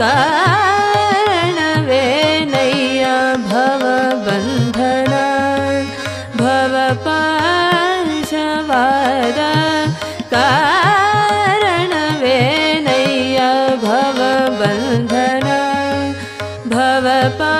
कारणवे नैया भवबन्धना भवपा कारणवे नैया भवबन्धना भवपा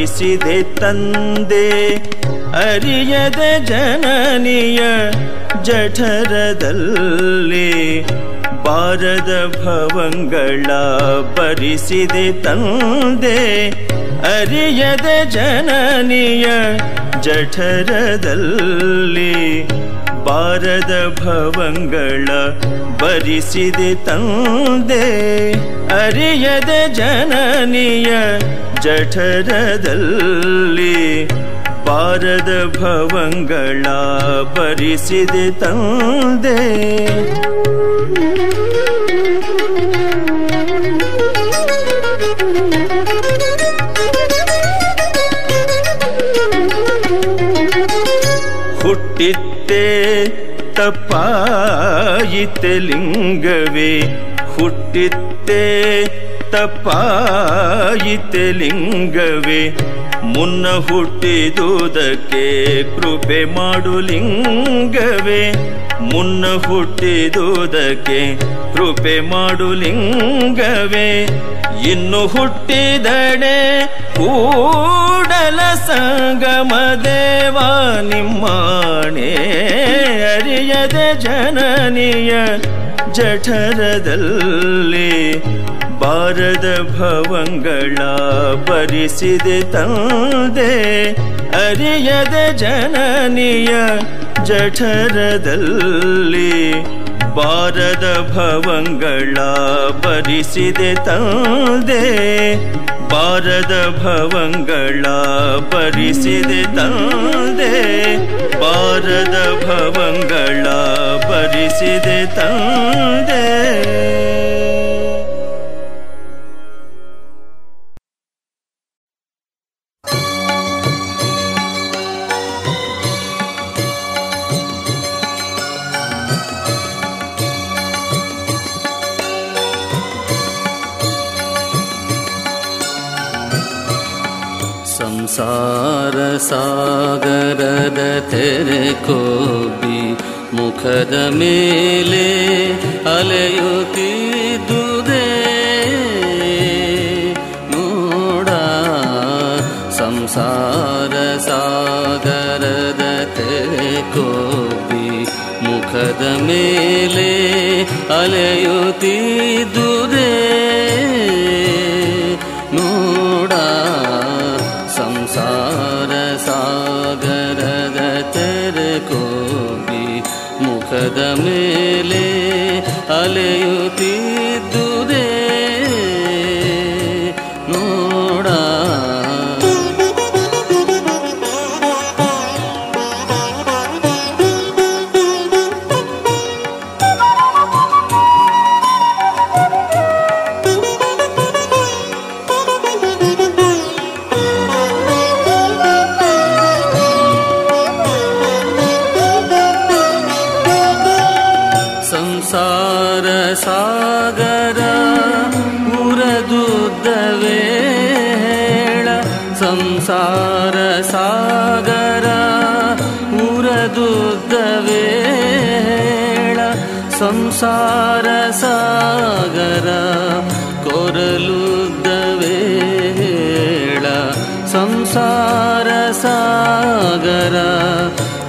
ಪರಿಸಿದೆ ತಂದೆ. ಅರಿಯದ ಜನನಿಯ ಜಠರದಲ್ಲಿ ಬಾರದ ಭವಂಗಳ ಬರಿಸಿದೆ ತಂದೆ. ಅರಿಯದ ಜನನಿಯ ಜಠರದಲ್ಲಿ ಬಾರದ ಭವಂಗಳ ಬರಿಸಿದೆ ತಂದೆ. ಅರಿಯದ ಜನನಿಯ ಜಠರದಲ್ಲಿ ಬಾರದ ಭವಂಗಳ ಬರಿಸಿದೆ ತಂದೆ. ಹುಟ್ಟಿತ್ತೆ ತಪ್ಪಾಯಿತೆ ಲಿಂಗವೇ ಹುಟ್ಟಿತ್ತೆ ತಪ್ಪಾಯಿತೆ ಲಿಂಗವೇ. ಮುನ್ನ ಹುಟ್ಟಿದುದಕ್ಕೆ ಕೃಪೆ ಮಾಡು ಲಿಂಗವೇ. ಮುನ್ನ ಹುಟ್ಟಿದುದಕ್ಕೆ ಕೃಪೆ ಮಾಡು ಲಿಂಗವೇ. ಇನ್ನು ಹುಟ್ಟಿದಡೆ ಕೂಡಲ ಸಂಗಮ ದೇವ ನಿಮ್ಮಾಣೆ ಅರಿಯದೆ ಜನನಿಯ ಜಠರದಲ್ಲಿ. ಬಾರದ ಭವಂಗಳ ಬರಿಸಿದೆ ತಂದೆ, ಅರಿಯದ ಜನನಿಯ ಜಠರದಲ್ಲಿ ಬಾರದ ಭವಂಗಳ ಬರಿಸಿದೆ ತಂದೆ, ಬಾರದ ಭವಂಗಳ ಬರಿಸಿದೆ ತಂದೆ, ಬಾರದ ಭವಂಗಳ ಬರಿಸಿದೆ ತಂದೆ. ಸಾಗರದ ತೆರೆ ಕೋಬಿ ಮುಖದ ಮೇಲೆ ಅಲೆಯುತ್ತಿದ್ದುದೇ ನೋಡ ಸಂಸಾರ ಸಾಗರದ ತೆರೆ ಕೋಬಿ ಮುಖದ ಮೇಲೆ ಅಲೆಯುತ್ತಿದ್ದುದೇ ನೋಡ दमले आली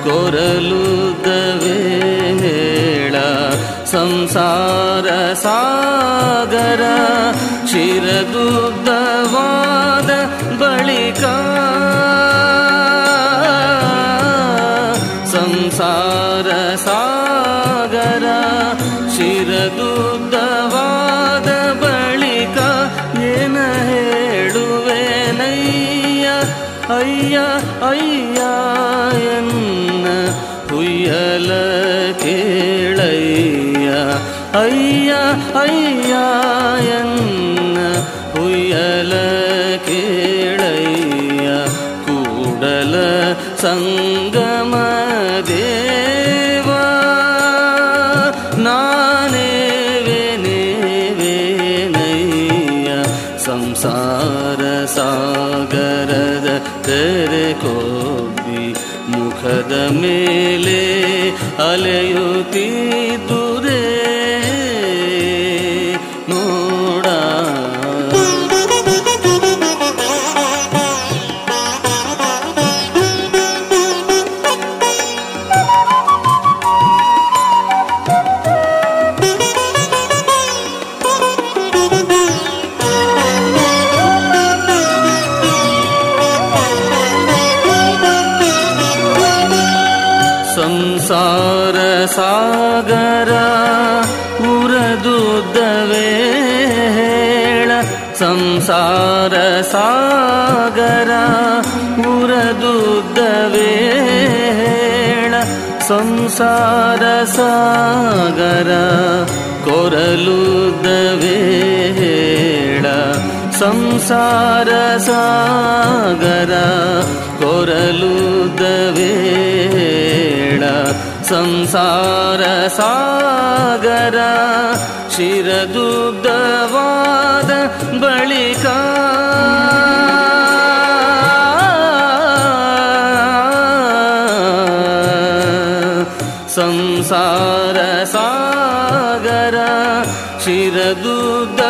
ಕೊರಲುದ್ದವೇ ಹೇಳ. ಸಂಸಾರ ಸಾಗರ ಶಿರದುದ್ದವಾದ ಬಳಿಕ. ಸಂಸಾರ ಸಾಗರ ಶಿರದುದ್ದವಾದ ಬಳಿಕ ಏನ ಅಯ್ಯ? ಅಯ್ಯ ಅಯ್ಯ ಎನ್ನ ಹುಯ್ಯಲ ಕೇಳಯ್ಯ ಕೂಡಲ ಸಂಗಮ ದೇವ ನಾನೇವೇನೇವೇನಯ್ಯ ಸಂಸಾರ ಸಾಗರದ ತೆರೆ ಕೋಬಿ ಮುಖದ ಮೇಲೆ ಅಲೆಯುತ್ತಿದ್ದುದೇ ಸಂಸಾರ ಸಾಗರ ಕೊರಲುದ್ದವೇ ಹೇಳ ಸಂಸಾರ ಸಾಗರ ಕೊರಲುದ್ದವೇ ಹೇಳ ಶಿರದುದ್ದವಾದ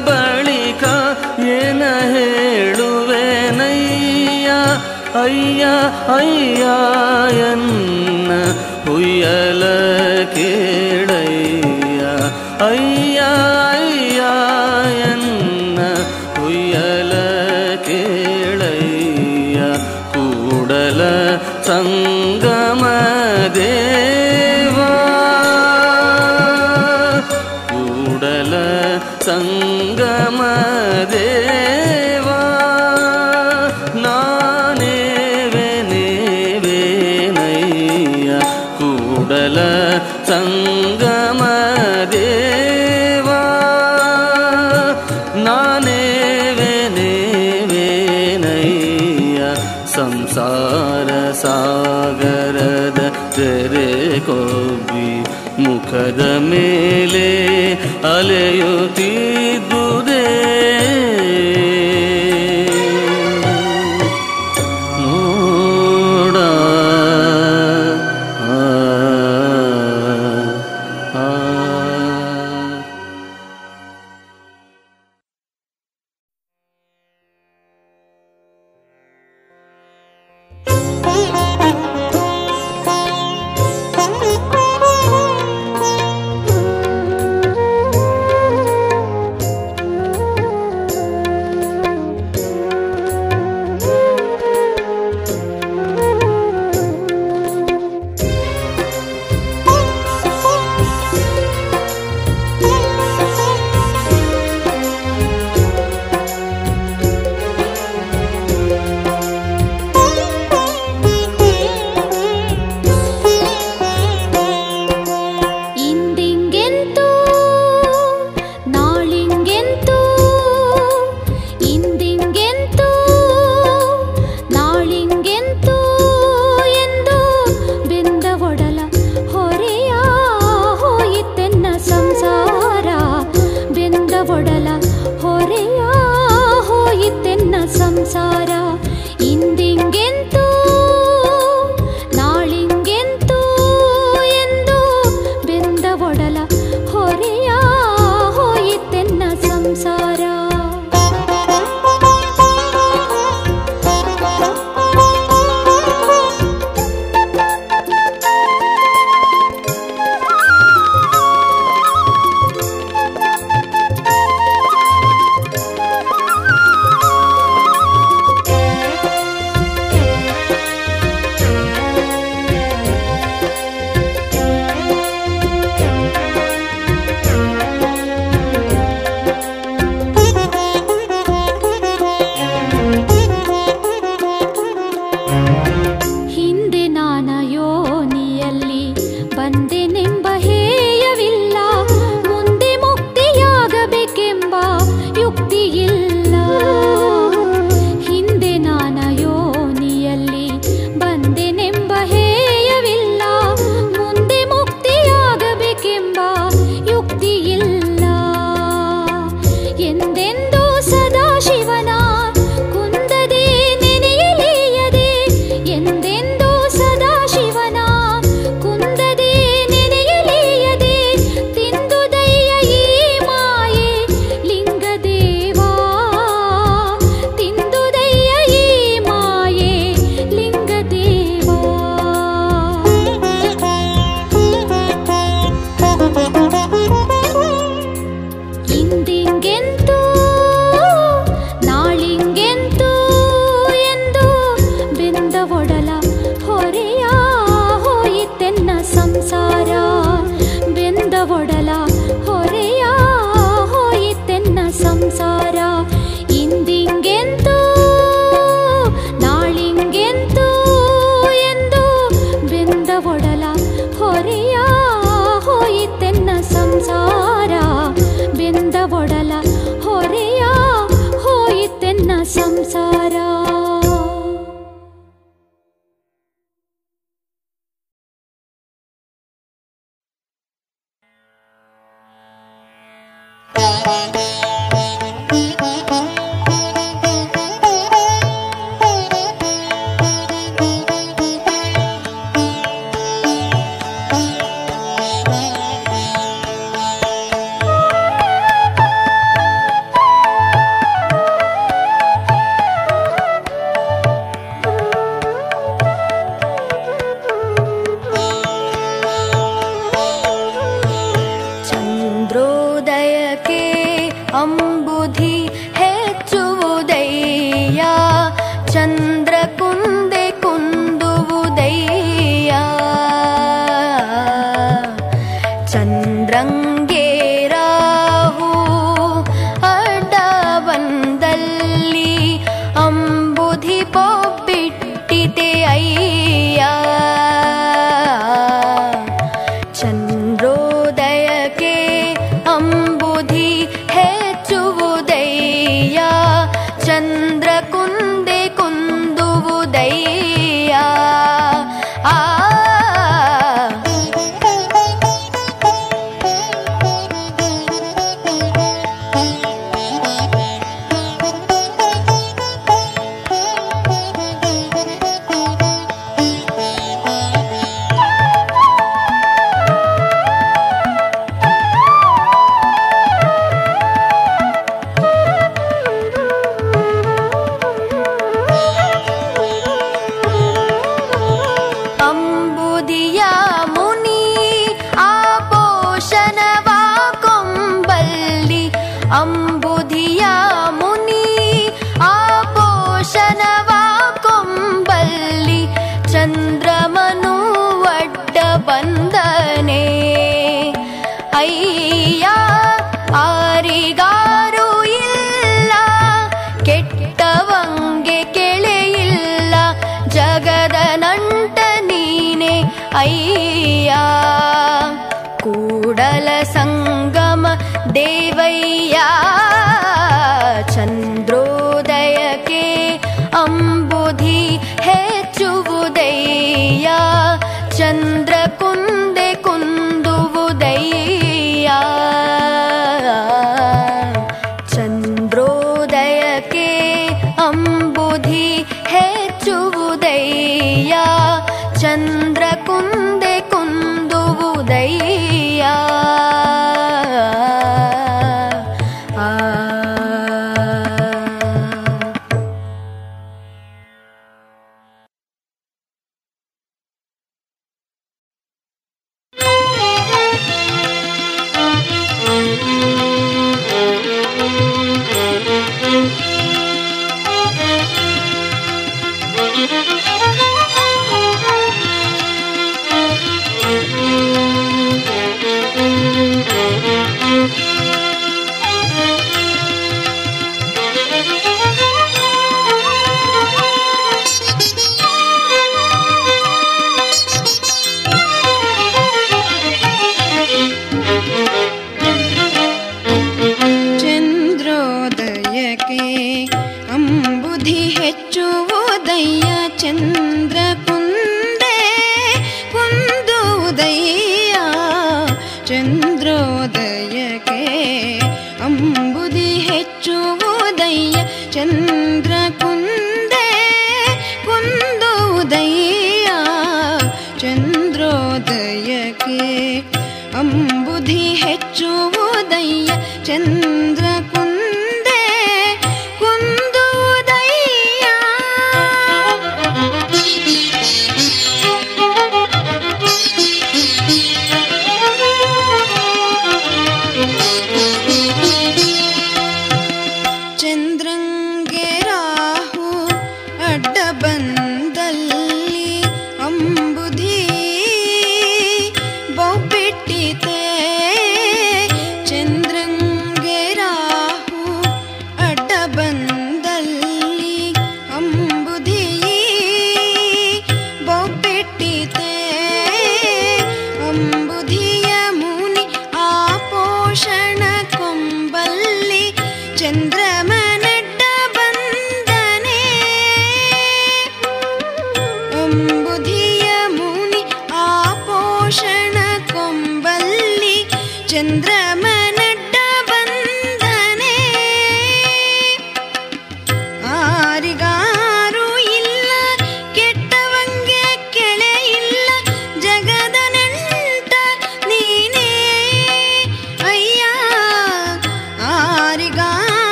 ಬಳಿಕ ಏನ ಹೇಳುವೆನಯ್ಯ? ಅಯ್ಯ ಅಯ್ಯ ಮುಖದ ಮೇಲೆ ಅಲೆಯುತ್ತಿದ್ದುದೇ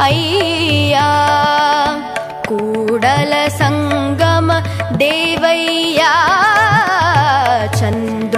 अय्या। कूडलसङ्गम देवय्या। चन्द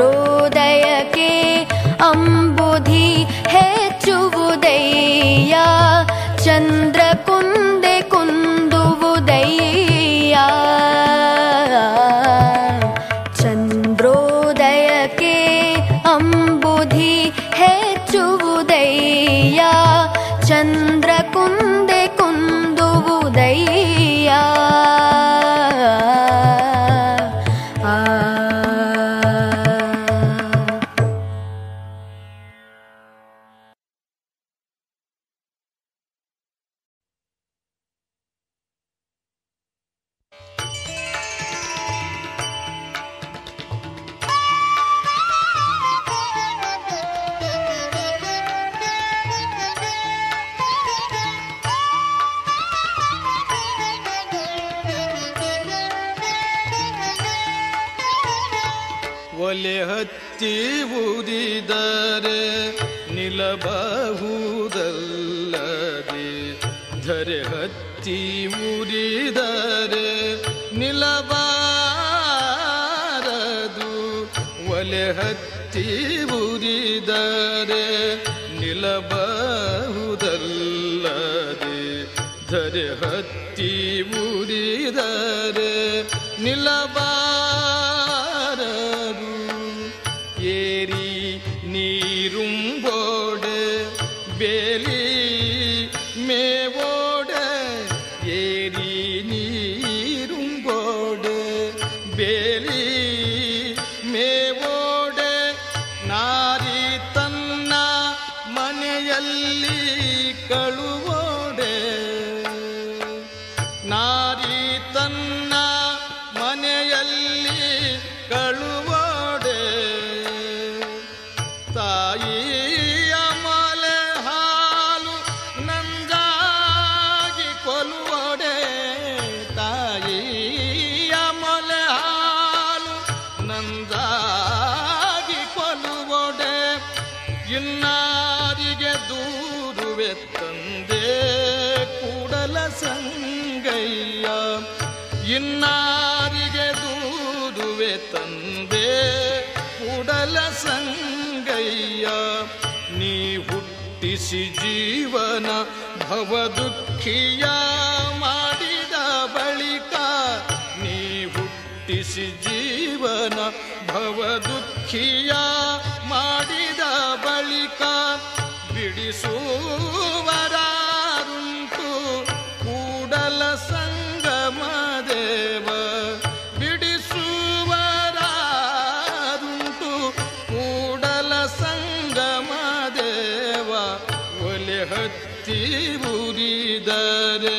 ಹತ್ತಿ ಮುರಿದರೆ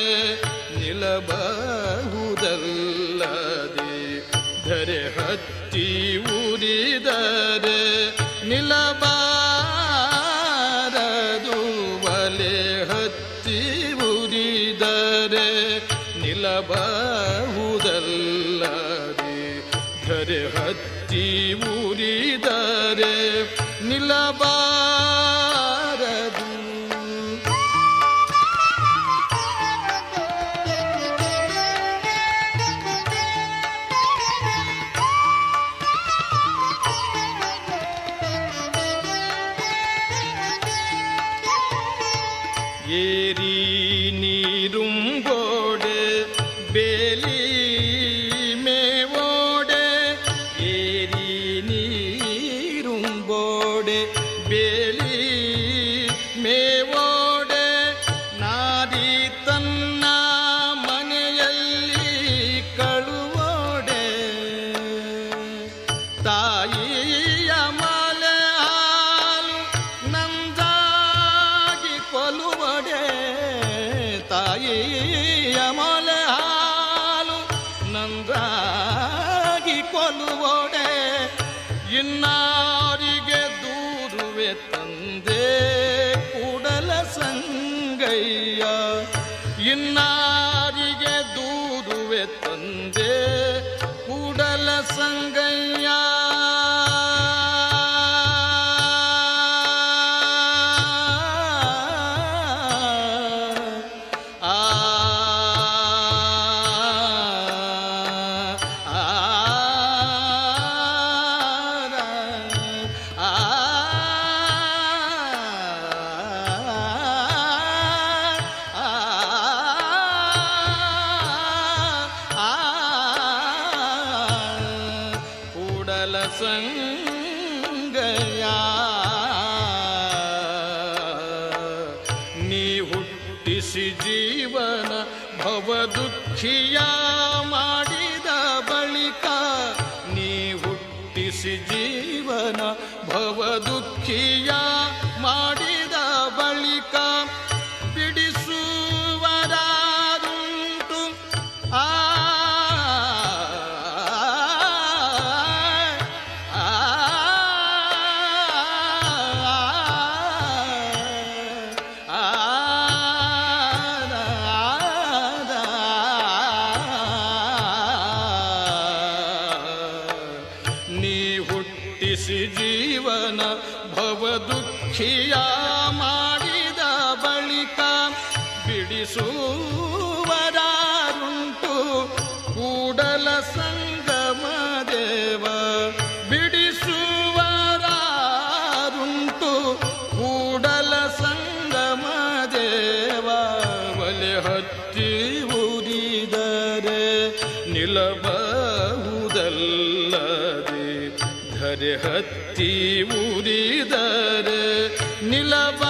ನಿಲಬಹುದಲ್ಲದೆ. ಧರೆ ಹತ್ತಿ ಉರಿದರೆ ನಿಲಬ ಒಲೆ ಹತ್ತಿ ಉರಿದರೆ ನಿಲ್ಲಬಹುದಲ್ಲದೆ ಧರೆ ಹತ್ತಿ ಉರಿದರೆ ನಿಲ್ಲಬಾರದೋ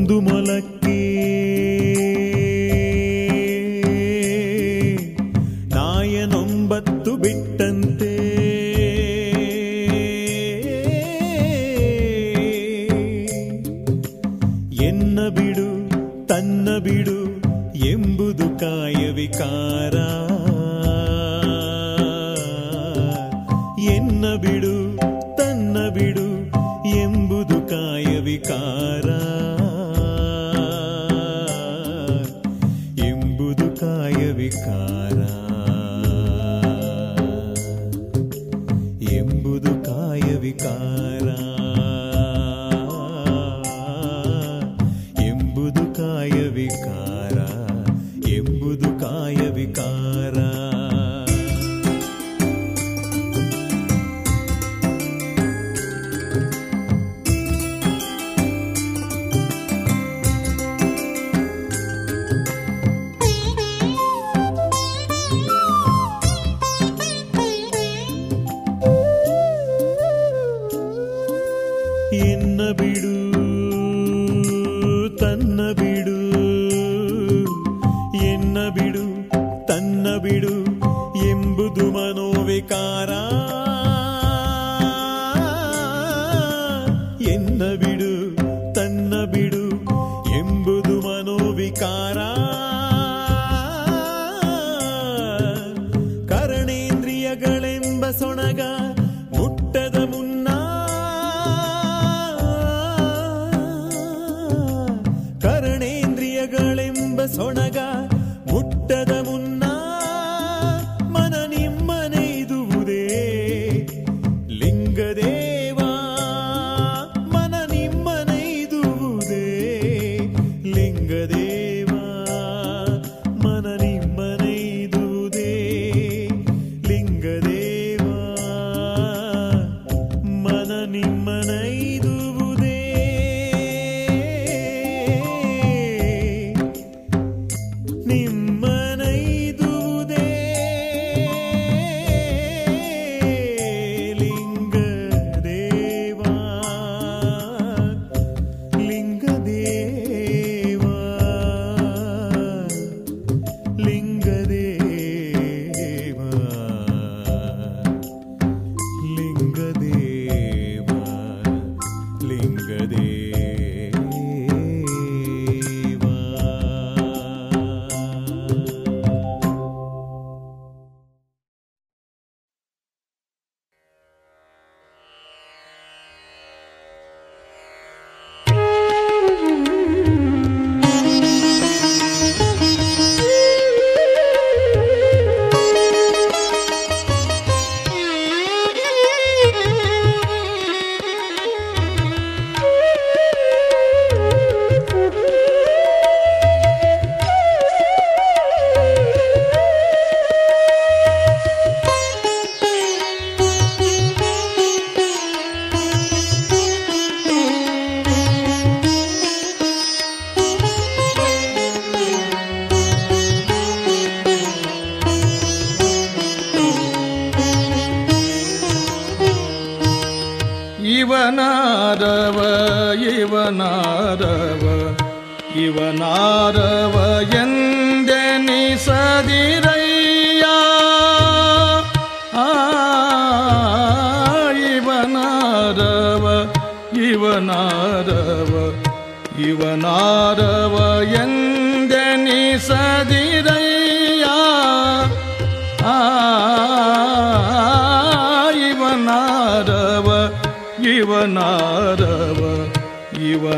ಒಂದು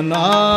ಇವನಾರವ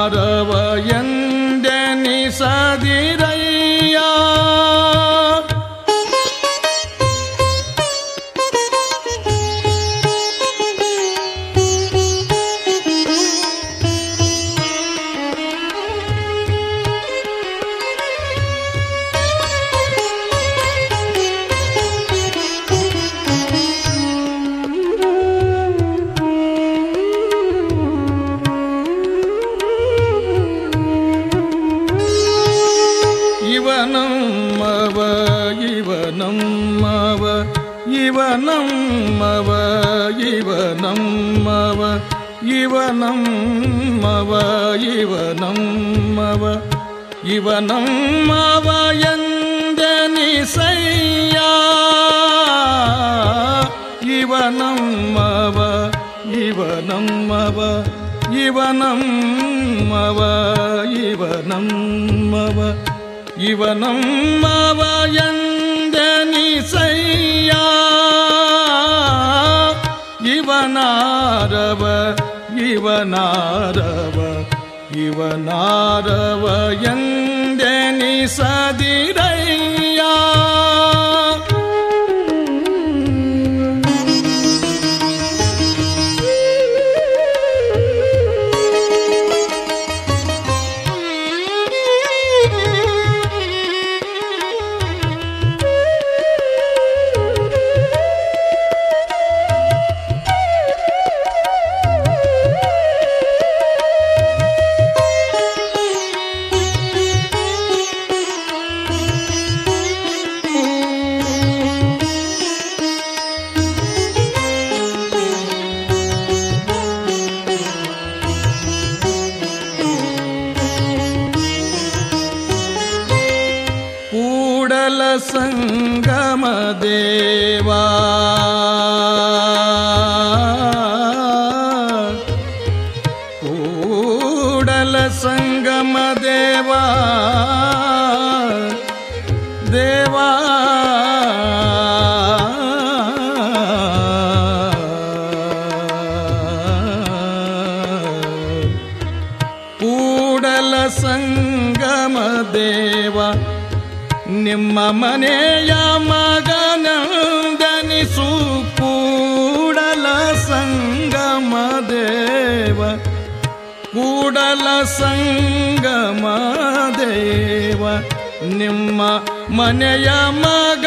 ಇವನಮ್ಮವ ಎಂದೆನಿಸಯ್ಯ ಇವನಾರವ ಇವನಾರವ ಇವನಾರವ ಎಂದೆನಿಸದಿರಯ್ಯ ದೇವ ನಿಮ್ಮ ಮನೆಯ ಮಗನಂದನಿಸು ಕೂಡಲ ಸಂಗಮ ದೇವ ಕೂಡಲ ಸಂಗಮ ದೇವ ನಿಮ್ಮ ಮನೆಯ ಮಗ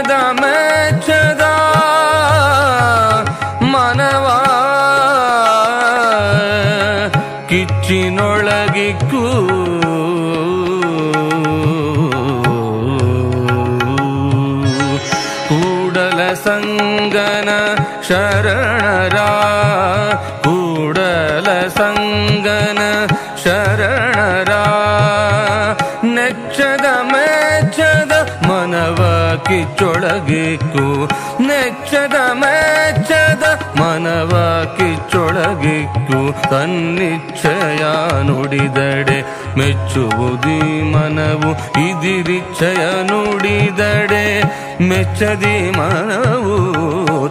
ನೆಚ್ಚದ ಮನವ ಕಿಚ್ಚೊಳಗಿಕ್ಕು ನೆಚ್ಚದ ಮೆಚ್ಚದ ಮನವ ಕಿಚ್ಚೊಳಗಿತ್ತು ತನ್ನಿಚ್ಛಯ ನುಡಿದಡೆ ಮೆಚ್ಚುವುದಿ ಮನವು, ಇದಿರಿಚ್ಛಯ ನುಡಿದಡೆ ಮೆಚ್ಚದಿ ಮನವು,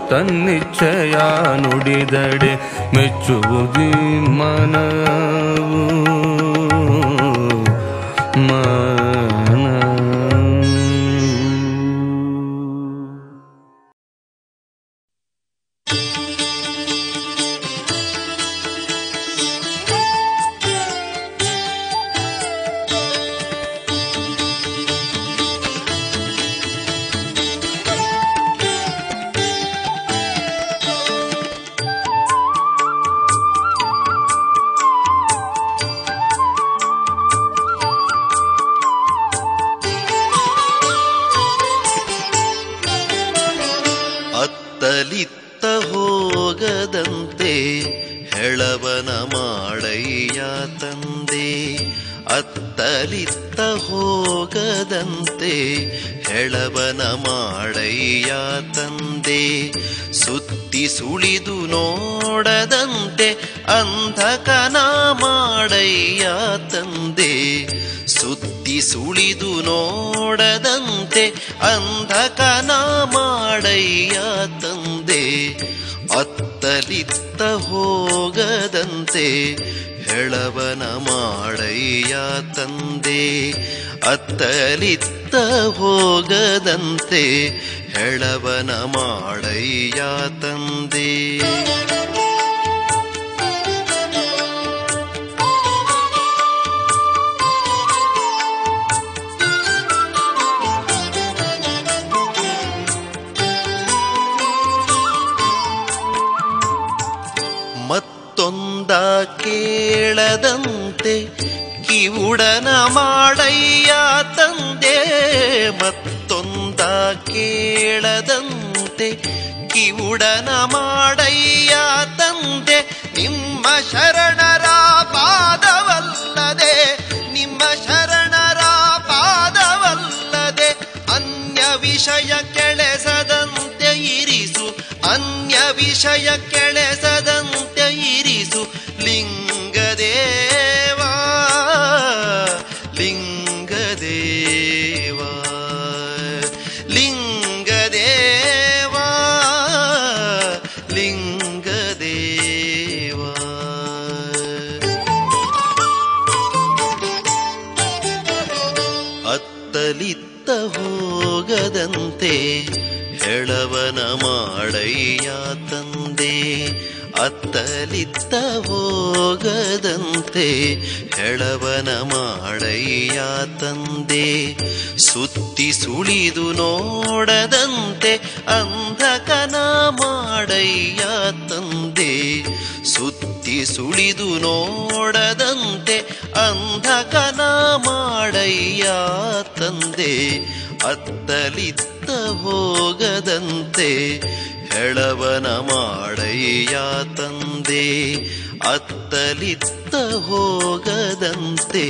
ತನ್ನಿಚ್ಛಯ ನುಡಿದಡೆ ಮೆಚ್ಚುವುದಿ ಮನವು. ತಂದೆ, ಸುತ್ತಿ ಸುಳಿದು ನೋಡದಂತೆ ಅಂಧಕನ ಮಾಡಯ್ಯ ತಂದೆ, ಸುತ್ತಿ ಸುಳಿದು ನೋಡದಂತೆ ಅಂಧಕನ ಮಾಡಯ್ಯ ತಂದೆ, ಅತ್ತಲಿತ್ತ ಹೋಗದಂತೆ ಹೆಳವನ ಮಾಡಯ್ಯ ತಂದೆ, ಅತ್ತಲಿತ್ತ ಹೋಗದಂತೆ ಹೆಳವನ ಮಾಡಯ್ಯ ತಂದೆ. ಮತ್ತೊಂದ ಕೇಳದಂತೆ ಕಿವುಡನ ಮಾಡಯ್ಯ ತಂದೆ. ಮತ್ತೊಂದ ಕೇಳದಂತೆ, ಕಿವುಡನ ಮಾಡಯ್ಯ ತಂದೆ, ನಿಮ್ಮ ಶರಣರ ಪಾದವಲ್ಲದೆ, ನಿಮ್ಮ ಶರಣರ ಪಾದವಲ್ಲದೆ, ಅನ್ಯ ವಿಷಯ ಕೆಳೆಸದಂತೆ ಇರಿಸು, ಅನ್ಯ ವಿಷಯ ಕೆಳೆಸದಂತೆ ಇರಿಸು, ಲಿಂಗದೇವಾ ತಂದೆ, ಅತ್ತಲಿತ್ತ ಹೋಗದಂತೆ ಹೆಳವನ ಮಾಡಯ್ಯ ತಂದೆ, ಸುತ್ತಿ ಸುಳಿದು ನೋಡದಂತೆ ಅಂಧಕನ ಮಾಡಯ್ಯ ತಂದೆ, ಸುತ್ತಿ ಸುಳಿದು ನೋಡದಂತೆ ಅಂಧಕನ ಮಾಡಯ್ಯ ತಂದೆ, ಅತ್ತಲಿತ್ತ ಹೋಗದಂತೆ ಹೆಳವನ ಮಾಡಯ್ಯ ತಂದೆ ಅತ್ತಲಿತ್ತ ಹೋಗದಂತೆ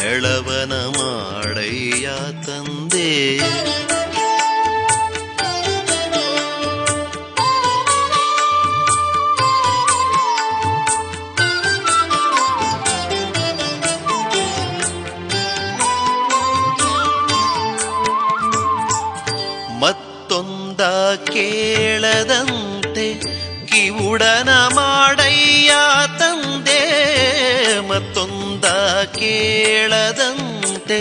ಹೆಳವನ ಮಾಡಯ್ಯ ತಂದೆ. ಮತ್ತೊಂದ ಕೇಳದಂತೆ, ಕಿವುಡನ ಮಾಡಯ್ಯ ತಂದೆ, ಮತ್ತೊಂದ ಕೇಳದಂತೆ,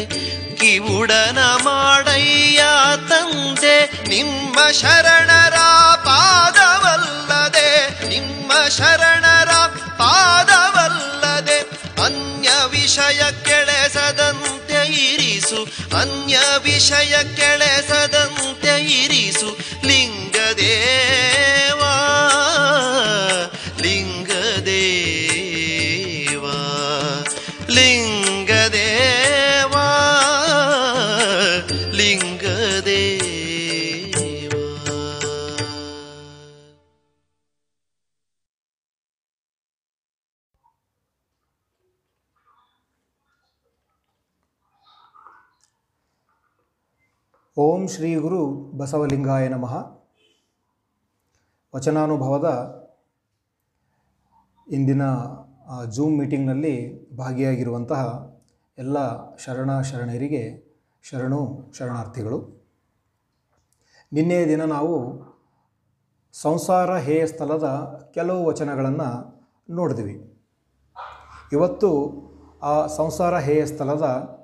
ಕಿವುಡನ ಮಾಡಯ್ಯ ತಂದೆ, ನಿಮ್ಮ ಶರಣರ ಪಾದವಲ್ಲದೆ, ನಿಮ್ಮ ಶರಣರ ಪಾದವಲ್ಲದೆ, ಅನ್ಯ ವಿಷಯ ಕೆಳೆಸದಂತೆ ಇರಿಸು, ಅನ್ಯ ವಿಷಯ ಕೆಳೆಸದಂತೆ ಓಂ ಶ್ರೀ ಗುರು ಬಸವಲಿಂಗಾಯ ನಮಃ. ವಚನಾನುಭವದ ಇಂದಿನ ಜೂಮ್ ಮೀಟಿಂಗ್ನಲ್ಲಿ ಭಾಗಿಯಾಗಿರುವಂತಹ ಎಲ್ಲ ಶರಣ ಶರಣರಿಗೆ ಶರಣು ಶರಣಾರ್ಥಿಗಳು. ನಿನ್ನೆಯ ದಿನ ನಾವು ಸಂಸಾರ ಹೇಯ ಸ್ಥಳದ ಕೆಲವು ವಚನಗಳನ್ನು ನೋಡಿದ್ವಿ. ಇವತ್ತು ಆ ಸಂಸಾರ ಹೇಯ ಸ್ಥಳದ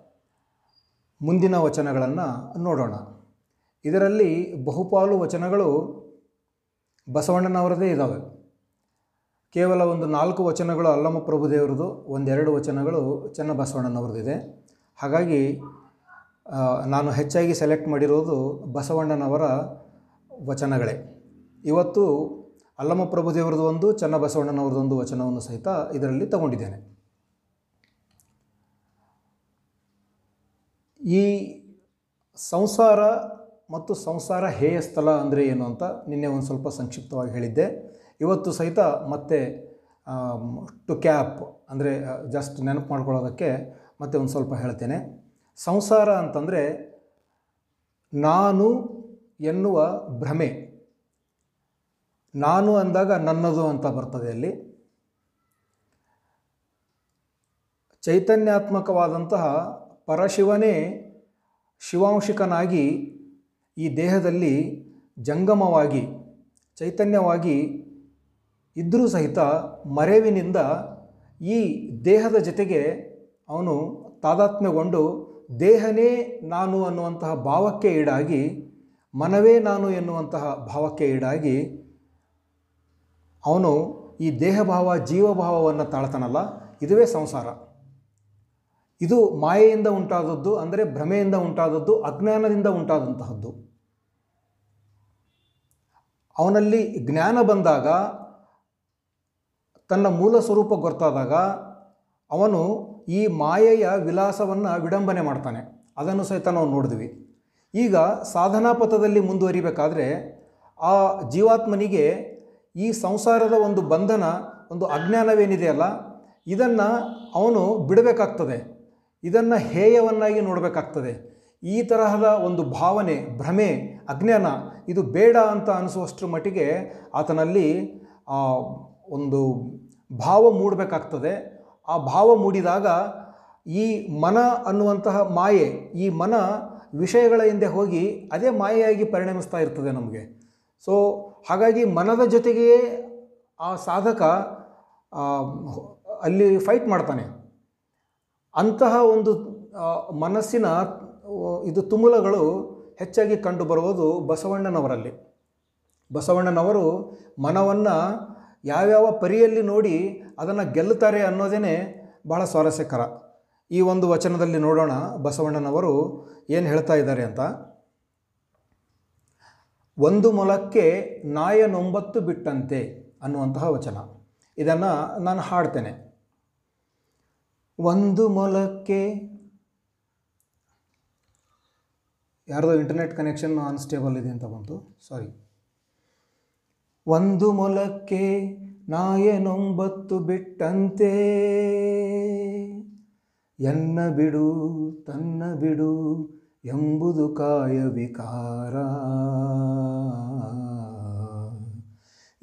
ಮುಂದಿನ ವಚನಗಳನ್ನು ನೋಡೋಣ. ಇದರಲ್ಲಿ ಬಹುಪಾಲು ವಚನಗಳು ಬಸವಣ್ಣನವರದೇ ಇದ್ದಾವೆ ಕೇವಲ ಒಂದು ನಾಲ್ಕು ವಚನಗಳು ಅಲ್ಲಮ್ಮ ಪ್ರಭುದೇವರದು ಒಂದೆರಡು ವಚನಗಳು ಚನ್ನಬಸವಣ್ಣನವ್ರದ್ದಿದೆ ಹಾಗಾಗಿ ನಾನು ಹೆಚ್ಚಾಗಿ ಸೆಲೆಕ್ಟ್ ಮಾಡಿರೋದು ಬಸವಣ್ಣನವರ ವಚನಗಳೇ. ಇವತ್ತು ಅಲ್ಲಮ್ಮ ಪ್ರಭುದೇವರದು ಒಂದು ಚನ್ನಬಸವಣ್ಣನವ್ರದ್ದೊಂದು ವಚನವನ್ನು ಸಹಿತ ಇದರಲ್ಲಿ ತಗೊಂಡಿದ್ದೇನೆ. ಈ ಸಂಸಾರ ಮತ್ತು ಸಂಸಾರ ಹೇಯ ಸ್ಥಳ ಅಂದರೆ ಏನು ಅಂತ ನಿನ್ನೆ ಒಂದು ಸ್ವಲ್ಪ ಸಂಕ್ಷಿಪ್ತವಾಗಿ ಹೇಳಿದ್ದೆ. ಇವತ್ತು ಸಹಿತ ಮತ್ತೆ ಟು ಕ್ಯಾಪ್ ಅಂದರೆ ಜಸ್ಟ್ ನೆನಪು ಮಾಡ್ಕೊಳ್ಳೋದಕ್ಕೆ ಮತ್ತೆ ಒಂದು ಸ್ವಲ್ಪ ಹೇಳ್ತೇನೆ. ಸಂಸಾರ ಅಂತಂದರೆ ನಾನು ಎನ್ನುವ ಭ್ರಮೆ. ನಾನು ಅಂದಾಗ ನನ್ನದು ಅಂತ ಬರ್ತದೆ ಅಲ್ಲಿ. ಚೈತನ್ಯಾತ್ಮಕವಾದಂತಹ ಪರಶಿವನೇ ಶಿವಾಂಶಿಕನಾಗಿ ಈ ದೇಹದಲ್ಲಿ ಜಂಗಮವಾಗಿ, ಚೈತನ್ಯವಾಗಿ ಇದ್ದರೂ ಸಹಿತ ಮರೆವಿನಿಂದ ಈ ದೇಹದ ಜೊತೆಗೆ ಅವನು ತಾದಾತ್ಮ್ಯಗೊಂಡು ದೇಹನೇ ನಾನು ಅನ್ನುವಂತಹ ಭಾವಕ್ಕೆ ಈಡಾಗಿ, ಮನವೇ ನಾನು ಎನ್ನುವಂತಹ ಭಾವಕ್ಕೆ ಈಡಾಗಿ ಅವನು ಈ ದೇಹಭಾವ, ಜೀವಭಾವವನ್ನು ತಾಳ್ತಾನಲ್ಲ, ಇದುವೇ ಸಂಸಾರ. ಇದು ಮಾಯೆಯಿಂದ ಉಂಟಾದದ್ದು ಅಂದರೆ ಭ್ರಮೆಯಿಂದ ಉಂಟಾದದ್ದು, ಅಜ್ಞಾನದಿಂದ ಉಂಟಾದಂತಹದ್ದು. ಅವನಲ್ಲಿ ಜ್ಞಾನ ಬಂದಾಗ, ತನ್ನ ಮೂಲ ಸ್ವರೂಪ ಗೊತ್ತಾದಾಗ, ಅವನು ಈ ಮಾಯೆಯ ವಿಲಾಸವನ್ನು ವಿಡಂಬನೆ ಮಾಡ್ತಾನೆ. ಅದನ್ನು ಸಹಿತ ನಾವು ನೋಡಿದ್ವಿ. ಈಗ ಸಾಧನಾ ಪಥದಲ್ಲಿ ಮುಂದುವರಿಬೇಕಾದ್ರೆ, ಆ ಜೀವಾತ್ಮನಿಗೆ ಈ ಸಂಸಾರದ ಒಂದು ಬಂಧನ, ಒಂದು ಅಜ್ಞಾನವೇನಿದೆಯಲ್ಲ, ಇದನ್ನು ಅವನು ಬಿಡಬೇಕಾಗ್ತದೆ. ಇದನ್ನು ಹೇಯವನ್ನಾಗಿ ನೋಡಬೇಕಾಗ್ತದೆ. ಈ ತರಹದ ಒಂದು ಭಾವನೆ, ಭ್ರಮೆ, ಅಜ್ಞಾನ ಇದು ಬೇಡ ಅಂತ ಅನಿಸುವಷ್ಟರ ಮಟ್ಟಿಗೆ ಆತನಲ್ಲಿ ಒಂದು ಭಾವ ಮೂಡಬೇಕಾಗ್ತದೆ. ಆ ಭಾವ ಮೂಡಿದಾಗ ಈ ಮನ ಅನ್ನುವಂತಹ ಮಾಯೆ, ಈ ಮನ ವಿಷಯಗಳ ಹಿಂದೆ ಹೋಗಿ ಅದೇ ಮಾಯೆಯಾಗಿ ಪರಿಣಮಿಸ್ತಾ ಇರ್ತದೆ ನಮಗೆ. ಸೊ ಹಾಗಾಗಿ ಮನದ ಜೊತೆಗೆಯೇ ಆ ಸಾಧಕ ಅಲ್ಲಿ ಫೈಟ್ ಮಾಡ್ತಾನೆ. ಅಂತಹ ಒಂದು ಮನಸ್ಸಿನ ಇದು ತುಮುಲಗಳು ಹೆಚ್ಚಾಗಿ ಕಂಡುಬರುವುದು ಬಸವಣ್ಣನವರಲ್ಲಿ. ಬಸವಣ್ಣನವರು ಮನವನ್ನು ಯಾವ್ಯಾವ ಪರಿಯಲ್ಲಿ ನೋಡಿ ಅದನ್ನು ಗೆಲ್ಲುತ್ತಾರೆ ಅನ್ನೋದೇ ಬಹಳ ಸ್ವಾರಸ್ಯಕರ. ಈ ಒಂದು ವಚನದಲ್ಲಿ ನೋಡೋಣ ಬಸವಣ್ಣನವರು ಏನು ಹೇಳ್ತಾ ಇದ್ದಾರೆ ಅಂತ. ಒಂದು ಮೊಲಕ್ಕೆ ನಾಯನೊಂಬತ್ತು ಬಿಟ್ಟಂತೆ ಅನ್ನುವಂತಹ ವಚನ. ಇದನ್ನು ನಾನು ಹಾಡ್ತೇನೆ. ಒಂದು ಮೊಲಕ್ಕೆ ಯಾರ್ದೋ ಇಂಟರ್ನೆಟ್ ಕನೆಕ್ಷನ್ ಅನ್ಸ್ಟೇಬಲ್ ಇದೆ ಅಂತ ಬಂತು. ಸಾರಿ ಒಂದು ಮೊಲಕ್ಕೆ ನಾಯನೊಂಬತ್ತು ಬಿಟ್ಟಂತೆ. ಎನ್ನ ಬಿಡು, ತನ್ನ ಬಿಡು ಎಂಬುದು ಕಾಯ ವಿಕಾರ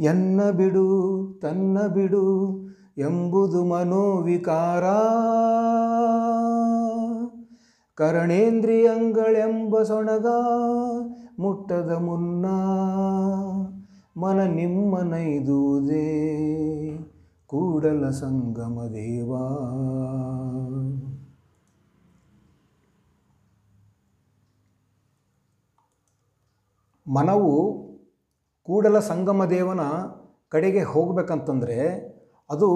ಎನ್ನ ಬಿಡು, ತನ್ನ ಬಿಡು ಎಂಬುದು ಮನೋವಿಕಾರ. ಕರಣೇಂದ್ರಿಯಂಗಳೆಂಬ ಸೊಣಗ ಮುಟ್ಟದ ಮುನ್ನ ಮನ ನಿಮ್ಮನೈದುವುದೇ ಕೂಡಲ ಸಂಗಮ ದೇವಾ. ಮನವು ಕೂಡಲ ಸಂಗಮ ದೇವನ ಕಡೆಗೆ ಹೋಗಬೇಕಂತಂದರೆ ಅದು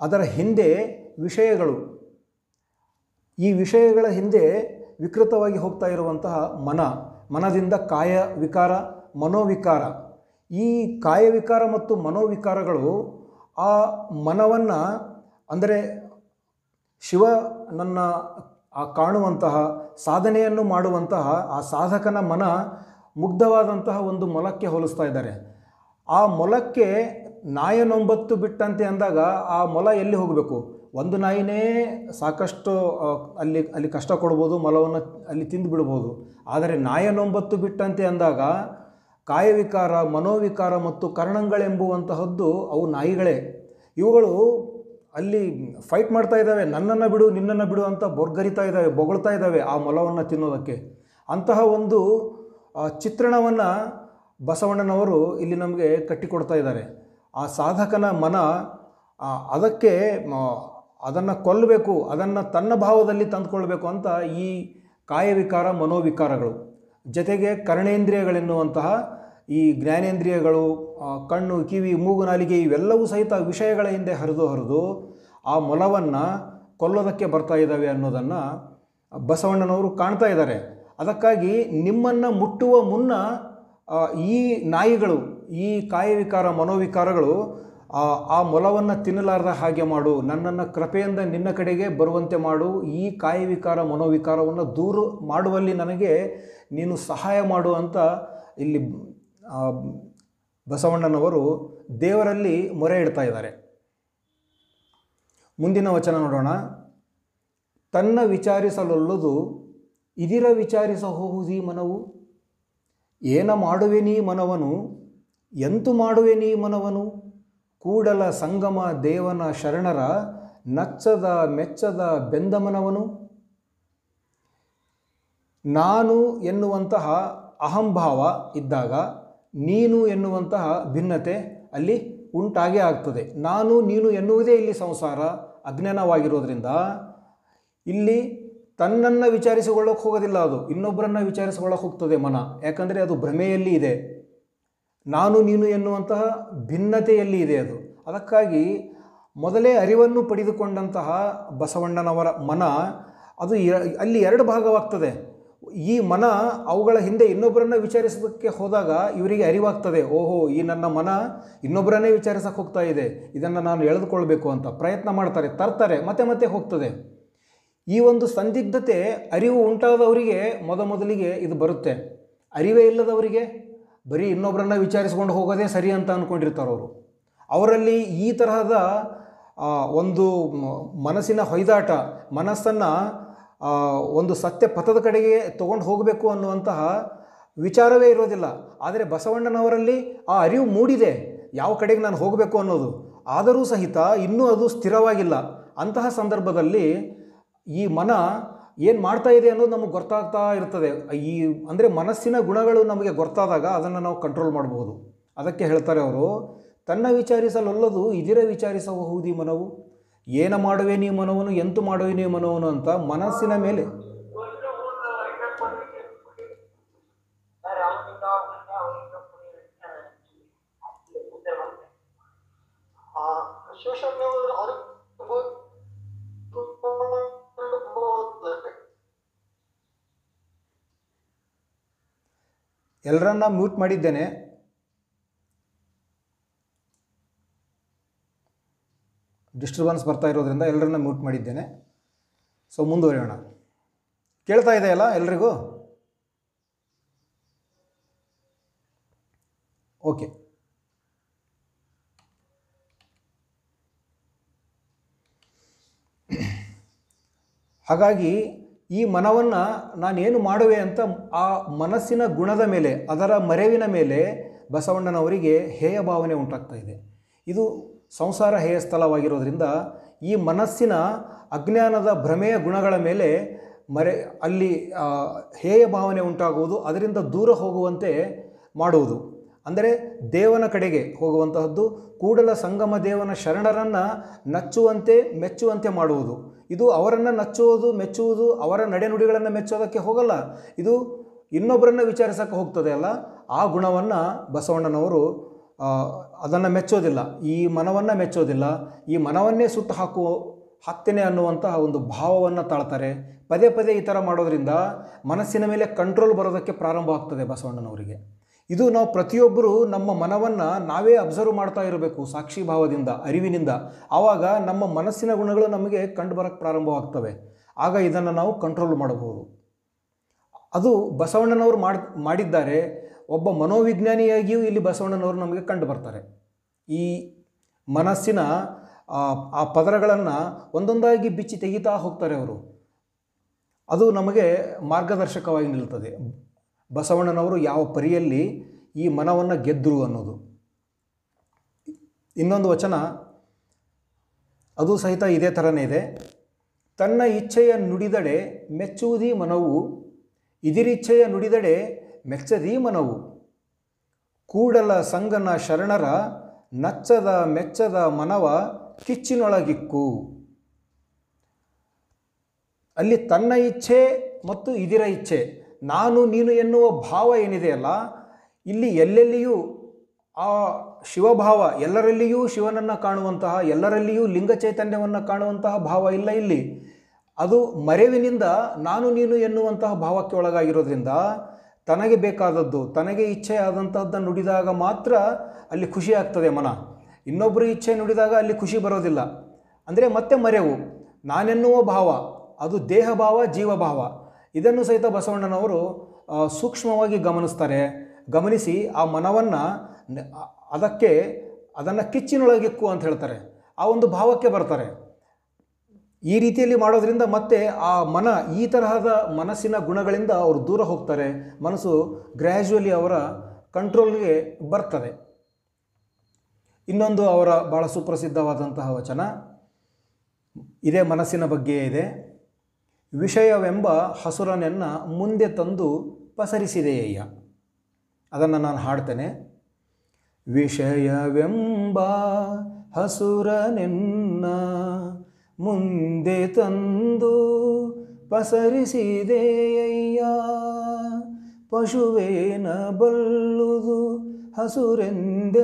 ಅದರ ಹಿಂದೆ ವಿಷಯಗಳು. ಈ ವಿಷಯಗಳ ಹಿಂದೆ ವಿಕೃತವಾಗಿ ಹೋಗ್ತಾ ಇರುವಂತಹ ಮನ, ಮನದಿಂದ ಕಾಯ ವಿಕಾರ, ಮನೋವಿಕಾರ. ಈ ಕಾಯವಿಕಾರ ಮತ್ತು ಮನೋವಿಕಾರಗಳು ಆ ಮನವನ್ನು ಅಂದರೆ ಶಿವ ನನ್ನ ಆ ಕಾಣುವಂತಹ, ಸಾಧನೆಯನ್ನು ಮಾಡುವಂತಹ, ಆ ಸಾಧಕನ ಮನ ಮುಗ್ಧವಾದಂತಹ ಒಂದು ಮೊಲಕ್ಕೆ ಹೋಲಿಸ್ತಾ ಇದ್ದಾರೆ. ಆ ಮೊಲಕ್ಕೆ ನಾಯನೊಂಬತ್ತು ಬಿಟ್ಟಂತೆ ಅಂದಾಗ ಆ ಮೊಲ ಎಲ್ಲಿ ಹೋಗಬೇಕು? ಒಂದು ನಾಯಿನೇ ಸಾಕಷ್ಟು ಅಲ್ಲಿ ಅಲ್ಲಿ ಕಷ್ಟ ಕೊಡ್ಬೋದು, ಮೊಲವನ್ನು ಅಲ್ಲಿ ತಿಂದು ಬಿಡ್ಬೋದು. ಆದರೆ ನಾಯನೊಂಬತ್ತು ಬಿಟ್ಟಂತೆ ಅಂದಾಗ ಕಾಯವಿಕಾರ, ಮನೋವಿಕಾರ ಮತ್ತು ಕರ್ಣಗಳೆಂಬುವಂತಹದ್ದು ಅವು ನಾಯಿಗಳೇ. ಇವುಗಳು ಅಲ್ಲಿ ಫೈಟ್ ಮಾಡ್ತಾ ಇದ್ದಾವೆ, ನನ್ನನ್ನು ಬಿಡು, ನಿನ್ನನ್ನು ಬಿಡು ಅಂತ ಬೊರ್ಗರಿತಾ ಇದ್ದಾವೆ, ಬೊಗಳ್ತಾ ಇದ್ದಾವೆ ಆ ಮೊಲವನ್ನು ತಿನ್ನೋದಕ್ಕೆ. ಅಂತಹ ಒಂದು ಚಿತ್ರಣವನ್ನು ಬಸವಣ್ಣನವರು ಇಲ್ಲಿ ನಮಗೆ ಕಟ್ಟಿಕೊಡ್ತಾ ಇದ್ದಾರೆ. ಆ ಸಾಧಕನ ಮನ ಅದಕ್ಕೆ ಅದನ್ನು ಕೊಲ್ಲಬೇಕು, ಅದನ್ನು ತನ್ನ ಭಾವದಲ್ಲಿ ತಂದುಕೊಳ್ಬೇಕು ಅಂತ ಈ ಕಾಯವಿಕಾರ, ಮನೋವಿಕಾರಗಳು. ಜೊತೆಗೆ ಕರ್ಣೇಂದ್ರಿಯಗಳೆನ್ನುವಂತಹ ಈ ಜ್ಞಾನೇಂದ್ರಿಯಗಳು ಕಣ್ಣು, ಕಿವಿ, ಮೂಗು, ನಾಲಿಗೆ ಇವೆಲ್ಲವೂ ಸಹಿತ ವಿಷಯಗಳ ಹಿಂದೆ ಹರಿದು ಹರಿದು ಆ ಮೊಲವನ್ನು ಕೊಲ್ಲೋದಕ್ಕೆ ಬರ್ತಾ ಇದ್ದಾವೆ ಅನ್ನೋದನ್ನು ಬಸವಣ್ಣನವರು ಕಾಣ್ತಾ ಇದ್ದಾರೆ. ಅದಕ್ಕಾಗಿ ನಿಮ್ಮನ್ನು ಮುಟ್ಟುವ ಮುನ್ನ ಈ ನಾಯಿಗಳು ಈ ಕಾಯವಿಕಾರ ಮನೋವಿಕಾರಗಳು ಆ, ಆ ಮೊಲವನ್ನು ತಿನ್ನಲಾರದ ಹಾಗೆ ಮಾಡು ನನ್ನನ್ನು ಕೃಪೆಯಿಂದ ನಿನ್ನ ಕಡೆಗೆ ಬರುವಂತೆ ಮಾಡು ಈ ಕಾಯವಿಕಾರ ಮನೋವಿಕಾರವನ್ನು ದೂರ ಮಾಡುವಲ್ಲಿ ನನಗೆ ನೀನು ಸಹಾಯ ಮಾಡು ಅಂತ ಇಲ್ಲಿ ಬಸವಣ್ಣನವರು ದೇವರಲ್ಲಿ ಮೊರೆ ಇಡ್ತಾ ಇದ್ದಾರೆ. ಮುಂದಿನ ವಚನ ನೋಡೋಣ. ತನ್ನ ವಿಚಾರಿಸಲೊಲ್ಲದು ಇದಿರ ವಿಚಾರಿಸ ಹೋಹುದಿ ಮನವು ಏನ ಮಾಡುವೆ ನೀ ಮನವನು ಎಂತು ಮಾಡುವೆ ನೀ ಮನವನು? ಕೂಡಲ ಸಂಗಮ ದೇವನ ಶರಣರ ನಚ್ಚದ ಮೆಚ್ಚದ ಬೆಂದಮನವನು? ನಾನು ಎನ್ನುವಂತಹ ಅಹಂಭಾವ ಇದ್ದಾಗ ನೀನು ಎನ್ನುವಂತಹ ಭಿನ್ನತೆ ಅಲ್ಲಿ ಉಂಟಾಗೇ ಆಗ್ತದೆ. ನಾನು ನೀನು ಎನ್ನುವುದೇ ಇಲ್ಲಿ ಸಂಸಾರ, ಅಜ್ಞಾನವಾಗಿರೋದ್ರಿಂದ ಇಲ್ಲಿ ತನ್ನನ್ನು ವಿಚಾರಿಸಿಕೊಳ್ಳೋಕೆ ಹೋಗೋದಿಲ್ಲ ಅದು. ಇನ್ನೊಬ್ಬರನ್ನು ವಿಚಾರಿಸಿಕೊಳ್ಳೋಕೆ ಹೋಗ್ತದೆ ಮನ. ಯಾಕಂದರೆ ಅದು ಭ್ರಮೆಯಲ್ಲಿ ಇದೆ. ನಾನು ನೀನು ಎನ್ನುವಂತಹ ಭಿನ್ನತೆಯಲ್ಲಿ ಇದೆ ಅದು. ಅದಕ್ಕಾಗಿ ಮೊದಲೇ ಅರಿವನ್ನು ಪಡೆದುಕೊಂಡಂತಹ ಬಸವಣ್ಣನವರ ಮನ, ಅದು ಅಲ್ಲಿ ಎರಡು ಭಾಗವಾಗ್ತದೆ. ಈ ಮನ ಅವುಗಳ ಹಿಂದೆ ಇನ್ನೊಬ್ಬರನ್ನ ವಿಚಾರಿಸೋದಕ್ಕೆ ಹೋದಾಗ ಇವರಿಗೆ ಅರಿವಾಗ್ತದೆ. ಓಹೋ, ಈ ನನ್ನ ಮನ ಇನ್ನೊಬ್ಬರನ್ನೇ ವಿಚಾರಿಸಕ್ಕೆ ಹೋಗ್ತಾ ಇದೆ. ಇದನ್ನು ನಾನು ಎಳೆದುಕೊಳ್ಬೇಕು ಅಂತ ಪ್ರಯತ್ನ ಮಾಡ್ತಾರೆ, ತರ್ತಾರೆ, ಮತ್ತೆ ಮತ್ತೆ ಹೋಗ್ತದೆ. ಈ ಒಂದು ಸಂದಿಗ್ಧತೆ, ಅರಿವು ಉಂಟಾದವರಿಗೆ ಮೊದಮೊದಲಿಗೆ ಇದು ಬರುತ್ತೆ. ಅರಿವೇ ಇಲ್ಲದವರಿಗೆ ಬರೀ ಇನ್ನೊಬ್ಬರನ್ನ ವಿಚಾರಿಸ್ಕೊಂಡು ಹೋಗೋದೇ ಸರಿ ಅಂತ ಅಂದ್ಕೊಂಡಿರ್ತಾರೆ ಅವರು. ಅವರಲ್ಲಿ ಈ ತರಹದ ಒಂದು ಮನಸ್ಸಿನ ಹೊಯ್ದಾಟ, ಮನಸ್ಸನ್ನು ಒಂದು ಸತ್ಯ ಪಥದ ಕಡೆಗೆ ತಗೊಂಡು ಹೋಗಬೇಕು ಅನ್ನುವಂತಹ ವಿಚಾರವೇ ಇರೋದಿಲ್ಲ. ಆದರೆ ಬಸವಣ್ಣನವರಲ್ಲಿ ಆ ಅರಿವು ಮೂಡಿದೆ. ಯಾವ ಕಡೆಗೆ ನಾನು ಹೋಗಬೇಕು ಅನ್ನೋದು. ಆದರೂ ಸಹಿತ ಇನ್ನೂ ಅದು ಸ್ಥಿರವಾಗಿಲ್ಲ. ಅಂತಹ ಸಂದರ್ಭದಲ್ಲಿ ಈ ಮನ ಏನು ಮಾಡ್ತಾ ಇದೆ ಅನ್ನೋದು ನಮಗೆ ಗೊತ್ತಾಗ್ತಾ ಇರ್ತದೆ. ಈ ಅಂದರೆ ಮನಸ್ಸಿನ ಗುಣಗಳು ನಮಗೆ ಗೊತ್ತಾದಾಗ ಅದನ್ನು ನಾವು ಕಂಟ್ರೋಲ್ ಮಾಡಬಹುದು ಅದಕ್ಕೆ ಹೇಳ್ತಾರೆ ಅವರು, ತನ್ನ ವಿಚಾರಿಸಲೊಲ್ಲದು, ಇದಿರ ವಿಚಾರಿಸಬಹುದಿ ಮನವು? ಏನ ಮಾಡುವೆ ನೀ ಮನವನು, ಎಂತು ಮಾಡುವೆ ನೀ ಮನವನು? ಅಂತ ಮನಸ್ಸಿನ ಮೇಲೆ. ಎಲ್ಲರನ್ನ ಮ್ಯೂಟ್ ಮಾಡಿದ್ದೇನೆ. ಡಿಸ್ಟರ್ಬೆನ್ಸ್ ಬರ್ತಾ ಇರೋದ್ರಿಂದ ಎಲ್ಲರನ್ನ ಮ್ಯೂಟ್ ಮಾಡಿದ್ದೇನೆ. ಸೊ ಮುಂದುವರಿಯೋಣ. ಕೇಳ್ತಾ ಇದೆಯಲ್ಲ ಎಲ್ರಿಗೂ? ಓಕೆ ಹಾಗಾಗಿ ಈ ಮನವನ್ನು ನಾನೇನು ಮಾಡುವೆ ಅಂತ ಆ ಮನಸ್ಸಿನ ಗುಣದ ಮೇಲೆ, ಅದರ ಮರೆವಿನ ಮೇಲೆ ಬಸವಣ್ಣನವರಿಗೆ ಹೇಯ ಭಾವನೆ ಉಂಟಾಗ್ತಾ ಇದೆ. ಇದು ಸಂಸಾರ ಹೇಯ ಸ್ಥಳವಾಗಿರೋದ್ರಿಂದ ಈ ಮನಸ್ಸಿನ ಅಜ್ಞಾನದ ಭ್ರಮೆಯ ಗುಣಗಳ ಮೇಲೆ ಮರೆ, ಅಲ್ಲಿ ಹೇಯ ಭಾವನೆ ಉಂಟಾಗುವುದು, ಅದರಿಂದ ದೂರ ಹೋಗುವಂತೆ ಮಾಡುವುದು. ಅಂದರೆ ದೇವನ ಕಡೆಗೆ ಹೋಗುವಂತಹದ್ದು, ಕೂಡಲ ಸಂಗಮ ದೇವನ ಶರಣರನ್ನು ನಚ್ಚುವಂತೆ, ಮೆಚ್ಚುವಂತೆ ಮಾಡುವುದು. ಇದು ಅವರನ್ನು ನಚ್ಚುವುದು, ಮೆಚ್ಚುವುದು, ಅವರ ನಡೆನುಡಿಗಳನ್ನು ಮೆಚ್ಚೋದಕ್ಕೆ ಹೋಗಲ್ಲ. ಇದು ಇನ್ನೊಬ್ಬರನ್ನು ವಿಚಾರಿಸೋಕ್ಕೆ ಹೋಗ್ತದೆ ಅಲ್ಲ. ಆ ಗುಣವನ್ನು ಬಸವಣ್ಣನವರು ಅದನ್ನು ಮೆಚ್ಚೋದಿಲ್ಲ. ಈ ಮನವನ್ನು ಮೆಚ್ಚೋದಿಲ್ಲ. ಈ ಮನವನ್ನೇ ಸುಟ್ಟು ಹಾಕುವ ಹಾಕ್ತೇನೆ ಅನ್ನುವಂತಹ ಒಂದು ಭಾವವನ್ನು ತಾಳ್ತಾರೆ. ಪದೇ ಪದೇ ಈ ಥರ ಮಾಡೋದರಿಂದ ಮನಸ್ಸಿನ ಮೇಲೆ ಕಂಟ್ರೋಲ್ ಬರೋದಕ್ಕೆ ಪ್ರಾರಂಭ ಆಗ್ತದೆ ಬಸವಣ್ಣನವರಿಗೆ. ಇದು ನಾವು ಪ್ರತಿಯೊಬ್ಬರು ನಮ್ಮ ಮನವನ್ನು ನಾವೇ ಅಬ್ಸರ್ವ್ ಮಾಡ್ತಾ ಇರಬೇಕು ಸಾಕ್ಷಿ ಭಾವದಿಂದ ಅರಿವಿನಿಂದ. ಆವಾಗ ನಮ್ಮ ಮನಸ್ಸಿನ ಗುಣಗಳು ನಮಗೆ ಕಂಡು ಬರಕ್ಕೆ ಪ್ರಾರಂಭವಾಗ್ತವೆ. ಆಗ ಇದನ್ನು ನಾವು ಕಂಟ್ರೋಲ್ ಮಾಡಬಹುದು. ಅದು ಬಸವಣ್ಣನವರು ಮಾಡಿ ಮಾಡಿದ್ದಾರೆ. ಒಬ್ಬ ಮನೋವಿಜ್ಞಾನಿಯಾಗಿಯೂ ಇಲ್ಲಿ ಬಸವಣ್ಣನವರು ನಮಗೆ ಕಂಡು ಬರ್ತಾರೆ. ಈ ಮನಸ್ಸಿನ ಆ, ಪದರಗಳನ್ನು ಒಂದೊಂದಾಗಿ ಬಿಚ್ಚಿ ತೆಗಿತಾ ಹೋಗ್ತಾರೆ ಅವರು. ಅದು ನಮಗೆ ಮಾರ್ಗದರ್ಶಕವಾಗಿ ನಿಲ್ತದೆ. ಬಸವಣ್ಣನವರು ಯಾವ ಪರಿಯಲ್ಲಿ ಈ ಮನವನ್ನು ಗೆದ್ದರು ಅನ್ನೋದು. ಇನ್ನೊಂದು ವಚನ, ಅದು ಸಹಿತ ಇದೇ ಥರನೇ ಇದೆ. ತನ್ನ ಇಚ್ಛೆಯ ನುಡಿದಡೆ ಮೆಚ್ಚುವುದೀ ಮನವು ಇದಿರಿಚ್ಛೆಯ ನುಡಿದಡೆ ಮೆಚ್ಚದೀ ಮನವು. ಕೂಡಲ ಸಂಗನ ಶರಣರ ನಚ್ಚದ ಮೆಚ್ಚದ ಮನವ ಕಿಚ್ಚಿನೊಳಗಿಕ್ಕು. ಅಲ್ಲಿ ತನ್ನ ಇಚ್ಛೆ ಮತ್ತು ಇದಿರ ಇಚ್ಛೆ. ನಾನು, ನೀನು ಎನ್ನುವ ಭಾವ ಏನಿದೆಯಲ್ಲ ಇಲ್ಲಿ ಎಲ್ಲೆಲ್ಲಿಯೂ ಆ ಶಿವಭಾವ, ಎಲ್ಲರಲ್ಲಿಯೂ ಶಿವನನ್ನು ಕಾಣುವಂತಹ, ಎಲ್ಲರಲ್ಲಿಯೂ ಲಿಂಗ ಚೈತನ್ಯವನ್ನು ಕಾಣುವಂತಹ ಭಾವ ಇಲ್ಲ ಇಲ್ಲಿ. ಅದು ಮರೆವಿನಿಂದ ನಾನು, ನೀನು ಎನ್ನುವಂತಹ ಭಾವಕ್ಕೆ ಒಳಗಾಗಿರೋದ್ರಿಂದ ತನಗೆ ಬೇಕಾದದ್ದು, ತನಗೆ ಇಚ್ಛೆ ಆದಂತಹದ್ದನ್ನು ನುಡಿದಾಗ ಮಾತ್ರ ಅಲ್ಲಿ ಖುಷಿ ಆಗ್ತದೆ ಮನ. ಇನ್ನೊಬ್ಬರು ಇಚ್ಛೆ ನುಡಿದಾಗ ಅಲ್ಲಿ ಖುಷಿ ಬರೋದಿಲ್ಲ. ಅಂದರೆ ಮತ್ತೆ ಮರೆವು. ನಾನೆನ್ನುವ ಭಾವ, ಅದು ದೇಹ ಭಾವ ಜೀವಭಾವ. ಇದನ್ನು ಸಹಿತ ಬಸವಣ್ಣನವರು ಸೂಕ್ಷ್ಮವಾಗಿ ಗಮನಿಸ್ತಾರೆ. ಗಮನಿಸಿ ಆ ಮನವನ್ನು ಅದಕ್ಕೆ, ಅದನ್ನು ಕಿಚ್ಚಿನೊಳಗಿಕ್ಕು ಅಂತ ಹೇಳ್ತಾರೆ. ಆ ಒಂದು ಭಾವಕ್ಕೆ ಬರ್ತಾರೆ. ಈ ರೀತಿಯಲ್ಲಿ ಮಾಡೋದ್ರಿಂದ ಮತ್ತೆ ಆ ಮನ, ಈ ತರಹದ ಮನಸ್ಸಿನ ಗುಣಗಳಿಂದ ಅವರು ದೂರ ಹೋಗ್ತಾರೆ. ಮನಸ್ಸು ಗ್ರ್ಯಾಜುವಲಿ ಅವರ ಕಂಟ್ರೋಲ್ಗೆ ಬರ್ತದೆ. ಇನ್ನೊಂದು ಅವರ ಭಾಳ ಸುಪ್ರಸಿದ್ಧವಾದಂತಹ ವಚನ, ಇದೇ ಮನಸ್ಸಿನ ಬಗ್ಗೆ ಇದೆ. ವಿಷಯವೆಂಬ ಹಸುರನೆನ್ನ ಮುಂದೆ ತಂದು ಪಸರಿಸಿದೆಯಯ್ಯ. ಅದನ್ನು ನಾನು ಹಾಡ್ತೇನೆ. ವಿಷಯವೆಂಬ ಹಸುರನೆನ್ನ ಮುಂದೆ ತಂದು ಪಸರಿಸಿದೆಯಯ್ಯ. ಪಶುವೇನ ಬಲ್ಲುದು, ಹಸುರೆಂದೆಳೆಸುವುದು,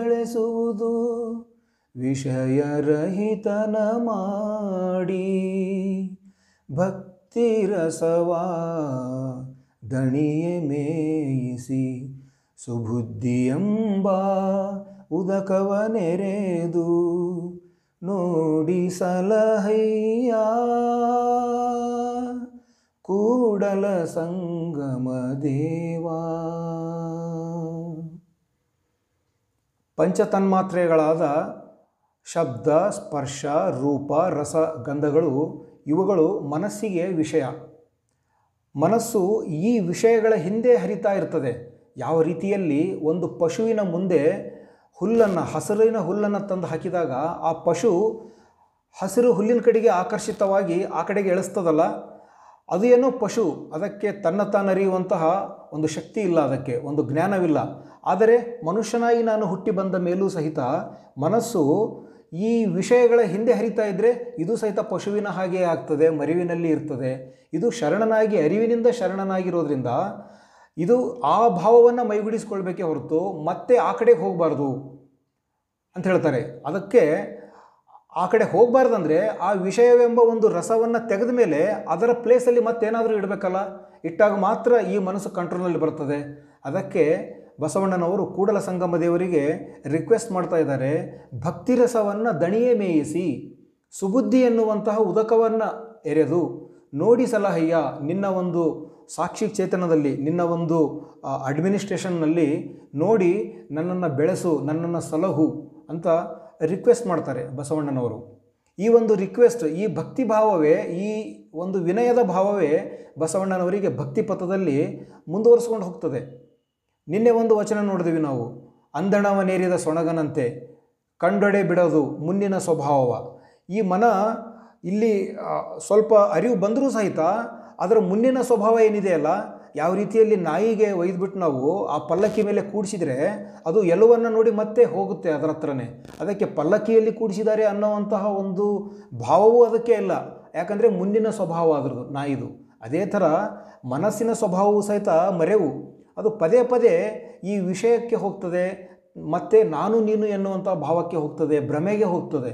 ವಿಷಯರಹಿತನ ಮಾಡಿ. ಭಕ್ತಿರಸವಾ ದಣಿಯೆ ಮೇಯಿಸಿ ಸುಬುದ್ಧಿಯಂಬ ಉದಕವ ನೆರೆದು ನೋಡಿ ಸಲಹಯ್ಯ ಕೂಡಲ ಸಂಗಮ ದೇವಾ. ಪಂಚತನ್ಮಾತ್ರೆಗಳಾದ ಶಬ್ದ, ಸ್ಪರ್ಶ, ರೂಪ, ರಸ, ಗಂಧಗಳು ಇವುಗಳು ಮನಸ್ಸಿಗೆ ವಿಷಯ. ಮನಸ್ಸು ಈ ವಿಷಯಗಳ ಹಿಂದೆ ಹರಿತಾ ಇರ್ತದೆ. ಯಾವ ರೀತಿಯಲ್ಲಿ ಒಂದು ಪಶುವಿನ ಮುಂದೆ ಹುಲ್ಲನ್ನು, ಹಸಿರಿನ ಹುಲ್ಲನ್ನು ತಂದು ಹಾಕಿದಾಗ ಆ ಪಶು ಹಸಿರು ಹುಲ್ಲಿನ ಕಡೆಗೆ ಆಕರ್ಷಿತವಾಗಿ ಆ ಕಡೆಗೆ ಎಳಿಸ್ತದಲ್ಲ? ಅದು ಏನೋ ಪಶು. ಅದಕ್ಕೆ ತನ್ನ ತಾನರಿಯುವಂತಹ ಒಂದು ಶಕ್ತಿ ಇಲ್ಲ ಅದಕ್ಕೆ, ಒಂದು ಜ್ಞಾನವಿಲ್ಲ. ಆದರೆ ಮನುಷ್ಯನಾಗಿ ನಾನು ಹುಟ್ಟಿ ಬಂದ ಮೇಲೂ ಸಹಿತ ಮನಸ್ಸು ಈ ವಿಷಯಗಳ ಹಿಂದೆ ಹರಿತಾ ಇದ್ದರೆ ಇದು ಸಹಿತ ಪಶುವಿನ ಹಾಗೆ ಆಗ್ತದೆ, ಮರಿವಿನಲ್ಲಿ ಇರ್ತದೆ. ಇದು ಶರಣನಾಗಿ, ಅರಿವಿನಿಂದ ಶರಣನಾಗಿರೋದ್ರಿಂದ ಇದು ಆ ಭಾವವನ್ನು ಮೈಗೂಡಿಸ್ಕೊಳ್ಬೇಕೇ ಹೊರತು ಮತ್ತೆ ಆ ಕಡೆಗೆ ಹೋಗಬಾರ್ದು ಅಂತ ಹೇಳ್ತಾರೆ. ಅದಕ್ಕೆ ಆ ಕಡೆ ಹೋಗಬಾರ್ದಂದ್ರೆ ಆ ವಿಷಯವೆಂಬ ಒಂದು ರಸವನ್ನು ತೆಗೆದ ಮೇಲೆ ಅದರ ಪ್ಲೇಸಲ್ಲಿ ಮತ್ತೇನಾದರೂ ಇಡಬೇಕಲ್ಲ? ಇಟ್ಟಾಗ ಮಾತ್ರ ಈ ಮನಸ್ಸು ಕಂಟ್ರೋಲ್ನಲ್ಲಿ ಬರ್ತದೆ. ಅದಕ್ಕೆ ಬಸವಣ್ಣನವರು ಕೂಡಲ ಸಂಗಮ ದೇವರಿಗೆ ರಿಕ್ವೆಸ್ಟ್ ಮಾಡ್ತಾ ಇದ್ದಾರೆ ಭಕ್ತಿರಸವನ್ನು ದಣಿಯೇ ಮೇಯಿಸಿ, ಸುಬುದ್ಧಿ ಎನ್ನುವಂತಹ ಉದಕವನ್ನು ಎರೆದು, ನೋಡಿ ಸಲಹಯ್ಯ, ನಿನ್ನ ಒಂದು ಸಾಕ್ಷಿ ಚೇತನದಲ್ಲಿ, ನಿನ್ನ ಒಂದು ಅಡ್ಮಿನಿಸ್ಟ್ರೇಷನ್ನಲ್ಲಿ ನೋಡಿ ನನ್ನನ್ನು ಬೆಳೆಸು, ನನ್ನನ್ನು ಸಲಹು ಅಂತ ರಿಕ್ವೆಸ್ಟ್ ಮಾಡ್ತಾರೆ ಬಸವಣ್ಣನವರು. ಈ ಒಂದು ರಿಕ್ವೆಸ್ಟ್ ಈ ಭಕ್ತಿ ಭಾವವೇ, ಈ ಒಂದು ವಿನಯದ ಭಾವವೇ ಬಸವಣ್ಣನವರಿಗೆ ಭಕ್ತಿ ಪಥದಲ್ಲಿ ಮುಂದುವರಿಸ್ಕೊಂಡು ಹೋಗ್ತದೆ. ನಿನ್ನೆ ಒಂದು ವಚನ ನೋಡಿದ್ವಿ ನಾವು. ಅಂದಣವನೇರಿದ ಸೊಣಗನಂತೆ ಕಂಡೊಡೆ ಬಿಡೋದು ಮುನ್ನಿನ ಸ್ವಭಾವ ಈ ಮನ ಇಲ್ಲಿ ಸ್ವಲ್ಪ ಅರಿವು ಬಂದರೂ ಸಹಿತ ಅದರ ಮುನ್ನಿನ ಸ್ವಭಾವ ಏನಿದೆಯಲ್ಲ ಯಾವ ರೀತಿಯಲ್ಲಿ ನಾಯಿಗೆ ಒಯ್ದುಬಿಟ್ಟು ನಾವು ಆ ಪಲ್ಲಕ್ಕಿ ಮೇಲೆ ಕೂಡಿಸಿದರೆ ಅದು ಎಲ್ಲವನ್ನು ನೋಡಿ ಮತ್ತೆ ಹೋಗುತ್ತೆ ಅದರ ಹತ್ರನೇ. ಅದಕ್ಕೆ ಪಲ್ಲಕ್ಕಿಯಲ್ಲಿ ಕೂಡಿಸಿದ್ದಾರೆ ಅನ್ನೋವಂತಹ ಒಂದು ಭಾವವೂ ಅದಕ್ಕೆ ಇಲ್ಲ. ಯಾಕಂದರೆ ಮುಂದಿನ ಸ್ವಭಾವ ಅದರದು ನಾಯಿದು. ಅದೇ ಥರ ಮನಸ್ಸಿನ ಸ್ವಭಾವವು ಸಹಿತ ಮರೆವು. ಅದು ಪದೇ ಪದೇ ಈ ವಿಷಯಕ್ಕೆ ಹೋಗ್ತದೆ, ಮತ್ತು ನಾನು ನೀನು ಎನ್ನುವಂಥ ಭಾವಕ್ಕೆ ಹೋಗ್ತದೆ, ಭ್ರಮೆಗೆ ಹೋಗ್ತದೆ.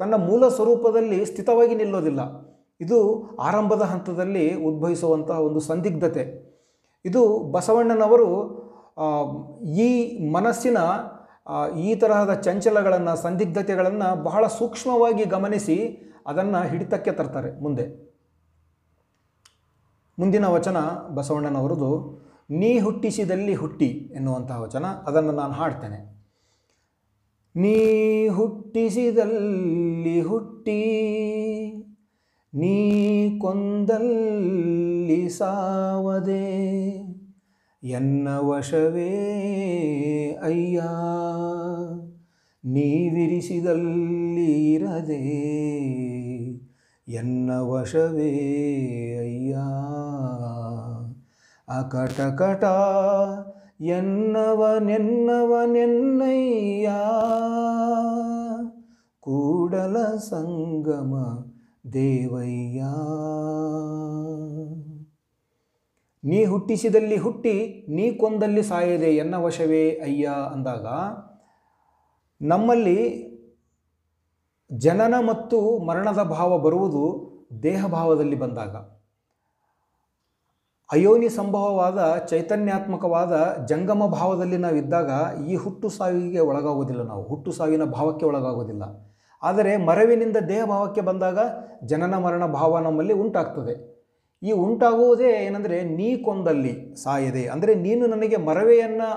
ತನ್ನ ಮೂಲ ಸ್ವರೂಪದಲ್ಲಿ ಸ್ಥಿತವಾಗಿ ನಿಲ್ಲೋದಿಲ್ಲ. ಇದು ಆರಂಭದ ಹಂತದಲ್ಲಿ ಉದ್ಭವಿಸುವಂತಹ ಒಂದು ಸಂದಿಗ್ಧತೆ. ಇದು ಬಸವಣ್ಣನವರು ಈ ಮನಸ್ಸಿನ ಈ ತರಹದ ಚಂಚಲಗಳನ್ನು, ಸಂದಿಗ್ಧತೆಗಳನ್ನು ಬಹಳ ಸೂಕ್ಷ್ಮವಾಗಿ ಗಮನಿಸಿ ಅದನ್ನು ಹಿಡಿತಕ್ಕೆ ತರ್ತಾರೆ ಮುಂದೆ. ಮುಂದಿನ ವಚನ ಬಸವಣ್ಣನವರದು. ನೀ ಹುಟ್ಟಿಸಿದಲ್ಲಿ ಹುಟ್ಟಿ ಎನ್ನುವಂತಹ ವಚನ, ಅದನ್ನು ನಾನು ಹಾಡ್ತೇನೆ. ನೀ ಹುಟ್ಟಿಸಿದಲ್ಲಿ ಹುಟ್ಟಿ, ನೀ ಕೊಂದಲ್ಲಿ ಸಾವದೆ, ಎನ್ನ ವಶವೇ ಅಯ್ಯ ನೀವಿರಿಸಿದಲ್ಲಿ ಇರದೆ, ಎನ್ನ ವಶವೇ ಅಯ್ಯ. ಅಕಟಕಟ ನೆನ್ನಯ್ಯ ಕೂಡಲ ಸಂಗಮ ದೇವಯ್ಯ. ನೀ ಹುಟ್ಟಿಸಿದಲ್ಲಿ ಹುಟ್ಟಿ, ನೀ ಕೊಂದಲ್ಲಿ ಸಾಯದೆ ಎನ್ನ ವಶವೇ ಅಯ್ಯ ಅಂದಾಗ, ನಮ್ಮಲ್ಲಿ ಜನನ ಮತ್ತು ಮರಣದ ಭಾವ ಬರುವುದು ದೇಹ ಭಾವದಲ್ಲಿ ಬಂದಾಗ. ಅಯೋನಿ ಸಂಭವವಾದ ಚೈತನ್ಯಾತ್ಮಕವಾದ ಜಂಗಮ ಭಾವದಲ್ಲಿ ನಾವಿದ್ದಾಗ ಈ ಹುಟ್ಟು ಸಾವಿಗೆ ಒಳಗಾಗೋದಿಲ್ಲ ನಾವು. ಹುಟ್ಟು ಸಾವಿನ ಭಾವಕ್ಕೆ ಒಳಗಾಗೋದಿಲ್ಲ. ಆದರೆ ಮರವಿನಿಂದ ದೇಹ ಭಾವಕ್ಕೆ ಬಂದಾಗ ಜನನ ಮರಣ ಭಾವ ನಮ್ಮಲ್ಲಿ ಉಂಟಾಗ್ತದೆ. ಈ ಉಂಟಾಗುವುದೇ ಏನಂದರೆ ನೀ ಕೊಂದಲ್ಲಿ ಸಾಯದೆ. ಅಂದರೆ ನೀನು ನನಗೆ ಮರವೆಯನ್ನು,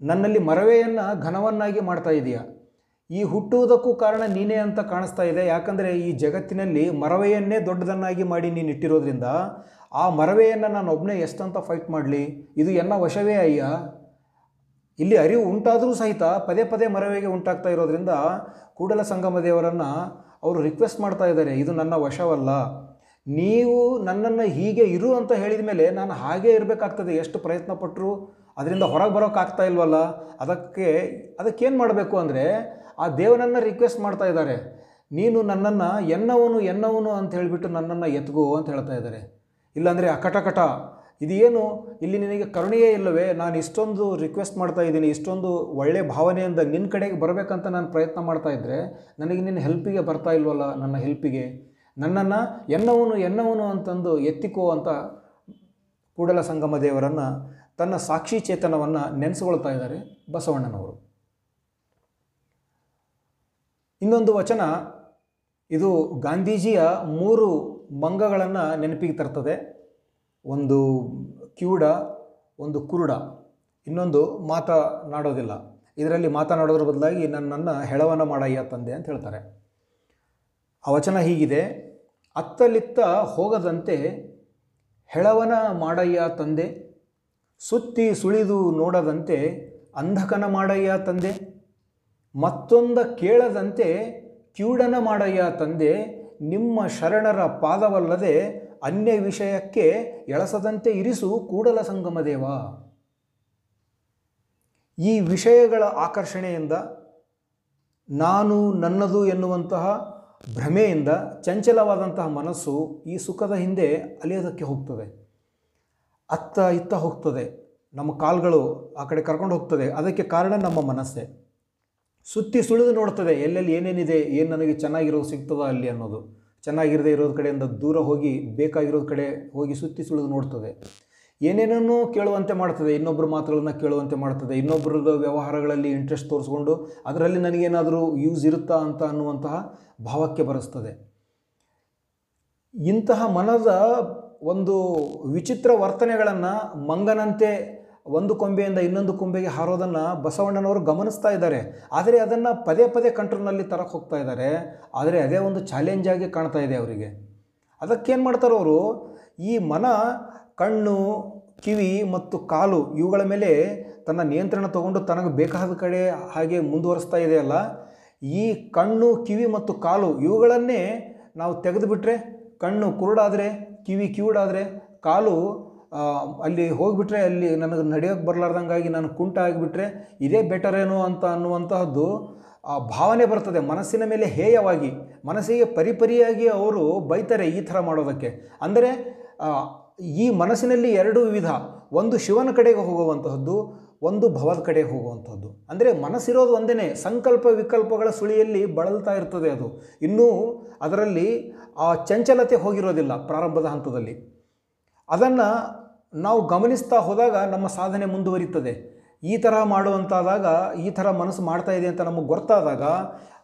ನನ್ನಲ್ಲಿ ಮರವೆಯನ್ನು ಘನವನ್ನಾಗಿ ಮಾಡ್ತಾ ಇದೆಯಾ? ಈ ಹುಟ್ಟುವುದಕ್ಕೂ ಕಾರಣ ನೀನೇ ಅಂತ ಕಾಣಿಸ್ತಾ ಇದೆ. ಯಾಕಂದರೆ ಈ ಜಗತ್ತಿನಲ್ಲಿ ಮರವೆಯನ್ನೇ ದೊಡ್ಡದನ್ನಾಗಿ ಮಾಡಿ ನೀನು ಇಟ್ಟಿರೋದ್ರಿಂದ ಆ ಮರವೆಯನ್ನು ನಾನು ಒಬ್ಬನೇ ಎಷ್ಟಂತ ಫೈಟ್ ಮಾಡಲಿ? ಇದು ಎನ್ನ ವಶವೇ ಅಯ್ಯ? ಇಲ್ಲಿ ಅರಿವು ಉಂಟಾದರೂ ಸಹಿತ ಪದೇ ಪದೇ ಮರವೆಗೆ ಉಂಟಾಗ್ತಾ ಇರೋದ್ರಿಂದ ಕೂಡಲ ಸಂಗಮ ದೇವರನ್ನು ಅವರು ರಿಕ್ವೆಸ್ಟ್ ಮಾಡ್ತಾ ಇದ್ದಾರೆ ಇದು ನನ್ನ ವಶವಲ್ಲ. ನೀವು ನನ್ನನ್ನು ಹೀಗೆ ಇರು ಅಂತ ಹೇಳಿದ ಮೇಲೆ ನಾನು ಹಾಗೇ ಇರಬೇಕಾಗ್ತದೆ, ಎಷ್ಟು ಪ್ರಯತ್ನ ಪಟ್ಟರು ಅದರಿಂದ ಹೊರಗೆ ಬರೋಕ್ಕಾಗ್ತಾ ಇಲ್ವಲ್ಲ? ಅದಕ್ಕೆ, ಅದಕ್ಕೇನು ಮಾಡಬೇಕು ಅಂದರೆ ಆ ದೇವನನ್ನು ರಿಕ್ವೆಸ್ಟ್ ಮಾಡ್ತಾ ಇದ್ದಾರೆ ನೀನು ನನ್ನನ್ನು ಎನ್ನವನು ಎನ್ನವನು ಅಂತ ಹೇಳಿಬಿಟ್ಟು ನನ್ನನ್ನು ಎತ್ಗೋ ಅಂತ ಹೇಳ್ತಾ ಇದ್ದಾರೆ ಇಲ್ಲಾಂದರೆ ಅಕಟಕಟ ಇದೇನು? ಇಲ್ಲಿ ನಿನಗೆ ಕರುಣೆಯೇ ಇಲ್ಲವೇ? ನಾನು ಇಷ್ಟೊಂದು ರಿಕ್ವೆಸ್ಟ್ ಮಾಡ್ತಾ ಇದ್ದೀನಿ, ಇಷ್ಟೊಂದು ಒಳ್ಳೆಯ ಭಾವನೆಯಿಂದ ನಿನ್ನ ಕಡೆಗೆ ಬರಬೇಕಂತ ನಾನು ಪ್ರಯತ್ನ ಮಾಡ್ತಾ ಇದ್ದರೆ ನನಗೆ ನಿನ್ನ ಹೆಲ್ಪಿಗೆ ಬರ್ತಾ ಇಲ್ವಲ್ಲ ನನ್ನ ಹೆಲ್ಪಿಗೆ ನನ್ನನ್ನು ಎನ್ನವನು ಎನ್ನವನು ಅಂತಂದು ಎತ್ತಿಕೋ ಅಂತ ಕೂಡಲ ಸಂಗಮ ದೇವರನ್ನು ತನ್ನ ಸಾಕ್ಷಿ ಚೇತನವನ್ನು ನೆನೆಸ್ಕೊಳ್ತಾ ಇದ್ದಾರೆ ಬಸವಣ್ಣನವರು. ಇನ್ನೊಂದು ವಚನ, ಇದು ಗಾಂಧೀಜಿಯ ಮೂರು ಮಂಗಗಳನ್ನು ನೆನಪಿಗೆ ತರ್ತದೆ. ಒಂದು ಕಿವುಡ ಒಂದು ಕುರುಡ, ಇನ್ನೊಂದು ಮಾತನಾಡೋದಿಲ್ಲ ಇದರಲ್ಲಿ ಮಾತನಾಡೋದ್ರ ಬದಲಾಗಿ ನನ್ನನ್ನು ಹೆಳವನ ಮಾಡಯ್ಯ ತಂದೆ ಅಂತ ಹೇಳ್ತಾರೆ. ಆ ವಚನ ಹೀಗಿದೆ. ಅತ್ತಲಿತ್ತ ಹೋಗದಂತೆ ಹೆಳವನ ಮಾಡಯ್ಯ ತಂದೆ, ಸುತ್ತಿ ಸುಳಿದು ನೋಡದಂತೆ ಅಂಧಕನ ಮಾಡಯ್ಯ ತಂದೆ, ಮತ್ತೊಂದ ಕೇಳದಂತೆ ಕಿವುಡನ ಮಾಡಯ್ಯ ತಂದೆ ನಿಮ್ಮ ಶರಣರ ಪಾದವಲ್ಲದೆ ಅನ್ಯ ವಿಷಯಕ್ಕೆ ಎಳಸದಂತೆ ಇರಿಸು ಕೂಡಲ ಸಂಗಮ ದೇವ. ಈ ವಿಷಯಗಳ ಆಕರ್ಷಣೆಯಿಂದ, ನಾನು ನನ್ನದು ಎನ್ನುವಂತಹ ಭ್ರಮೆಯಿಂದ ಚಂಚಲವಾದಂತಹ ಮನಸ್ಸು ಈ ಸುಖದ ಹಿಂದೆ ಅಲಿಯೋದಕ್ಕೆ ಹೋಗ್ತದೆ. ಅತ್ತ ಇತ್ತ ಹೋಗ್ತದೆ. ನಮ್ಮ ಕಾಲುಗಳು ಆ ಕಡೆ ಕರ್ಕೊಂಡು ಹೋಗ್ತದೆ. ಅದಕ್ಕೆ ಕಾರಣ ನಮ್ಮ ಮನಸ್ಸೇ. ಸುತ್ತಿ ಸುಳಿದು ನೋಡ್ತದೆ, ಎಲ್ಲೆಲ್ಲಿ ಏನೇನಿದೆ, ಏನು ನನಗೆ ಚೆನ್ನಾಗಿರೋದು ಸಿಗ್ತದ ಅಲ್ಲಿ ಅನ್ನೋದು. ಚೆನ್ನಾಗಿರದೇ ಇರೋದು ಕಡೆಯಿಂದ ದೂರ ಹೋಗಿ, ಬೇಕಾಗಿರೋದು ಕಡೆ ಹೋಗಿ ಸುತ್ತಿ ಸುಳಿದು ನೋಡ್ತದೆ. ಏನೇನನ್ನು ಕೇಳುವಂತೆ ಮಾಡ್ತದೆ ಇನ್ನೊಬ್ಬರ ಮಾತುಗಳನ್ನು ಕೇಳುವಂತೆ ಮಾಡ್ತದೆ ಇನ್ನೊಬ್ಬರದ ವ್ಯವಹಾರಗಳಲ್ಲಿ ಇಂಟ್ರೆಸ್ಟ್ ತೋರಿಸ್ಕೊಂಡು ಅದರಲ್ಲಿ ನನಗೇನಾದರೂ ಯೂಸ್ ಇರುತ್ತಾ ಅಂತ ಅನ್ನುವಂತಹ ಭಾವಕ್ಕೆ ಬರೆಸ್ತದೆ. ಇಂತಹ ಮನದ ಒಂದು ವಿಚಿತ್ರ ವರ್ತನೆಗಳನ್ನು ಮಂಗನಂತೆ ಒಂದು ಕೊಂಬೆಯಿಂದ ಇನ್ನೊಂದು ಕೊಂಬೆಗೆ ಹಾರೋದನ್ನು ಬಸವಣ್ಣನವರು ಗಮನಿಸ್ತಾ ಇದ್ದಾರೆ. ಆದರೆ ಅದನ್ನು ಪದೇ ಪದೇ ಕಂಟ್ರೋಲ್ನಲ್ಲಿ ತರಕ್ಕೆ ಹೋಗ್ತಾ ಇದ್ದಾರೆ. ಆದರೆ ಅದೇ ಒಂದು ಚಾಲೆಂಜ್ ಆಗಿ ಕಾಣ್ತಾ ಇದೆ ಅವರಿಗೆ. ಅದಕ್ಕೇನು ಮಾಡ್ತಾರೆ ಅವರು? ಈ ಮನ, ಕಣ್ಣು, ಕಿವಿ ಮತ್ತು ಕಾಲು ಇವುಗಳ ಮೇಲೆ ತನ್ನ ನಿಯಂತ್ರಣ ತಗೊಂಡು ತನಗೆ ಬೇಕಾದ ಕಡೆ ಹಾಗೆ ಮುಂದುವರಿಸ್ತಾ ಇದೆಯಲ್ಲ ಈ ಕಣ್ಣು, ಕಿವಿ ಮತ್ತು ಕಾಲು ಇವುಗಳನ್ನೇ ನಾವು ತೆಗೆದುಬಿಟ್ರೆ, ಕಣ್ಣು ಕುರುಡಾದರೆ, ಕಿವಿ ಕಿವುಡಾದರೆ, ಕಾಲು ಅಲ್ಲಿ ಹೋಗಿಬಿಟ್ರೆ ಅಲ್ಲಿ ನನಗೆ ನಡೆಯೋಕ್ಕೆ ಬರಲಾರ್ದಂಗಾಗಿ ನಾನು ಕುಂಟ ಆಗಿಬಿಟ್ರೆ ಇದೇ ಬೆಟರ್ ಏನೋ ಅಂತ ಅನ್ನುವಂತಹದ್ದು, ಆ, ಭಾವನೆ ಬರ್ತದೆ ಮನಸ್ಸಿನ ಮೇಲೆ ಹೇಯವಾಗಿ. ಮನಸ್ಸಿಗೆ ಪರಿಪರಿಯಾಗಿ ಅವರು ಬೈತಾರೆ ಈ ಥರ ಮಾಡೋದಕ್ಕೆ. ಅಂದರೆ ಈ ಮನಸ್ಸಿನಲ್ಲಿ ಎರಡು ವಿಧ. ಒಂದು ಶಿವನ ಕಡೆಗೆ ಹೋಗುವಂತಹದ್ದು, ಒಂದು ಭವದ ಕಡೆಗೆ ಹೋಗುವಂಥದ್ದು ಅಂದರೆ ಮನಸ್ಸಿರೋದು ಒಂದೇ ಸಂಕಲ್ಪ ವಿಕಲ್ಪಗಳ ಸುಳಿಯಲ್ಲಿ ಬಳಲ್ತಾ ಇರ್ತದೆ ಅದು. ಇನ್ನೂ ಅದರಲ್ಲಿ ಆ ಚಂಚಲತೆ ಹೋಗಿರೋದಿಲ್ಲ ಪ್ರಾರಂಭದ ಹಂತದಲ್ಲಿ. ಅದನ್ನು ನಾವು ಗಮನಿಸ್ತಾ ಹೋದಾಗ ನಮ್ಮ ಸಾಧನೆ ಮುಂದುವರಿತದೆ ಈ ಥರ ಮಾಡುವಂತಾದಾಗ, ಈ ಥರ ಮನಸ್ಸು ಮಾಡ್ತಾ ಇದೆ ಅಂತ ನಮಗೆ ಗೊತ್ತಾದಾಗ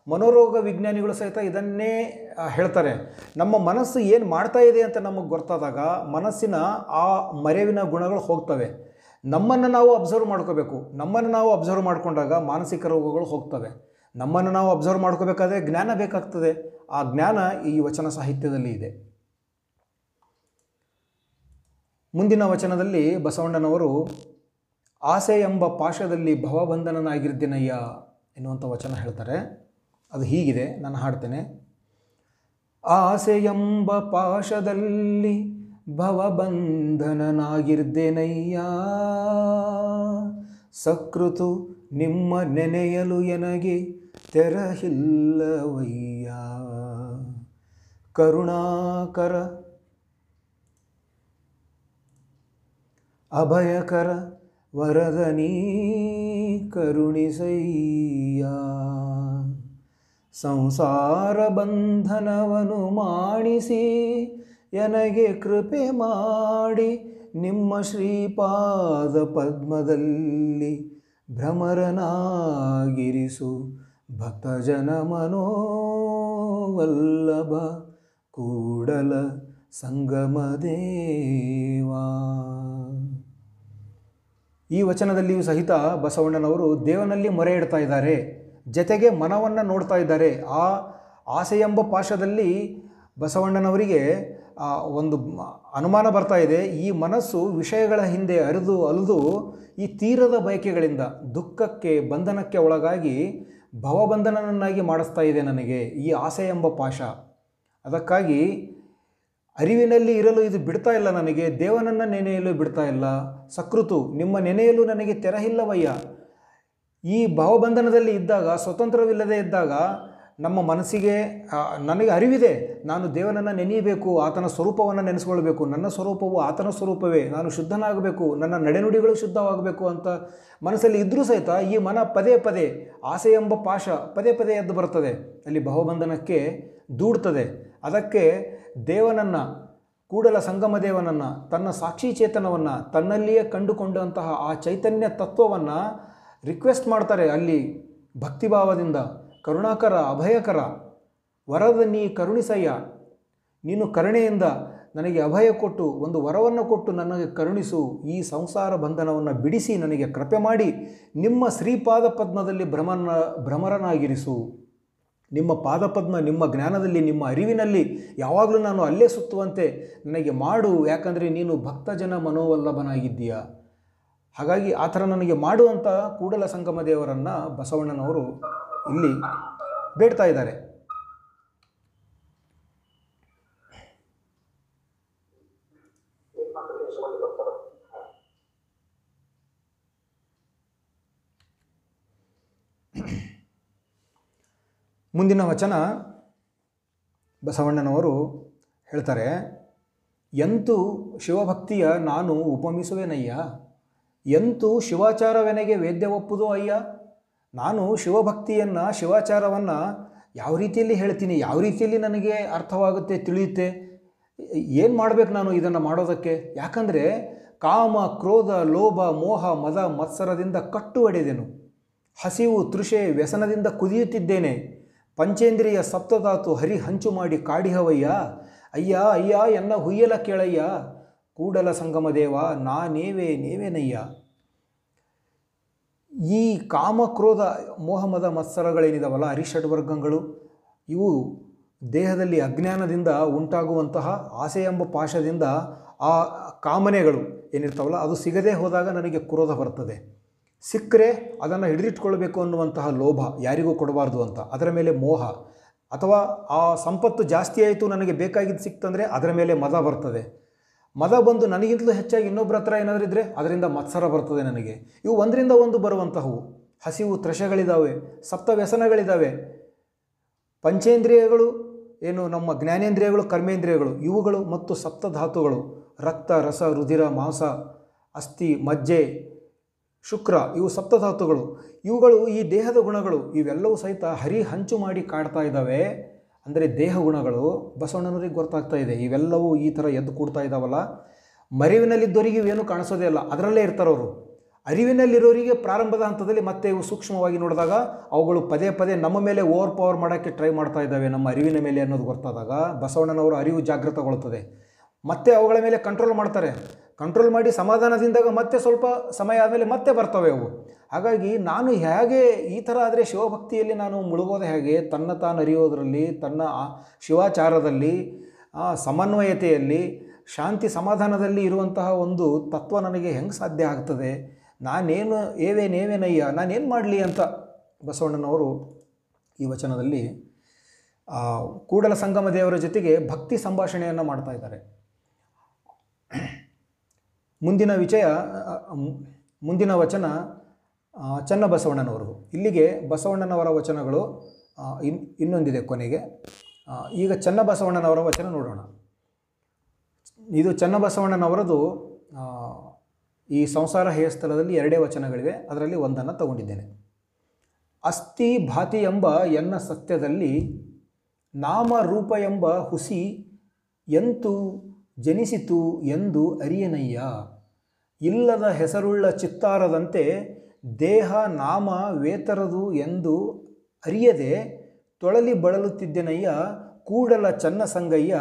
ಮನೋರೋಗ ವಿಜ್ಞಾನಿಗಳು ಸಹಿತ ಇದನ್ನೇ ಹೇಳ್ತಾರೆ. ನಮ್ಮ ಮನಸ್ಸು ಏನು ಮಾಡ್ತಾ ಇದೆ ಅಂತ ನಮಗೆ ಗೊತ್ತಾದಾಗ ಮನಸ್ಸಿನ ಆ ಮರೆವಿನ ಗುಣಗಳು ಹೋಗ್ತವೆ. ನಮ್ಮನ್ನು ನಾವು ಅಬ್ಸರ್ವ್ ಮಾಡ್ಕೋಬೇಕು. ನಮ್ಮನ್ನು ನಾವು ಅಬ್ಸರ್ವ್ ಮಾಡಿಕೊಂಡಾಗ ಮಾನಸಿಕ ರೋಗಗಳು ಹೋಗ್ತವೆ. ನಮ್ಮನ್ನು ನಾವು ಅಬ್ಸರ್ವ್ ಮಾಡ್ಕೋಬೇಕಾದ್ರೆ ಜ್ಞಾನ ಬೇಕಾಗ್ತದೆ. ಆ ಜ್ಞಾನ ಈ ವಚನ ಸಾಹಿತ್ಯದಲ್ಲಿ ಇದೆ. ಮುಂದಿನ ವಚನದಲ್ಲಿ ಬಸವಣ್ಣನವರು, ಆಸೆ ಎಂಬ ಪಾಶದಲ್ಲಿ ಭವಬಂಧನನಾಗಿರ್ತೀನಯ್ಯ ಎನ್ನುವಂಥ ವಚನ ಹೇಳ್ತಾರೆ. ಅದು ಹೀಗಿದೆ, ನಾನು ಹಾಡ್ತೇನೆ. ಆಸೆ ಎಂಬ ಪಾಶದಲ್ಲಿ ಭವಬಂಧನನಾಗಿರ್ದೇನಯ್ಯ ಸಕೃತು ನಿಮ್ಮ ನೆನೆಯಲು ಎನಗೆ ತೆರಹಿಲ್ಲವಯ್ಯ, ಕರುಣಾಕರ ಅಭಯಕರ ವರದನೀ ಕರುಣಿಸಯ್ಯ. ಸಂಸಾರ ಬಂಧನವನು ಮಾಡಿಸಿ ಎನಗೆ ಕೃಪೆ ಮಾಡಿ ನಿಮ್ಮ ಶ್ರೀಪಾದ ಪದ್ಮದಲ್ಲಿ ಭ್ರಮರನಾಗಿರಿಸು. ಭಕ್ತಜನ ಮನೋವಲ್ಲಭ ಕೂಡಲ ಸಂಗಮ ದೇವಾ. ಈ ವಚನದಲ್ಲಿಯೂ ಸಹಿತ ಬಸವಣ್ಣನವರು ದೇವನಲ್ಲಿ ಮೊರೆ ಇಡ್ತಾ ಇದ್ದಾರೆ, ಜತೆಗೆ ಮನವನ್ನು ನೋಡ್ತಾ ಇದ್ದಾರೆ. ಆ ಆಸೆ ಎಂಬ ಪಾಶದಲ್ಲಿ ಬಸವಣ್ಣನವರಿಗೆ ಒಂದು ಅನುಮಾನ ಬರ್ತಾ ಇದೆ. ಈ ಮನಸ್ಸು ವಿಷಯಗಳ ಹಿಂದೆ ಅರಿದು ಅಲಿದು ಈ ತೀರದ ಬಯಕೆಗಳಿಂದ, ದುಃಖಕ್ಕೆ, ಬಂಧನಕ್ಕೆ ಒಳಗಾಗಿ ಭವಬಂಧನನನ್ನಾಗಿ ಮಾಡಿಸ್ತಾ ಇದೆ ನನಗೆ ಈ ಆಸೆ ಎಂಬ ಪಾಶ. ಅದಕ್ಕಾಗಿ ಅರಿವಿನಲ್ಲಿ ಇರಲು ಇದು ಬಿಡ್ತಾ ಇಲ್ಲ ನನಗೆ, ದೇವನನ್ನು ನೆನೆಯಲು ಬಿಡ್ತಾ ಇಲ್ಲ. ಸಕೃತು, ನಿಮ್ಮ ನೆನೆಯಲು ನನಗೆ ತೆರಹಿಲ್ಲವಯ್ಯ. ಈ ಭಾವಬಂಧನದಲ್ಲಿ ಇದ್ದಾಗ, ಸ್ವತಂತ್ರವಿಲ್ಲದೆ ಇದ್ದಾಗ, ನಮ್ಮ ಮನಸ್ಸಿಗೆ ನನಗೆ ಅರಿವಿದೆ. ನಾನು ದೇವನನ್ನು ನೆನೆಯಬೇಕು, ಆತನ ಸ್ವರೂಪವನ್ನು ನೆನೆಸ್ಕೊಳ್ಬೇಕು. ನನ್ನ ಸ್ವರೂಪವು ಆತನ ಸ್ವರೂಪವೇ. ನಾನು ಶುದ್ಧನಾಗಬೇಕು, ನನ್ನ ನಡೆನುಡಿಗಳು ಶುದ್ಧವಾಗಬೇಕು ಅಂತ ಮನಸ್ಸಲ್ಲಿ ಇದ್ದರೂ ಸಹಿತ ಈ ಮನ ಪದೇ ಪದೇ, ಆಸೆ ಎಂಬ ಪಾಶ ಪದೇ ಪದೇ ಎದ್ದು ಬರ್ತದೆ. ಅಲ್ಲಿ ಭಾವಬಂಧನಕ್ಕೆ ದೂಡ್ತದೆ. ಅದಕ್ಕೆ ದೇವನನ್ನು, ಕೂಡಲ ಸಂಗಮ ದೇವನನ್ನು ತನ್ನ ಸಾಕ್ಷಿ ಚೇತನವನ್ನು, ತನ್ನಲ್ಲಿಯೇ ಕಂಡುಕೊಂಡಂತಹ ಆ ಚೈತನ್ಯ ತತ್ವವನ್ನು ರಿಕ್ವೆಸ್ಟ್ ಮಾಡ್ತಾರೆ ಅಲ್ಲಿ ಭಕ್ತಿಭಾವದಿಂದ. ಕರುಣಾಕರ, ಅಭಯಕರ, ವರದ ನೀ ಕರುಣಿಸಯ್ಯ, ನೀನು ಕರುಣೆಯಿಂದ ನನಗೆ ಅಭಯ ಕೊಟ್ಟು, ಒಂದು ವರವನ್ನು ಕೊಟ್ಟು ನನಗೆ ಕರುಣಿಸು, ಈ ಸಂಸಾರ ಬಂಧನವನ್ನು ಬಿಡಿಸಿ ನನಗೆ ಕೃಪೆ ಮಾಡಿ, ನಿಮ್ಮ ಶ್ರೀಪಾದ ಪದ್ಮದಲ್ಲಿ ಭ್ರಮನ ಭ್ರಮರನಾಗಿರಿಸು. ನಿಮ್ಮ ಪಾದಪದ್ಮ, ನಿಮ್ಮ ಜ್ಞಾನದಲ್ಲಿ, ನಿಮ್ಮ ಅರಿವಿನಲ್ಲಿ ಯಾವಾಗಲೂ ನಾನು ಅಲ್ಲೇ ಸುತ್ತುವಂತೆ ನನಗೆ ಮಾಡು. ಯಾಕಂದರೆ ನೀನು ಭಕ್ತಜನ ಮನೋವಲ್ಲಭನಾಗಿದ್ದೀಯ? ಹಾಗಾಗಿ ಆ ಥರ ನನಗೆ ಮಾಡುವಂಥ ಕೂಡಲ ಸಂಗಮ ದೇವರನ್ನು ಬಸವಣ್ಣನವರು ಇಲ್ಲಿ ಬೇಡ್ತಾ ಇದ್ದಾರೆ. ಮುಂದಿನ ವಚನ ಬಸವಣ್ಣನವರು ಹೇಳ್ತಾರೆ, ಎಂತೂ ಶಿವಭಕ್ತಿಯ ನಾನು ಉಪಮಿಸುವೆನಯ್ಯ? ಎಂತೂ ಶಿವಾಚಾರವೆನಗೆ ವೇದ್ಯ ಒಪ್ಪುದೋ ಅಯ್ಯ? ನಾನು ಶಿವಭಕ್ತಿಯನ್ನು, ಶಿವಾಚಾರವನ್ನು ಯಾವ ರೀತಿಯಲ್ಲಿ ಹೇಳ್ತೀನಿ, ಯಾವ ರೀತಿಯಲ್ಲಿ ನನಗೆ ಅರ್ಥವಾಗುತ್ತೆ, ತಿಳಿಯುತ್ತೆ? ಏನು ಮಾಡಬೇಕು ನಾನು ಇದನ್ನು ಮಾಡೋದಕ್ಕೆ? ಯಾಕಂದರೆ ಕಾಮ, ಕ್ರೋಧ, ಲೋಭ, ಮೋಹ, ಮದ, ಮತ್ಸರದಿಂದ ಕಟ್ಟು ಒಡೆದೆನು ಹಸಿವು, ತೃಷೆ, ವ್ಯಸನದಿಂದ ಕುದಿಯುತ್ತಿದ್ದೇನೆ. ಪಂಚೇಂದ್ರಿಯ ಸಪ್ತಧಾತು ಹರಿ ಹಂಚು ಮಾಡಿ ಕಾಡಿಹವಯ್ಯ. ಅಯ್ಯ ಅಯ್ಯ, ಎನ್ನ ಹುಯ್ಯಲ ಕೇಳಯ್ಯ. ಕೂಡಲ ಸಂಗಮ ದೇವ ನಾನೇವೇ ನೇವೇನಯ್ಯ. ಈ ಕಾಮ ಕ್ರೋಧ ಮೋಹಮದ ಮತ್ಸರಗಳೇನಿದಾವಲ್ಲ ಹರಿಷಡ್ವರ್ಗಗಳು, ಇವು ದೇಹದಲ್ಲಿ ಅಜ್ಞಾನದಿಂದ ಉಂಟಾಗುವಂತಹ ಆಸೆ ಎಂಬ ಪಾಶದಿಂದ ಆ ಕಾಮನೆಗಳು ಏನಿರ್ತಾವಲ್ಲ, ಅದು ಸಿಗದೇ ಹೋದಾಗ ನನಗೆ ಕ್ರೋಧ ಬರ್ತದೆ. ಸಿಕ್ಕರೆ ಅದನ್ನು ಹಿಡಿದಿಟ್ಕೊಳ್ಬೇಕು ಅನ್ನುವಂತಹ ಲೋಭ ಯಾರಿಗೂ ಕೊಡಬಾರ್ದು ಅಂತ. ಅದರ ಮೇಲೆ ಮೋಹ. ಅಥವಾ ಆ ಸಂಪತ್ತು ಜಾಸ್ತಿ ಆಯಿತು ನನಗೆ ಬೇಕಾಗಿದ್ದು ಸಿಕ್ತಂದರೆ ಅದರ ಮೇಲೆ ಮದ ಬರ್ತದೆ. ಮದ ಬಂದು ನನಗಿಂತಲೂ ಹೆಚ್ಚಾಗಿ ಇನ್ನೊಬ್ಬರ ಹತ್ರ ಏನಾದರೂ ಇದ್ದರೆ ಅದರಿಂದ ಮತ್ಸರ ಬರ್ತದೆ ನನಗೆ. ಇವು ಒಂದರಿಂದ ಒಂದು ಬರುವಂತಹವು. ಹಸಿವು ತ್ರಶಗಳಿದ್ದಾವೆ ಸಪ್ತ ವ್ಯಸನಗಳಿದ್ದಾವೆ ಪಂಚೇಂದ್ರಿಯಗಳು, ಏನು ನಮ್ಮ ಜ್ಞಾನೇಂದ್ರಿಯಗಳು, ಕರ್ಮೇಂದ್ರಿಯಗಳು, ಇವುಗಳು ಮತ್ತು ಸಪ್ತಧಾತುಗಳು ರಕ್ತ, ರಸ, ರುಧಿರ, ಮಾಂಸ, ಅಸ್ಥಿ, ಮಜ್ಜೆ ಶುಕ್ರ, ಇವು ಸಪ್ತಧಾತುಗಳು. ಇವುಗಳು ಈ ದೇಹದ ಗುಣಗಳು. ಇವೆಲ್ಲವೂ ಸಹಿತ ಹರಿ ಹಂಚು ಮಾಡಿ ಕಾಡ್ತಾ ಇದ್ದಾವೆ. ಅಂದರೆ ದೇಹ ಗುಣಗಳು, ಬಸವಣ್ಣನವರಿಗೆ ಗೊತ್ತಾಗ್ತಾ ಇದೆ. ಇವೆಲ್ಲವೂ ಈ ಥರ ಎದ್ದು ಕೂಡ್ತಾ ಇದ್ದಾವಲ್ಲ. ಮರಿವಿನಲ್ಲಿದ್ದವರಿಗೆ ಇವೇನು ಕಾಣಿಸೋದೇ ಇಲ್ಲ. ಅದರಲ್ಲೇ ಇರ್ತಾರವರು ಅರಿವಿನಲ್ಲಿರೋರಿಗೆ ಪ್ರಾರಂಭದ ಹಂತದಲ್ಲಿ ಮತ್ತೆ ಇವು ಸೂಕ್ಷ್ಮವಾಗಿ ನೋಡಿದಾಗ ಅವುಗಳು ಪದೇ ಪದೇ ನಮ್ಮ ಮೇಲೆ ಓವರ್ ಪವರ್ ಮಾಡೋಕ್ಕೆ ಟ್ರೈ ಮಾಡ್ತಾ ಇದ್ದಾವೆ ನಮ್ಮ ಅರಿವಿನ ಮೇಲೆ ಅನ್ನೋದು ಗೊತ್ತಾದಾಗ ಬಸವಣ್ಣನವರು ಅರಿವು ಜಾಗೃತಗೊಳ್ಳುತ್ತದೆ. ಮತ್ತೆ ಅವುಗಳ ಮೇಲೆ ಕಂಟ್ರೋಲ್ ಮಾಡ್ತಾರೆ. ಕಂಟ್ರೋಲ್ ಮಾಡಿ ಸಮಾಧಾನದಿಂದಾಗ ಮತ್ತೆ ಸ್ವಲ್ಪ ಸಮಯ ಆದಮೇಲೆ ಮತ್ತೆ ಬರ್ತವೆ ಅವು. ಹಾಗಾಗಿ ನಾನು ಹೇಗೆ ಈ ಥರ ಆದರೆ ಶಿವಭಕ್ತಿಯಲ್ಲಿ ನಾನು ಮುಳುಗೋದು ಹೇಗೆ, ತನ್ನ ತಾನು ಅರಿಯೋದರಲ್ಲಿ, ತನ್ನ ಶಿವಾಚಾರದಲ್ಲಿ ಸಮನ್ವಯತೆಯಲ್ಲಿ, ಶಾಂತಿ ಸಮಾಧಾನದಲ್ಲಿ ಇರುವಂತಹ ಒಂದು ತತ್ವ ನನಗೆ ಹೆಂಗೆ ಸಾಧ್ಯ ಆಗ್ತದೆ, ನಾನೇನು ಏವೇನೇವೇನಯ್ಯ ನಾನೇನು ಮಾಡಲಿ ಅಂತ ಬಸವಣ್ಣನವರು ಈ ವಚನದಲ್ಲಿ ಕೂಡಲ ಸಂಗಮ ದೇವರ ಜೊತೆಗೆ ಭಕ್ತಿ ಸಂಭಾಷಣೆಯನ್ನು ಮಾಡ್ತಾ ಇದ್ದಾರೆ. ಮುಂದಿನ ವಿಷಯ ಮುಂದಿನ ವಚನ ಚನ್ನಬಸವಣ್ಣನವರು ಇಲ್ಲಿಗೆ ಬಸವಣ್ಣನವರ ವಚನಗಳು ಇನ್, ಇನ್ನೊಂದಿದೆ ಕೊನೆಗೆ. ಈಗ ಚನ್ನಬಸವಣ್ಣನವರ ವಚನ ನೋಡೋಣ. ಇದು ಚನ್ನಬಸವಣ್ಣನವರದು ಈ ಸಂಸಾರ ಹೇಯಸ್ಥಳದಲ್ಲಿ ಎರಡೇ ವಚನಗಳಿವೆ. ಅದರಲ್ಲಿ ಒಂದನ್ನು ತಗೊಂಡಿದ್ದೇನೆ. ಅಸ್ಥಿ ಭಾತಿ ಎಂಬ ಎನ್ನ ಸತ್ಯದಲ್ಲಿ ನಾಮ ರೂಪ ಎಂಬ ಹುಸಿ ಎಂತು ಜನಿಸಿತು ಎಂದು ಅರಿಯನಯ್ಯ. ಇಲ್ಲದ ಹೆಸರುಳ್ಳ ಚಿತ್ತಾರದಂತೆ ದೇಹ ನಾಮ ವೇತರದು ಎಂದು ಅರಿಯದೆ ತೊಳಲಿ ಬಳಲುತ್ತಿದ್ದೆನಯ್ಯ, ಕೂಡಲ ಚನ್ನ ಸಂಗಯ್ಯ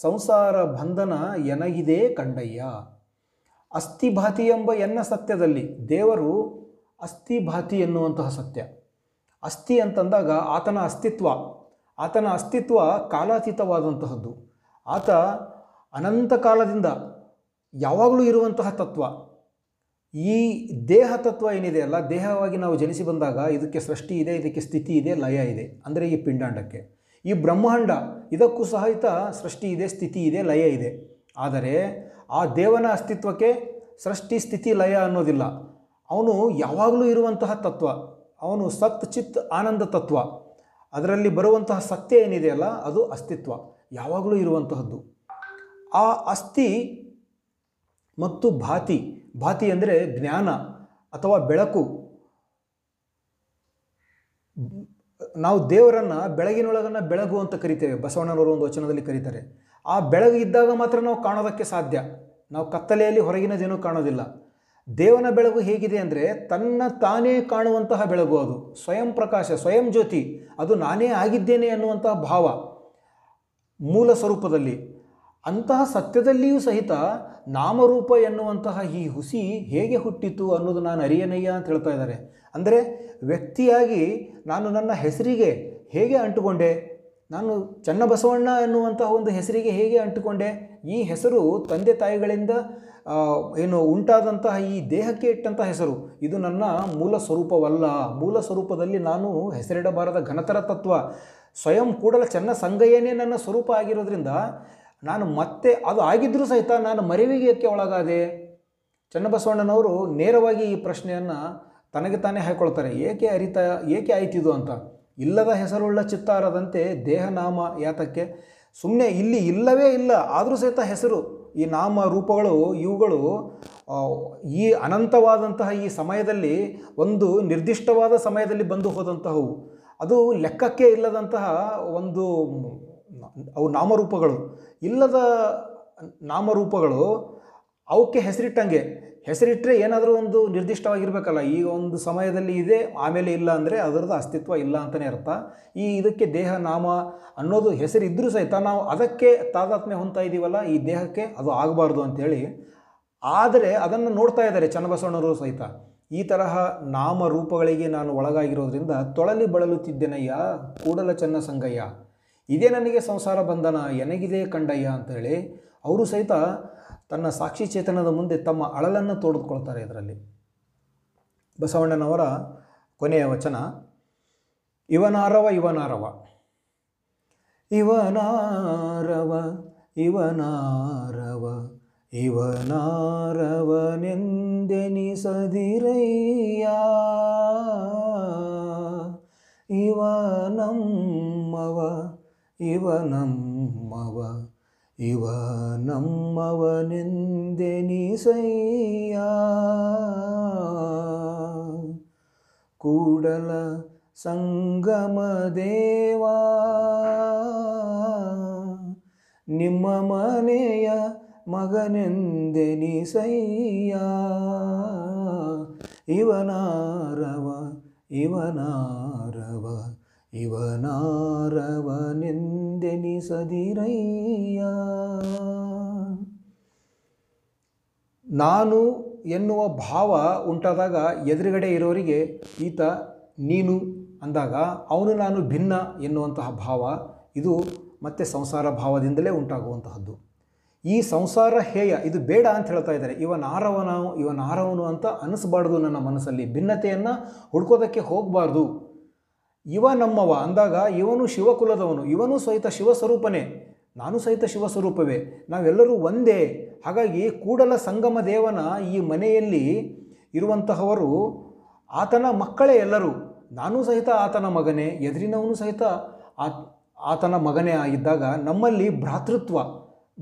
ಸಂಸಾರ ಬಂಧನ ಎನಗಿದೆ ಕಂಡಯ್ಯ. ಅಸ್ಥಿಭಾತಿ ಎಂಬ ಎನ್ನ ಸತ್ಯದಲ್ಲಿ ದೇವರು ಅಸ್ಥಿಭಾತಿ ಎನ್ನುವಂತಹ ಸತ್ಯ. ಅಸ್ಥಿ ಅಂತಂದಾಗ ಆತನ ಅಸ್ತಿತ್ವ ಆತನ ಅಸ್ತಿತ್ವ ಕಾಲಾತೀತವಾದಂತಹದ್ದು. ಆತ ಅನಂತ ಕಾಲದಿಂದ ಯಾವಾಗಲೂ ಇರುವಂತಹ ತತ್ವ. ಈ ದೇಹ ತತ್ವ ಏನಿದೆ ಅಲ್ಲ, ದೇಹವಾಗಿ ನಾವು ಜನಿಸಿ ಬಂದಾಗ ಇದಕ್ಕೆ ಸೃಷ್ಟಿ ಇದೆ, ಇದಕ್ಕೆ ಸ್ಥಿತಿ ಇದೆ, ಲಯ ಇದೆ. ಅಂದರೆ ಈ ಪಿಂಡಾಂಡಕ್ಕೆ. ಈ ಬ್ರಹ್ಮಾಂಡ, ಇದಕ್ಕೂ ಸಹಿತ ಸೃಷ್ಟಿ ಇದೆ, ಸ್ಥಿತಿ ಇದೆ, ಲಯ ಇದೆ. ಆದರೆ ಆ ದೇವನ ಅಸ್ತಿತ್ವಕ್ಕೆ ಸೃಷ್ಟಿ, ಸ್ಥಿತಿ, ಲಯ ಅನ್ನೋದಿಲ್ಲ. ಅವನು ಯಾವಾಗಲೂ ಇರುವಂತಹ ತತ್ವ. ಅವನು ಸತ್, ಚಿತ್, ಆನಂದ ತತ್ವ. ಅದರಲ್ಲಿ ಬರುವಂತಹ ಸತ್ಯ ಏನಿದೆಯಲ್ಲ ಅದು ಅಸ್ತಿತ್ವ. ಯಾವಾಗಲೂ ಇರುವಂತಹದ್ದು. ಆ ಅಸ್ಥಿ ಮತ್ತು ಭಾತಿ. ಭಾತಿ ಅಂದರೆ ಜ್ಞಾನ ಅಥವಾ ಬೆಳಕು. ನಾವು ದೇವರನ್ನು ಬೆಳಗಿನೊಳಗನ್ನು ಬೆಳಗು ಅಂತ ಕರಿತೇವೆ. ಬಸವಣ್ಣನವರು ಒಂದು ವಚನದಲ್ಲಿ ಕರೀತಾರೆ. ಆ ಬೆಳಗು ಇದ್ದಾಗ ಮಾತ್ರ ನಾವು ಕಾಣೋದಕ್ಕೆ ಸಾಧ್ಯ. ನಾವು ಕತ್ತಲೆಯಲ್ಲಿ ಹೊರಗಿನದೇನೂ ಕಾಣೋದಿಲ್ಲ. ದೇವನ ಬೆಳಗು ಹೇಗಿದೆ ಅಂದರೆ ತನ್ನ ತಾನೇ ಕಾಣುವಂತಹ ಬೆಳಗು ಅದು. ಸ್ವಯಂ ಪ್ರಕಾಶ, ಸ್ವಯಂ ಜ್ಯೋತಿ. ಅದು ನಾನೇ ಆಗಿದ್ದೇನೆ ಅನ್ನುವಂತಹ ಭಾವ ಮೂಲ ಸ್ವರೂಪದಲ್ಲಿ. ಅಂತಹ ಸತ್ಯದಲ್ಲಿಯೂ ಸಹಿತ ನಾಮರೂಪ ಎನ್ನುವಂತಹ ಈ ಹುಸಿ ಹೇಗೆ ಹುಟ್ಟಿತು ಅನ್ನೋದು ನಾನು ಅರಿಯನಯ್ಯ ಅಂತ ಹೇಳ್ತಾ ಇದ್ದಾರೆ. ಅಂದರೆ ವ್ಯಕ್ತಿಯಾಗಿ ನಾನು ನನ್ನ ಹೆಸರಿಗೆ ಹೇಗೆ ಅಂಟುಕೊಂಡೆ, ನಾನು ಚನ್ನಬಸವಣ್ಣ ಎನ್ನುವಂತಹ ಒಂದು ಹೆಸರಿಗೆ ಹೇಗೆ ಅಂಟುಕೊಂಡೆ, ಈ ಹೆಸರು ತಂದೆ ತಾಯಿಗಳಿಂದ ಏನು ಉಂಟಾದಂತಹ ಈ ದೇಹಕ್ಕೆ ಇಟ್ಟಂತಹ ಹೆಸರು, ಇದು ನನ್ನ ಮೂಲ ಸ್ವರೂಪವಲ್ಲ. ಮೂಲ ಸ್ವರೂಪದಲ್ಲಿ ನಾನು ಹೆಸರಿಡಬಾರದ ಘನತರ ತತ್ವ, ಸ್ವಯಂ ಕೂಡಲ ಚೆನ್ನ ಸಂಗಯ್ಯನೇ ನನ್ನ ಸ್ವರೂಪ ಆಗಿರೋದ್ರಿಂದ ನಾನು ಮತ್ತೆ ಅದು ಆಗಿದ್ದರೂ ಸಹಿತ ನಾನು ಮರೆವಿಗೆಯಕ್ಕೆ ಒಳಗಾದೆ. ಚನ್ನಬಸವಣ್ಣನವರು ನೇರವಾಗಿ ಈ ಪ್ರಶ್ನೆಯನ್ನು ತನಗೆ ತಾನೇ ಹಾಕ್ಕೊಳ್ತಾರೆ ಏಕೆ ಅರಿತ, ಏಕೆ ಆಯ್ತಿದು ಅಂತ? ಇಲ್ಲದ ಹೆಸರುಳ್ಳ ಚಿತ್ತಾರದಂತೆ ದೇಹನಾಮ ಯಾತಕ್ಕೆ? ಸುಮ್ಮನೆ ಇಲ್ಲಿ ಇಲ್ಲವೇ ಇಲ್ಲ, ಆದರೂ ಸಹಿತ ಹೆಸರು. ಈ ನಾಮ ರೂಪಗಳು, ಇವುಗಳು ಈ ಅನಂತವಾದಂತಹ ಈ ಸಮಯದಲ್ಲಿ ಒಂದು ನಿರ್ದಿಷ್ಟವಾದ ಸಮಯದಲ್ಲಿ ಬಂದು ಹೋದಂತಹವು. ಅದು ಲೆಕ್ಕಕ್ಕೆ ಇಲ್ಲದಂತಹ ಒಂದು ಅವು ನಾಮರೂಪಗಳು. ಇಲ್ಲದ ನಾಮರೂಪಗಳು ಅವಕ್ಕೆ ಹೆಸರಿಟ್ಟಂಗೆ. ಹೆಸರಿಟ್ಟರೆ ಏನಾದರೂ ಒಂದು ನಿರ್ದಿಷ್ಟವಾಗಿರಬೇಕಲ್ಲ ಈ ಒಂದು ಸಮಯದಲ್ಲಿ ಇದೆ, ಆಮೇಲೆ ಇಲ್ಲ ಅಂದರೆ ಅದರದ್ದು ಅಸ್ತಿತ್ವ ಇಲ್ಲ ಅಂತಲೇ ಅರ್ಥ. ಈ ಇದಕ್ಕೆ ದೇಹ, ನಾಮ ಅನ್ನೋದು ಹೆಸರಿದ್ದರೂ ಸಹಿತ ನಾವು ಅದಕ್ಕೆ ತಾದಾತ್ಮ್ಯ ಹೊಂತಾ ಇದ್ದೀವಲ್ಲ ಈ ದೇಹಕ್ಕೆ ಅದು ಆಗಬಾರ್ದು ಅಂಥೇಳಿ ಆದರೆ ಅದನ್ನು ನೋಡ್ತಾ ಇದ್ದಾರೆ ಚನ್ನಬಸವಣ್ಣರು ಸಹಿತ. ಈ ತರಹ ನಾಮರೂಪಗಳಿಗೆ ನಾನು ಒಳಗಾಗಿರೋದ್ರಿಂದ ತೊಳಲಿ ಬಳಲುತ್ತಿದ್ದೆನಯ್ಯ? ಕೂಡಲ ಚನ್ನ ಇದೇ ನನಗೆ ಸಂಸಾರ ಬಂಧನ, ಎನಗಿದೆ ಕಂಡಯ್ಯ ಅಂತೇಳಿ ಅವರು ಸಹಿತ ತನ್ನ ಸಾಕ್ಷಿ ಚೇತನದ ಮುಂದೆ ತಮ್ಮ ಅಳಲನ್ನು ತೋಡಿಕೊಳ್ತಾರೆ ಇದರಲ್ಲಿ. ಬಸವಣ್ಣನವರ ಕೊನೆಯ ವಚನ, ಇವನಾರವ ಇವನಾರವ ಇವನಾರವ ಇವನಾರವ, ಇವನಾರವನೆಂದೆನಿಸದಿರಯ್ಯ ಇವನಮ್ಮವ ಇವನಮ್ಮವ ಇವ ನಮ್ಮವನೆಂದೆನಿಸಯ್ಯ ಕೂಡಲ ಸಂಗಮ ದೇವಾ ನಿಮ್ಮ ಮನೆಯ ಮಗನೆಂದೆನಿಸಯ್ಯ ಇವನಾರವ ಇವನಾರವ ಇವನಾರವನೆಂದೆನಿಸದಿರಯ್ಯ. ನಾನು ಎನ್ನುವ ಭಾವ ಉಂಟಾದಾಗ ಎದುರುಗಡೆ ಇರೋರಿಗೆ ಈತ ನೀನು ಅಂದಾಗ ಅವನು ನಾನು ಭಿನ್ನ ಎನ್ನುವಂತಹ ಭಾವ ಇದು ಮತ್ತೆ ಸಂಸಾರ ಭಾವದಿಂದಲೇ ಉಂಟಾಗುವಂತಹದ್ದು. ಈ ಸಂಸಾರ ಹೇಯ ಇದು ಬೇಡ ಅಂತ ಹೇಳ್ತಾ ಇದ್ದಾರೆ. ಇವನಾರವನ ಇವನಾರವನು ಅಂತ ಅನಿಸ್ಬಾರ್ದು ನನ್ನ ಮನಸ್ಸಲ್ಲಿ. ಭಿನ್ನತೆಯನ್ನು ಹುಡ್ಕೋದಕ್ಕೆ ಹೋಗಬಾರ್ದು. ಇವ ನಮ್ಮವ ಅಂದಾಗ ಇವನು ಶಿವಕುಲದವನು, ಇವನು ಸಹಿತ ಶಿವಸ್ವರೂಪನೇ, ನಾನು ಸಹಿತ ಶಿವಸ್ವರೂಪವೇ, ನಾವೆಲ್ಲರೂ ಒಂದೇ. ಹಾಗಾಗಿ ಕೂಡಲ ಸಂಗಮ ದೇವನ ಈ ಮನೆಯಲ್ಲಿ ಇರುವಂತಹವರು ಆತನ ಮಕ್ಕಳೇ ಎಲ್ಲರೂ. ನಾನು ಸಹಿತ ಆತನ ಮಗನೇ, ಎದುರಿನವನು ಸಹಿತ ಆತ್, ಆತನ ಮಗನೇ ಆಗಿದ್ದಾಗ ನಮ್ಮಲ್ಲಿ ಭ್ರಾತೃತ್ವ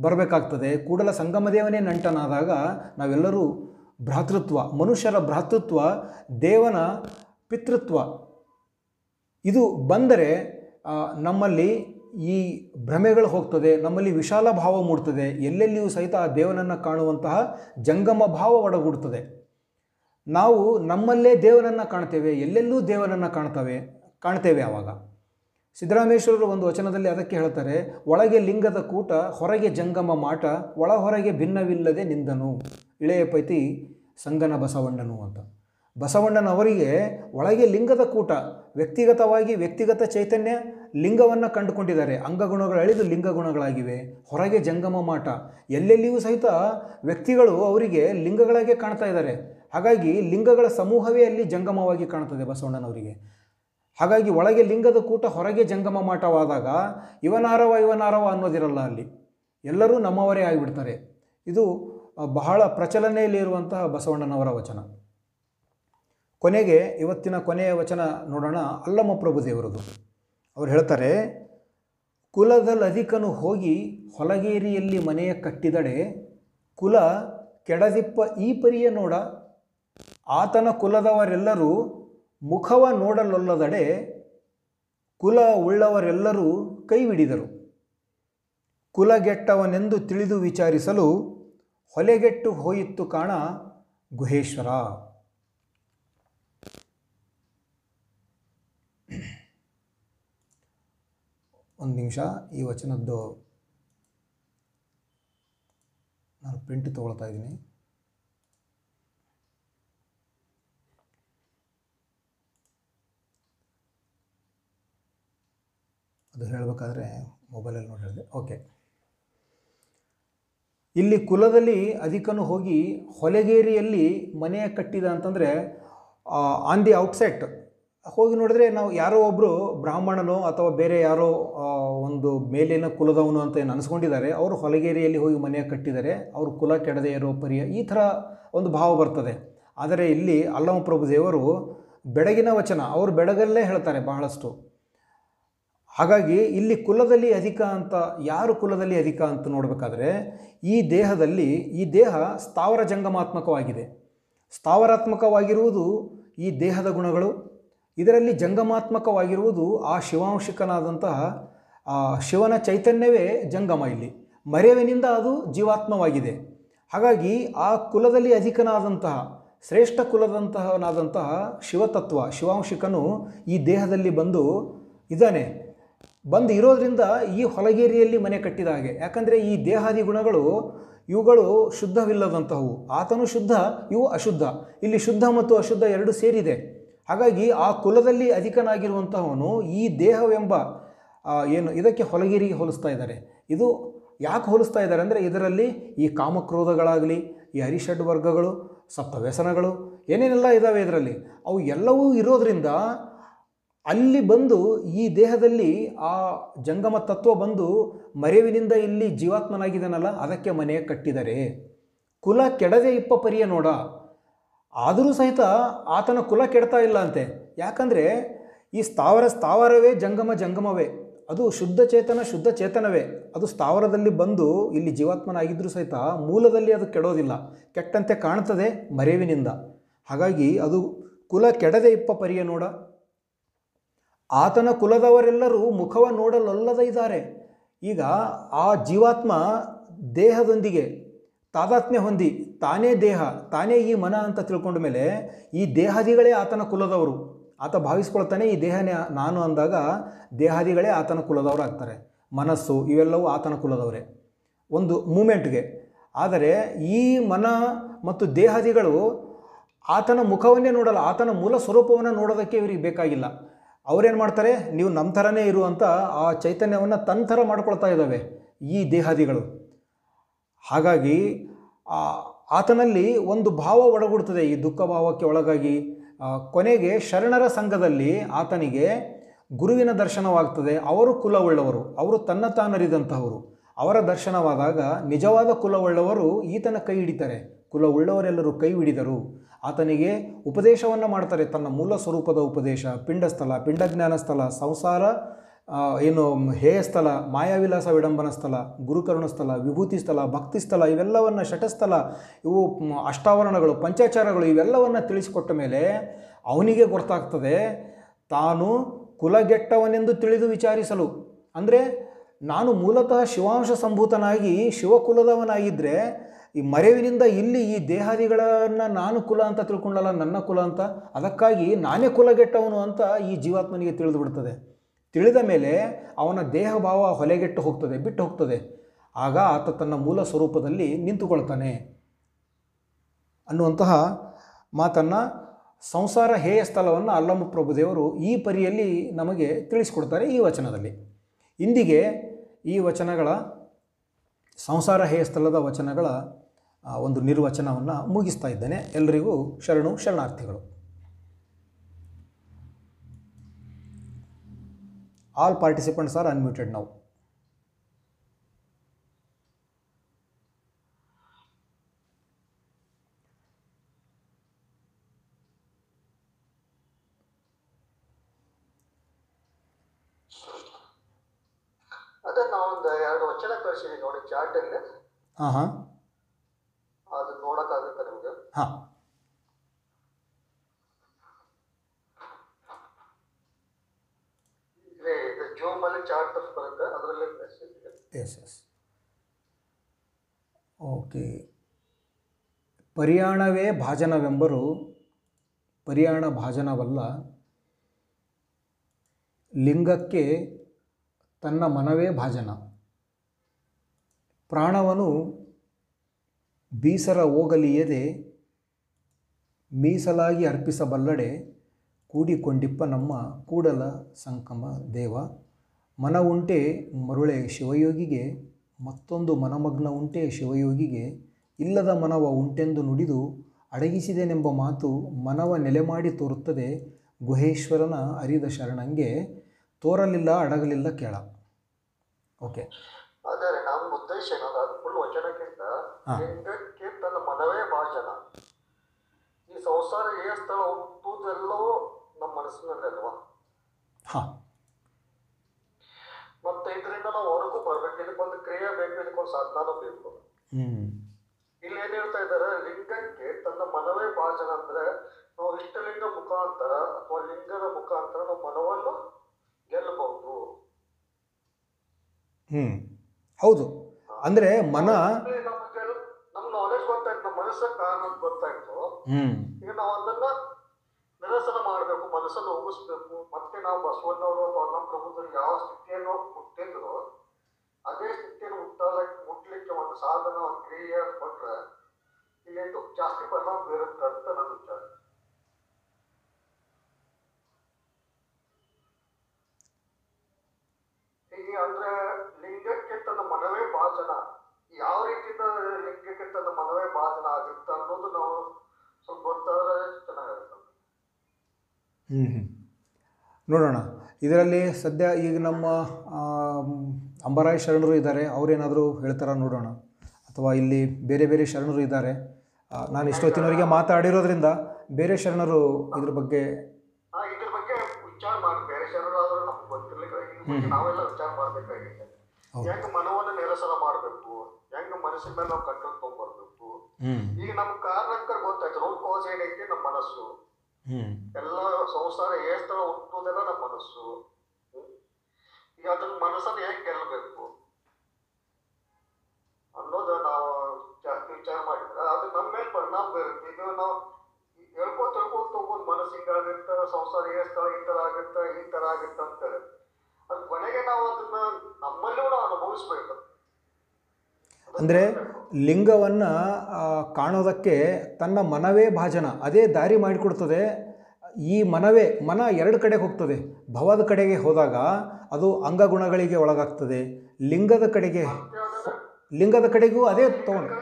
ಬರಬೇಕಾಗ್ತದೆ. ಕೂಡಲ ಸಂಗಮ ದೇವನೇ ನಂಟನಾದಾಗ ನಾವೆಲ್ಲರೂ ಭ್ರಾತೃತ್ವ, ಮನುಷ್ಯರ ಭ್ರಾತೃತ್ವ, ದೇವನ ಪಿತೃತ್ವ. ಇದು ಬಂದರೆ ನಮ್ಮಲ್ಲಿ ಈ ಭ್ರಮೆಗಳು ಹೋಗ್ತದೆ, ನಮ್ಮಲ್ಲಿ ವಿಶಾಲ ಭಾವ ಮೂಡ್ತದೆ, ಎಲ್ಲೆಲ್ಲಿಯೂ ಸಹಿತ ಆ ದೇವನನ್ನು ಕಾಣುವಂತಹ ಜಂಗಮ ಭಾವ ಒಡಗೂಡ್ತದೆ. ನಾವು ನಮ್ಮಲ್ಲೇ ದೇವನನ್ನು ಕಾಣ್ತೇವೆ, ಎಲ್ಲೆಲ್ಲೂ ದೇವನನ್ನು ಕಾಣ್ತವೆ, ಕಾಣ್ತೇವೆ ಆವಾಗ. ಸಿದ್ದರಾಮೇಶ್ವರರು ಒಂದು ವಚನದಲ್ಲಿ ಅದಕ್ಕೆ ಹೇಳ್ತಾರೆ, ಒಳಗೆ ಲಿಂಗದ ಕೂಟ, ಹೊರಗೆ ಜಂಗಮ ಮಾಟ ಒಳ ಹೊರಗೆ ಭಿನ್ನವಿಲ್ಲದೆ ನಿಂದನು, ಇಳೆಯ ಪೈತಿ ಸಂಗನ ಬಸವಣ್ಣನು ಅಂತ. ಬಸವಣ್ಣನವರಿಗೆ ಒಳಗೆ ಲಿಂಗದ ಕೂಟ, ವ್ಯಕ್ತಿಗತವಾಗಿ ವ್ಯಕ್ತಿಗತ ಚೈತನ್ಯ ಲಿಂಗವನ್ನು ಕಂಡುಕೊಂಡಿದ್ದಾರೆ. ಅಂಗಗುಣಗಳು ಅಳಿದು ಲಿಂಗಗುಣಗಳಾಗಿವೆ ಹೊರಗೆ ಜಂಗಮ ಮಾಟ. ಎಲ್ಲೆಲ್ಲಿಯೂ ಸಹಿತ ವ್ಯಕ್ತಿಗಳು ಅವರಿಗೆ ಲಿಂಗಗಳಾಗೆ ಕಾಣ್ತಾ ಇದ್ದಾರೆ. ಹಾಗಾಗಿ ಲಿಂಗಗಳ ಸಮೂಹವೇ ಅಲ್ಲಿ ಜಂಗಮವಾಗಿ ಕಾಣ್ತದೆ ಬಸವಣ್ಣನವರಿಗೆ. ಹಾಗಾಗಿ ಒಳಗೆ ಲಿಂಗದ ಕೂಟ, ಹೊರಗೆ ಜಂಗಮ ಮಾಟವಾದಾಗ ಇವನಾರವ ಇವನಾರವ ಅನ್ನೋದಿರಲ್ಲ ಅಲ್ಲಿ. ಎಲ್ಲರೂ ನಮ್ಮವರೇ ಆಗಿಬಿಡ್ತಾರೆ. ಇದು ಬಹಳ ಪ್ರಚಲನೆಯಲ್ಲಿರುವಂತಹ ಬಸವಣ್ಣನವರ ವಚನ. ಕೊನೆಗೆ ಇವತ್ತಿನ ಕೊನೆಯ ವಚನ ನೋಡೋಣ ಅಲ್ಲಮ್ಮ ಪ್ರಭುದೇವರದು ಅವ್ರು ಹೇಳ್ತಾರೆ ಕುಲದಲ್ಲಧಿಕನು ಹೋಗಿ ಹೊಲಗೇರಿಯಲ್ಲಿ ಮನೆಯ ಕಟ್ಟಿದಡೆ, ಕುಲ ಕೆಡದಿಪ್ಪ ಈ ಪರಿಯ ನೋಡ. ಆತನ ಕುಲದವರೆಲ್ಲರೂ ಮುಖವ ನೋಡಲೊಲ್ಲದಡೆ, ಕುಲ ಉಳ್ಳವರೆಲ್ಲರೂ ಕೈವಿಡಿದರು ಕುಲಗೆಟ್ಟವನೆಂದು ತಿಳಿದು ವಿಚಾರಿಸಲು ಹೊಲೆಗೆಟ್ಟು ಹೋಯಿತ್ತು ಕಾಣ ಗುಹೇಶ್ವರ. ಒಂದು ನಿಮಿಷ, ಈ ವಚನದ್ದು ನಾನು ಪ್ರಿಂಟ್ ತೊಗೊಳ್ತಾ ಇದ್ದೀನಿ. ಅದು ಹೇಳಬೇಕಾದ್ರೆ ಮೊಬೈಲಲ್ಲಿ ನೋಡಿ ಹೇಳಿದೆ. ಓಕೆ ಇಲ್ಲಿ ಕುಲದಲ್ಲಿ ಅಧಿಕನು ಹೋಗಿ ಹೊಲೆಗೇರಿಯಲ್ಲಿ ಮನೆಯ ಕಟ್ಟಿದ ಅಂತಂದರೆ ಆನ್ ದಿ ಔಟ್ಸೆಟ್ ಹೋಗಿ ನೋಡಿದ್ರೆ ನಾವು ಯಾರೋ ಒಬ್ಬರು ಬ್ರಾಹ್ಮಣನೋ ಅಥವಾ ಬೇರೆ ಯಾರೋ ಒಂದು ಮೇಲಿನ ಕುಲದವನು ಅಂತ ಏನು ಅನಿಸ್ಕೊಂಡಿದ್ದಾರೆ, ಅವರು ಹೊಲಗೇರಿಯಲ್ಲಿ ಹೋಗಿ ಮನೆಯ ಕಟ್ಟಿದ್ದಾರೆ, ಅವರು ಕುಲ ಕೆಡದೆ ಇರೋ ಪರಿಯ, ಈ ಥರ ಒಂದು ಭಾವ ಬರ್ತದೆ. ಆದರೆ ಇಲ್ಲಿ ಅಲ್ಲಮ ಪ್ರಭು ದೇವರು ಬೆಳಗಿನ ವಚನ, ಅವರು ಬೆಳಗಲ್ಲೇ ಹೇಳ್ತಾರೆ ಬಹಳಷ್ಟು. ಹಾಗಾಗಿ ಇಲ್ಲಿ ಕುಲದಲ್ಲಿ ಅಧಿಕ ಅಂತ, ಯಾರು ಕುಲದಲ್ಲಿ ಅಧಿಕ ಅಂತ ನೋಡಬೇಕಾದ್ರೆ, ಈ ದೇಹದಲ್ಲಿ, ಈ ದೇಹ ಸ್ಥಾವರ ಜಂಗಮಾತ್ಮಕವಾಗಿದೆ. ಸ್ಥಾವರಾತ್ಮಕವಾಗಿರುವುದು ಈ ದೇಹದ ಗುಣಗಳು ಇದರಲ್ಲಿ ಜಂಗಮಾತ್ಮಕವಾಗಿರುವುದು ಆ ಶಿವಾಂಶಿಕನಾದಂತಹ ಶಿವನ ಚೈತನ್ಯವೇ ಜಂಗಮ ಇಲ್ಲಿ. ಮರೆವಿನಿಂದ ಅದು ಜೀವಾತ್ಮವಾಗಿದೆ. ಹಾಗಾಗಿ ಆ ಕುಲದಲ್ಲಿ ಅಧಿಕನಾದಂತಹ, ಶ್ರೇಷ್ಠ ಕುಲದಂತಹನಾದಂತಹ ಶಿವತತ್ವ, ಶಿವಾಂಶಿಕನು ಈ ದೇಹದಲ್ಲಿ ಬಂದು ಇದ್ದಾನೆ. ಬಂದು ಇರೋದರಿಂದ ಈ ಹೊಲಗೇರಿಯಲ್ಲಿ ಮನೆ ಕಟ್ಟಿದ ಹಾಗೆ. ಯಾಕಂದರೆ ಈ ದೇಹಾದಿ ಗುಣಗಳು, ಇವುಗಳು ಶುದ್ಧವಿಲ್ಲದಂತಹವು. ಆತನು ಶುದ್ಧ, ಇವು ಅಶುದ್ಧ. ಇಲ್ಲಿ ಶುದ್ಧ ಮತ್ತು ಅಶುದ್ಧ ಎರಡು ಸೇರಿದೆ. ಹಾಗಾಗಿ ಆ ಕುಲದಲ್ಲಿ ಅಧಿಕನಾಗಿರುವಂತಹವನು ಈ ದೇಹವೆಂಬ ಏನು, ಇದಕ್ಕೆ ಹೊಲಗಿರಿಗೆ ಹೋಲಿಸ್ತಾ ಇದ್ದಾರೆ. ಇದು ಯಾಕೆ ಹೋಲಿಸ್ತಾ ಇದ್ದಾರೆ ಅಂದರೆ ಇದರಲ್ಲಿ ಈ ಕಾಮಕ್ರೋಧಗಳಾಗಲಿ, ಈ ಹರಿಷಡ್ ವರ್ಗಗಳು ಸಪ್ತ ವ್ಯಸನಗಳು ಏನೇನೆಲ್ಲ ಇದ್ದಾವೆ ಇದರಲ್ಲಿ? ಅವು ಎಲ್ಲವೂ ಇರೋದರಿಂದ ಅಲ್ಲಿ ಬಂದು ಈ ದೇಹದಲ್ಲಿ ಆ ಜಂಗಮ ತತ್ವ ಬಂದು ಮರೆವಿನಿಂದ ಇಲ್ಲಿ ಜೀವಾತ್ಮನಾಗಿದ್ದಾನಲ್ಲ, ಅದಕ್ಕೆ ಮನೆ ಕಟ್ಟಿದರೆ ಕುಲ ಕೆಡದೆ ಇಪ್ಪ ಪರಿಯ ನೋಡ. ಆದರೂ ಸಹಿತ ಆತನ ಕುಲ ಕೆಡ್ತಾ ಇಲ್ಲ ಅಂತೆ. ಯಾಕಂದರೆ ಈ ಸ್ಥಾವರ ಸ್ಥಾವರವೇ ಜಂಗಮ ಜಂಗಮವೇ. ಅದು ಶುದ್ಧ ಚೇತನ ಶುದ್ಧ ಚೇತನವೇ. ಅದು ಸ್ಥಾವರದಲ್ಲಿ ಬಂದು ಇಲ್ಲಿ ಜೀವಾತ್ಮನಾಗಿದ್ದರೂ ಸಹಿತ ಮೂಲದಲ್ಲಿ ಅದು ಕೆಡೋದಿಲ್ಲ. ಕೆಟ್ಟಂತೆ ಕಾಣ್ತದೆ ಮರೆವಿನಿಂದ. ಹಾಗಾಗಿ ಅದು ಕುಲ ಕೆಡದೆ ಇಪ್ಪ ಪರಿಯ ನೋಡ. ಆತನ ಕುಲದವರೆಲ್ಲರೂ ಮುಖವ ನೋಡಲೊಲ್ಲದ ಇದ್ದಾರೆ. ಈಗ ಆ ಜೀವಾತ್ಮ ದೇಹದೊಂದಿಗೆ ತಾದಾತ್ಮ್ಯ ಹೊಂದಿ ತಾನೇ ದೇಹ, ತಾನೇ ಈ ಮನ ಅಂತ ತಿಳ್ಕೊಂಡ ಮೇಲೆ ಈ ದೇಹಾದಿಗಳೇ ಆತನ ಕುಲದವರು. ಆತ ಭಾವಿಸ್ಕೊಳ್ತಾನೆ, ಈ ದೇಹನೇ ನಾನು ಅಂದಾಗ ದೇಹಾದಿಗಳೇ ಆತನ ಕುಲದವರು ಆಗ್ತಾರೆ. ಮನಸ್ಸು ಇವೆಲ್ಲವೂ ಆತನ ಕುಲದವರೇ. ಒಂದು ಮೂಮೆಂಟ್ಗೆ. ಆದರೆ ಈ ಮನ ಮತ್ತು ದೇಹಾದಿಗಳು ಆತನ ಮುಖವನ್ನೇ ನೋಡಲ್ಲ, ಆತನ ಮೂಲ ಸ್ವರೂಪವನ್ನು ನೋಡೋದಕ್ಕೆ ಇವರಿಗೆ ಬೇಕಾಗಿಲ್ಲ. ಅವರೇನು ಮಾಡ್ತಾರೆ, ನೀವು ನಮ್ಮ ಥರನೇ ಇರುವಂಥ ಆ ಚೈತನ್ಯವನ್ನು ತನ್ನ ಥರ ಮಾಡ್ಕೊಳ್ತಾ ಇದ್ದಾವೆ ಈ ದೇಹಾದಿಗಳು. ಹಾಗಾಗಿ ಆತನಲ್ಲಿ ಒಂದು ಭಾವ ಒಳಗೊಡ್ತದೆ ಈ ದುಃಖ ಭಾವಕ್ಕೆ ಒಳಗಾಗಿ ಕೊನೆಗೆ ಶರಣರ ಸಂಘದಲ್ಲಿ ಆತನಿಗೆ ಗುರುವಿನ ದರ್ಶನವಾಗ್ತದೆ. ಅವರು ಕುಲವುಳ್ಳವರು, ಅವರು ತನ್ನ ತಾನರಿದಂತಹವರು ಅವರ ದರ್ಶನವಾದಾಗ ನಿಜವಾದ ಕುಲವುಳ್ಳವರು ಈತನ ಕೈ ಹಿಡಿತಾರೆ. ಕುಲವುಳ್ಳವರೆಲ್ಲರೂ ಕೈ ಹಿಡಿದರು. ಆತನಿಗೆ ಉಪದೇಶವನ್ನು ಮಾಡ್ತಾರೆ. ತನ್ನ ಮೂಲ ಸ್ವರೂಪದ ಉಪದೇಶ, ಪಿಂಡಸ್ಥಲ ಪಿಂಡಜ್ಞಾನ ಸ್ಥಳ ಸಂಸಾರ ಏನು ಹೇಯ ಸ್ಥಳ, ಮಾಯಾವಿಲಾಸ ವಿಡಂಬನ ಸ್ಥಳ, ಗುರುಕರುಣ ಸ್ಥಳ, ವಿಭೂತಿ ಸ್ಥಳ, ಭಕ್ತಿ ಸ್ಥಳ, ಇವೆಲ್ಲವನ್ನು ಶಟಸ್ಥಳ ಇವು ಅಷ್ಟಾವರಣಗಳು, ಪಂಚಾಚಾರಗಳು, ಇವೆಲ್ಲವನ್ನು ತಿಳಿಸಿಕೊಟ್ಟ ಮೇಲೆ ಅವನಿಗೆ ಗೊತ್ತಾಗ್ತದೆ, ತಾನು ಕುಲಗೆಟ್ಟವನೆಂದು ತಿಳಿದು ವಿಚಾರಿಸಲು. ಅಂದರೆ ನಾನು ಮೂಲತಃ ಶಿವಾಂಶ ಸಂಭೂತನಾಗಿ ಶಿವಕುಲದವನಾಗಿದ್ದರೆ ಈ ಮರೆವಿನಿಂದ ಇಲ್ಲಿ ಈ ದೇಹಾದಿಗಳನ್ನು ನಾನು ಕುಲ ಅಂತ ತಿಳ್ಕೊಂಡಲ್ಲ, ನನ್ನ ಕುಲ ಅಂತ, ಅದಕ್ಕಾಗಿ ನಾನೇ ಕುಲಗೆಟ್ಟವನು ಅಂತ ಈ ಜೀವಾತ್ಮನಿಗೆ ತಿಳಿದು ಬಿಡ್ತದೆ. ತಿಳಿದ ಮೇಲೆ ಅವನ ದೇಹ ಭಾವ ಹೊಲೆಗೆಟ್ಟು ಹೋಗ್ತದೆ, ಬಿಟ್ಟು ಹೋಗ್ತದೆ. ಆಗ ಆತ ತನ್ನ ಮೂಲ ಸ್ವರೂಪದಲ್ಲಿ ನಿಂತುಕೊಳ್ತಾನೆ. ಅನ್ನುವಂತಹ ಮಾತನ್ನು ಸಂಸಾರ ಹೇಯ ಸ್ಥಳವನ್ನು ಅಲ್ಲಮ್ಮ ಪ್ರಭುದೇವರು ಈ ಪರಿಯಲ್ಲಿ ನಮಗೆ ತಿಳಿಸಿಕೊಡ್ತಾರೆ ಈ ವಚನದಲ್ಲಿ. ಇಂದಿಗೆ ಈ ವಚನಗಳ, ಸಂಸಾರ ಹೇಯ ಸ್ಥಳದ ವಚನಗಳ ಒಂದು ನಿರ್ವಚನವನ್ನು ಮುಗಿಸ್ತಾ ಇದ್ದೇನೆ. ಎಲ್ಲರಿಗೂ ಶರಣು ಶರಣಾರ್ಥಿಗಳು. ಆಲ್ ಪಾರ್ಟಿಸಿಪೆಂಟ್ಸ್ ಆರ್ ಅನ್ಮ್ಯೂಟೆಡ್ ನಾವು ಅದನ್ನ ಒಂದು ಎರಡು ವಚನ ಕಳಿಸಿದೀನಿ ನೋಡಿ ಚಾರ್ಟ್ ಅಲ್ಲಿ. ಹಾಂ ಹಾಂ ಅದು ನೋಡಕ್ಕಾಗುತ್ತೆ ನಿಮ್ಗೆ? ಹಾಂ ಇಲ್ಲಿ ಇದು ಜೂಮ್ ಅಲ್ಲಿ ಚಾರ್ಟ್ ಬರುತ್ತೆ ಅದರಲ್ಲಿ ಓಕೆ ಪರಿಯಾಣವೇ ಭಾಜನವೆಂಬರು ಪರಿಯಾಣ ಭಾಜನವಲ್ಲ. ಲಿಂಗಕ್ಕೆ ತನ್ನ ಮನವೇ ಭಾಜನ. ಪ್ರಾಣವನು ಬೀಸರ ಹೋಗಲಿಯದೆ ಮೀಸಲಾಗಿ ಅರ್ಪಿಸಬಲ್ಲಡೆ ಕೂಡಿಕೊಂಡಿಪ್ಪ ನಮ್ಮ ಕೂಡಲ ಸಂಕಮ ದೇವ. ಮನ ಉಂಟೆ ಮರುಳೆ ಶಿವಯೋಗಿಗೆ ಮತ್ತೊಂದು ಮನಮಗ್ನ ಉಂಟೆ ಶಿವಯೋಗಿಗೆ ಇಲ್ಲದ ಮನವ ಉಂಟೆಂದು ನುಡಿದು ಅಡಗಿಸಿದೆನೆಂಬ ಮಾತು ಮನವ ನೆಲೆ ಮಾಡಿ ತೋರುತ್ತದೆ ಗುಹೇಶ್ವರನ ಅರಿದ ಶರಣಂಗೆ ತೋರಲಿಲ್ಲ ಅಡಗಲಿಲ್ಲ ಕೇಳ. ಓಕೆ. ಆದರೆ ನಮ್ಮ ಉದ್ದೇಶ ಏನಂದ್ರೆ ಅದು ಫುಲ್ ವಚನಕ್ಕಿಂತ ಮನವೇ ಭಾಷಣ ಈ ಸಂಸಾರ ಏ ಸ್ಥಳ ಹುಟ್ಟುವುದೆಲ್ಲವೂ ನಮ್ಮ ಮನಸ್ಸಿನಲ್ಲಿ ಅಲ್ವಾ? ಹಾಂ. ಮತ್ತೆ ಇದರಿಂದ ನಾವು ಹೊರಗೂ ಬರ್ಬೇಕು ಇದಕ್ಕೊಂದು ಕ್ರಿಯೆ ಬೇಕು ಇದಕ್ಕೊಂದು ಸಾಧನ ಬೇಕು. ಇಲ್ಲಿ ಏನ್ ಹೇಳ್ತಾ ಇದ್ದಾರೆ ಲಿಂಗಕ್ಕೆ ತನ್ನ ಮನವೇ ಭಾಷಣ ಅಂದ್ರೆ ನಾವು ಇಷ್ಟಲಿಂಗ ಮುಖಾಂತರ ಅಥವಾ ಲಿಂಗದ ಮುಖಾಂತರ ನಾವು ಮನವನ್ನು ಗೆಲ್ಲಬಹುದು. ಹ್ಮ್. ಹೌದು. ಅಂದ್ರೆ ಮನ ನಮ್ಗೆ ನಮ್ ನಾಲೆಜ್ ಗೊತ್ತಾಯ್ತು ನಮ್ಮ ಮನಸ್ಸ ಕಾರಣ ಗೊತ್ತಾಯ್ತು. ಈಗ ನಾವು ಅದನ್ನ ನಿರಸನ ಮಾಡಬೇಕು, ಮನಸ್ಸನ್ನು ಹೋಗಿಸ್ಬೇಕು ಮತ್ತೆ ನಾವು ಬಸವಣ್ಣವರು ಅಥವಾ ನಮ್ಮ ಪ್ರಭುದರು ಯಾವ ಸ್ಥಿತಿಯನ್ನು ಮುಟ್ಟಿದ್ರು ಅದೇ ಸ್ಥಿತಿಯನ್ನು ಮುಟ್ಟಲಕ್ಕೆ ಮುಟ್ಟಲಿಕ್ಕೆ ಒಂದು ಸಾಧನ, ಒಂದು ಕ್ರಿಯೆ ಕೊಟ್ರೆ ಇಲ್ಲಿ ಜಾಸ್ತಿ ಪರಿಣಾಮ ಬೀರುತ್ತೆ ಅಂತ ನನ್ನ ವಿಚಾರ. ಹೀಗೆ ಅಂದ್ರೆ ಲಿಂಗಕ್ಕೆ ತನ್ನ ಮನವೇ ಭಾಜನ. ಯಾವ ರೀತಿಯಿಂದ ಲಿಂಗಕ್ಕೆ ತನ್ನ ಮನವೇ ಭಾಜನ ಆಗುತ್ತೆ ಅನ್ನೋದು ನಾವು ಸ್ವಲ್ಪ ಗೊತ್ತಾದ್ರೆ ಚೆನ್ನಾಗಿರುತ್ತೆ ಹ್ಞೂ ಹ್ಞೂ ನೋಡೋಣ. ಇದರಲ್ಲಿ ಸದ್ಯ ಈಗ ನಮ್ಮ ಅಂಬರಾಯ್ ಶರಣರು ಇದ್ದಾರೆ. ಅವರೇನಾದರೂ ಹೇಳ್ತಾರ ನೋಡೋಣ. ಅಥವಾ ಇಲ್ಲಿ ಬೇರೆ ಬೇರೆ ಶರಣರು ಇದ್ದಾರೆ. ನಾನು ಇಷ್ಟೊತ್ತಿನವರಿಗೆ ಮಾತಾಡಿರೋದ್ರಿಂದ ಬೇರೆ ಶರಣರು ಇದ್ರ ಬಗ್ಗೆ ನಮ್ಗೆ ನಾವೆಲ್ಲ ವಿಚಾರ ಮಾಡ್ಬೇಕಾಗಿದೆ ಹೆಂಗ್ ಮನವನ್ನ ನಿರಸನ ಮಾಡ್ಬೇಕು? ಹೆಂಗ್ ಮನಸ್ಸಿನ ಮೇಲೆ ನಾವು ಕಂಟ್ರೋಲ್ ತಗೊಂಡ್ಬರ್ಬೇಕು ಈಗ ನಮ್ ಕಾರಣಕ್ಕ ಗೊತ್ತಾಯ್ತು. ರೋಲ್ ಕಾಸ್ ಏನೈತಿ ನಮ್ಮ ಮನಸ್ಸು. ಎಲ್ಲ ಸಂಸಾರ ಏಸ್ತರ ಹುಟ್ಟುವುದೆಲ್ಲ ನಮ್ಮ ಮನಸ್ಸು. ಈಗ ಅದನ್ನ ಮನಸ್ಸನ್ನ ಹೇಗೆ ಗೆಲ್ಲಬೇಕು ಅನ್ನೋದು ನಾವು ಜಾಸ್ತಿ ವಿಚಾರ ಮಾಡಿದ್ರೆ ಅದು ನಮ್ಮ ಮೇಲೆ ಪರಿಣಾಮ ಬೀರುತ್ತೆ. ಈಗ ನಾವು ಹೇಳ್ಕೊತ ಹೇಳ್ಕೊತ ಹೋಗೋದು ಮನಸ್ಸು ಹಿಂಗಾಗಿರ್ತ ಸಂಸಾರ ಏಸ್ತರ ಈ ತರ ಆಗಿರ್ತ, ಈ ತರ ಆಗಿರ್ತ ಅಂತ ಅದ್ ಕೊನೆಗೆ ನಾವು ಅದನ್ನ ನಮ್ಮಲ್ಲೂ ನಾವು ಅನುಭವಿಸ್ಬೇಕು. ಅಂದರೆ ಲಿಂಗವನ್ನು ಕಾಣೋದಕ್ಕೆ ತನ್ನ ಮನವೇ ಭಾಜನ. ಅದೇ ದಾರಿ ಮಾಡಿಕೊಡ್ತದೆ. ಈ ಮನವೇ, ಮನ ಎರಡು ಕಡೆಗೆ ಹೋಗ್ತದೆ. ಭವದ ಕಡೆಗೆ ಹೋದಾಗ ಅದು ಅಂಗಗುಣಗಳಿಗೆ ಒಳಗಾಗ್ತದೆ. ಲಿಂಗದ ಕಡೆಗೆ, ಲಿಂಗದ ಕಡೆಗೂ ಅದೇ ತಗೊಂಡು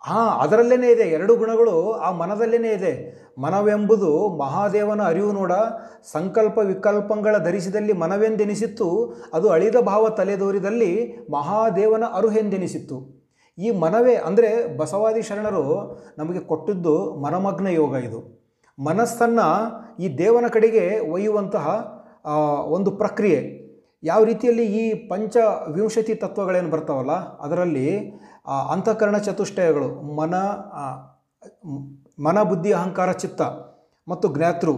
ಹಾಂ ಅದರಲ್ಲೇ ಇದೆ. ಎರಡು ಗುಣಗಳು ಆ ಮನದಲ್ಲೇ ಇದೆ. ಮನವೆಂಬುದು ಮಹಾದೇವನ ಅರಿವು ನೋಡ ಸಂಕಲ್ಪ ವಿಕಲ್ಪಗಳ ಧರಿಸಿದಲ್ಲಿ ಮನವೆಂದೆನಿಸಿತ್ತು, ಅದು ಅಳಿದ ಭಾವ ತಲೆದೋರಿದಲ್ಲಿ ಮಹಾದೇವನ ಅರುಹೆಂದೆನಿಸಿತ್ತು. ಈ ಮನವೇ ಅಂದರೆ ಬಸವಾದಿ ಶರಣರು ನಮಗೆ ಕೊಟ್ಟಿದ್ದು ಮನಮಗ್ನ ಯೋಗ ಇದು. ಮನಸ್ಸನ್ನು ಈ ದೇವನ ಕಡೆಗೆ ಒಯ್ಯುವಂತಹ ಒಂದು ಪ್ರಕ್ರಿಯೆ. ಯಾವ ರೀತಿಯಲ್ಲಿ ಈ ಪಂಚ ವಿಂಶತಿ ತತ್ವಗಳೇನು ಬರ್ತಾವಲ್ಲ, ಅದರಲ್ಲಿ ಅಂತಃಕರಣ ಚತುಷ್ಟಯಗಳು ಮನ ಮನ, ಬುದ್ಧಿ, ಅಹಂಕಾರ, ಚಿತ್ತ ಮತ್ತು ಜ್ಞಾತೃ.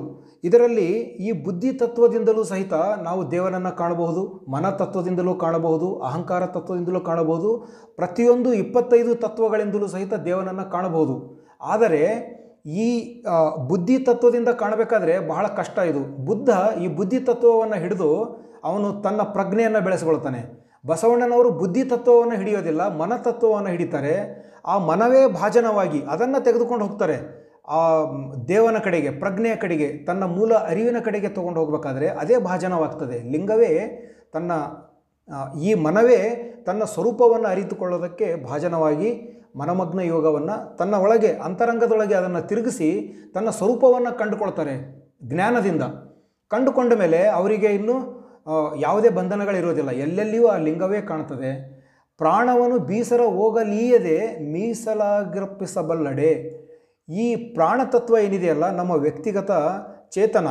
ಇದರಲ್ಲಿ ಈ ಬುದ್ಧಿ ತತ್ವದಿಂದಲೂ ಸಹಿತ ನಾವು ದೇವನನ್ನು ಕಾಣಬಹುದು, ಮನ ತತ್ವದಿಂದಲೂ ಕಾಣಬಹುದು, ಅಹಂಕಾರ ತತ್ವದಿಂದಲೂ ಕಾಣಬಹುದು, ಪ್ರತಿಯೊಂದು ಇಪ್ಪತ್ತೈದು ತತ್ವಗಳಿಂದಲೂ ಸಹಿತ ದೇವನನ್ನು ಕಾಣಬಹುದು. ಆದರೆ ಈ ಬುದ್ಧಿ ತತ್ವದಿಂದ ಕಾಣಬೇಕಾದ್ರೆ ಬಹಳ ಕಷ್ಟ ಇದು. ಬುದ್ಧ ಈ ಬುದ್ಧಿ ತತ್ವವನ್ನು ಹಿಡಿದು ಅವನು ತನ್ನ ಪ್ರಜ್ಞೆಯನ್ನು ಬೆಳೆಸ್ಕೊಳ್ತಾನೆ. ಬಸವಣ್ಣನವರು ಬುದ್ಧಿ ತತ್ವವನ್ನು ಹಿಡಿಯೋದಿಲ್ಲ ಮನತತ್ವವನ್ನು ಹಿಡಿತಾರೆ. ಆ ಮನವೇ ಭಾಜನವಾಗಿ ಅದನ್ನು ತೆಗೆದುಕೊಂಡು ಹೋಗ್ತಾರೆ. ಆ ದೇವನ ಕಡೆಗೆ, ಪ್ರಜ್ಞೆಯ ಕಡೆಗೆ, ತನ್ನ ಮೂಲ ಅರಿವಿನ ಕಡೆಗೆ ತೊಗೊಂಡು ಹೋಗಬೇಕಾದ್ರೆ ಅದೇ ಭಾಜನವಾಗ್ತದೆ. ಲಿಂಗವೇ ತನ್ನ ಈ ಮನವೇ ತನ್ನ ಸ್ವರೂಪವನ್ನು ಅರಿತುಕೊಳ್ಳೋದಕ್ಕೆ ಭಾಜನವಾಗಿ ಮನಮಗ್ನ ಯೋಗವನ್ನು ತನ್ನ ಒಳಗೆ, ಅಂತರಂಗದೊಳಗೆ ಅದನ್ನು ತಿರುಗಿಸಿ ತನ್ನ ಸ್ವರೂಪವನ್ನು ಕಂಡುಕೊಳ್ತಾರೆ ಜ್ಞಾನದಿಂದ. ಕಂಡುಕೊಂಡ ಮೇಲೆ ಅವರಿಗೆ ಇನ್ನು ಯಾವುದೇ ಬಂಧನಗಳಿರೋದಿಲ್ಲ. ಎಲ್ಲೆಲ್ಲಿಯೂ ಆ ಲಿಂಗವೇ ಕಾಣ್ತದೆ. ಪ್ರಾಣವನ್ನು ಬೀಸರ ಹೋಗಲೀಯದೆ ಮೀಸಲಾಗಿರಪ್ಪಿಸಬಲ್ಲಡೆ ಈ ಪ್ರಾಣತತ್ವ ಏನಿದೆಯಲ್ಲ, ನಮ್ಮ ವ್ಯಕ್ತಿಗತ ಚೇತನ.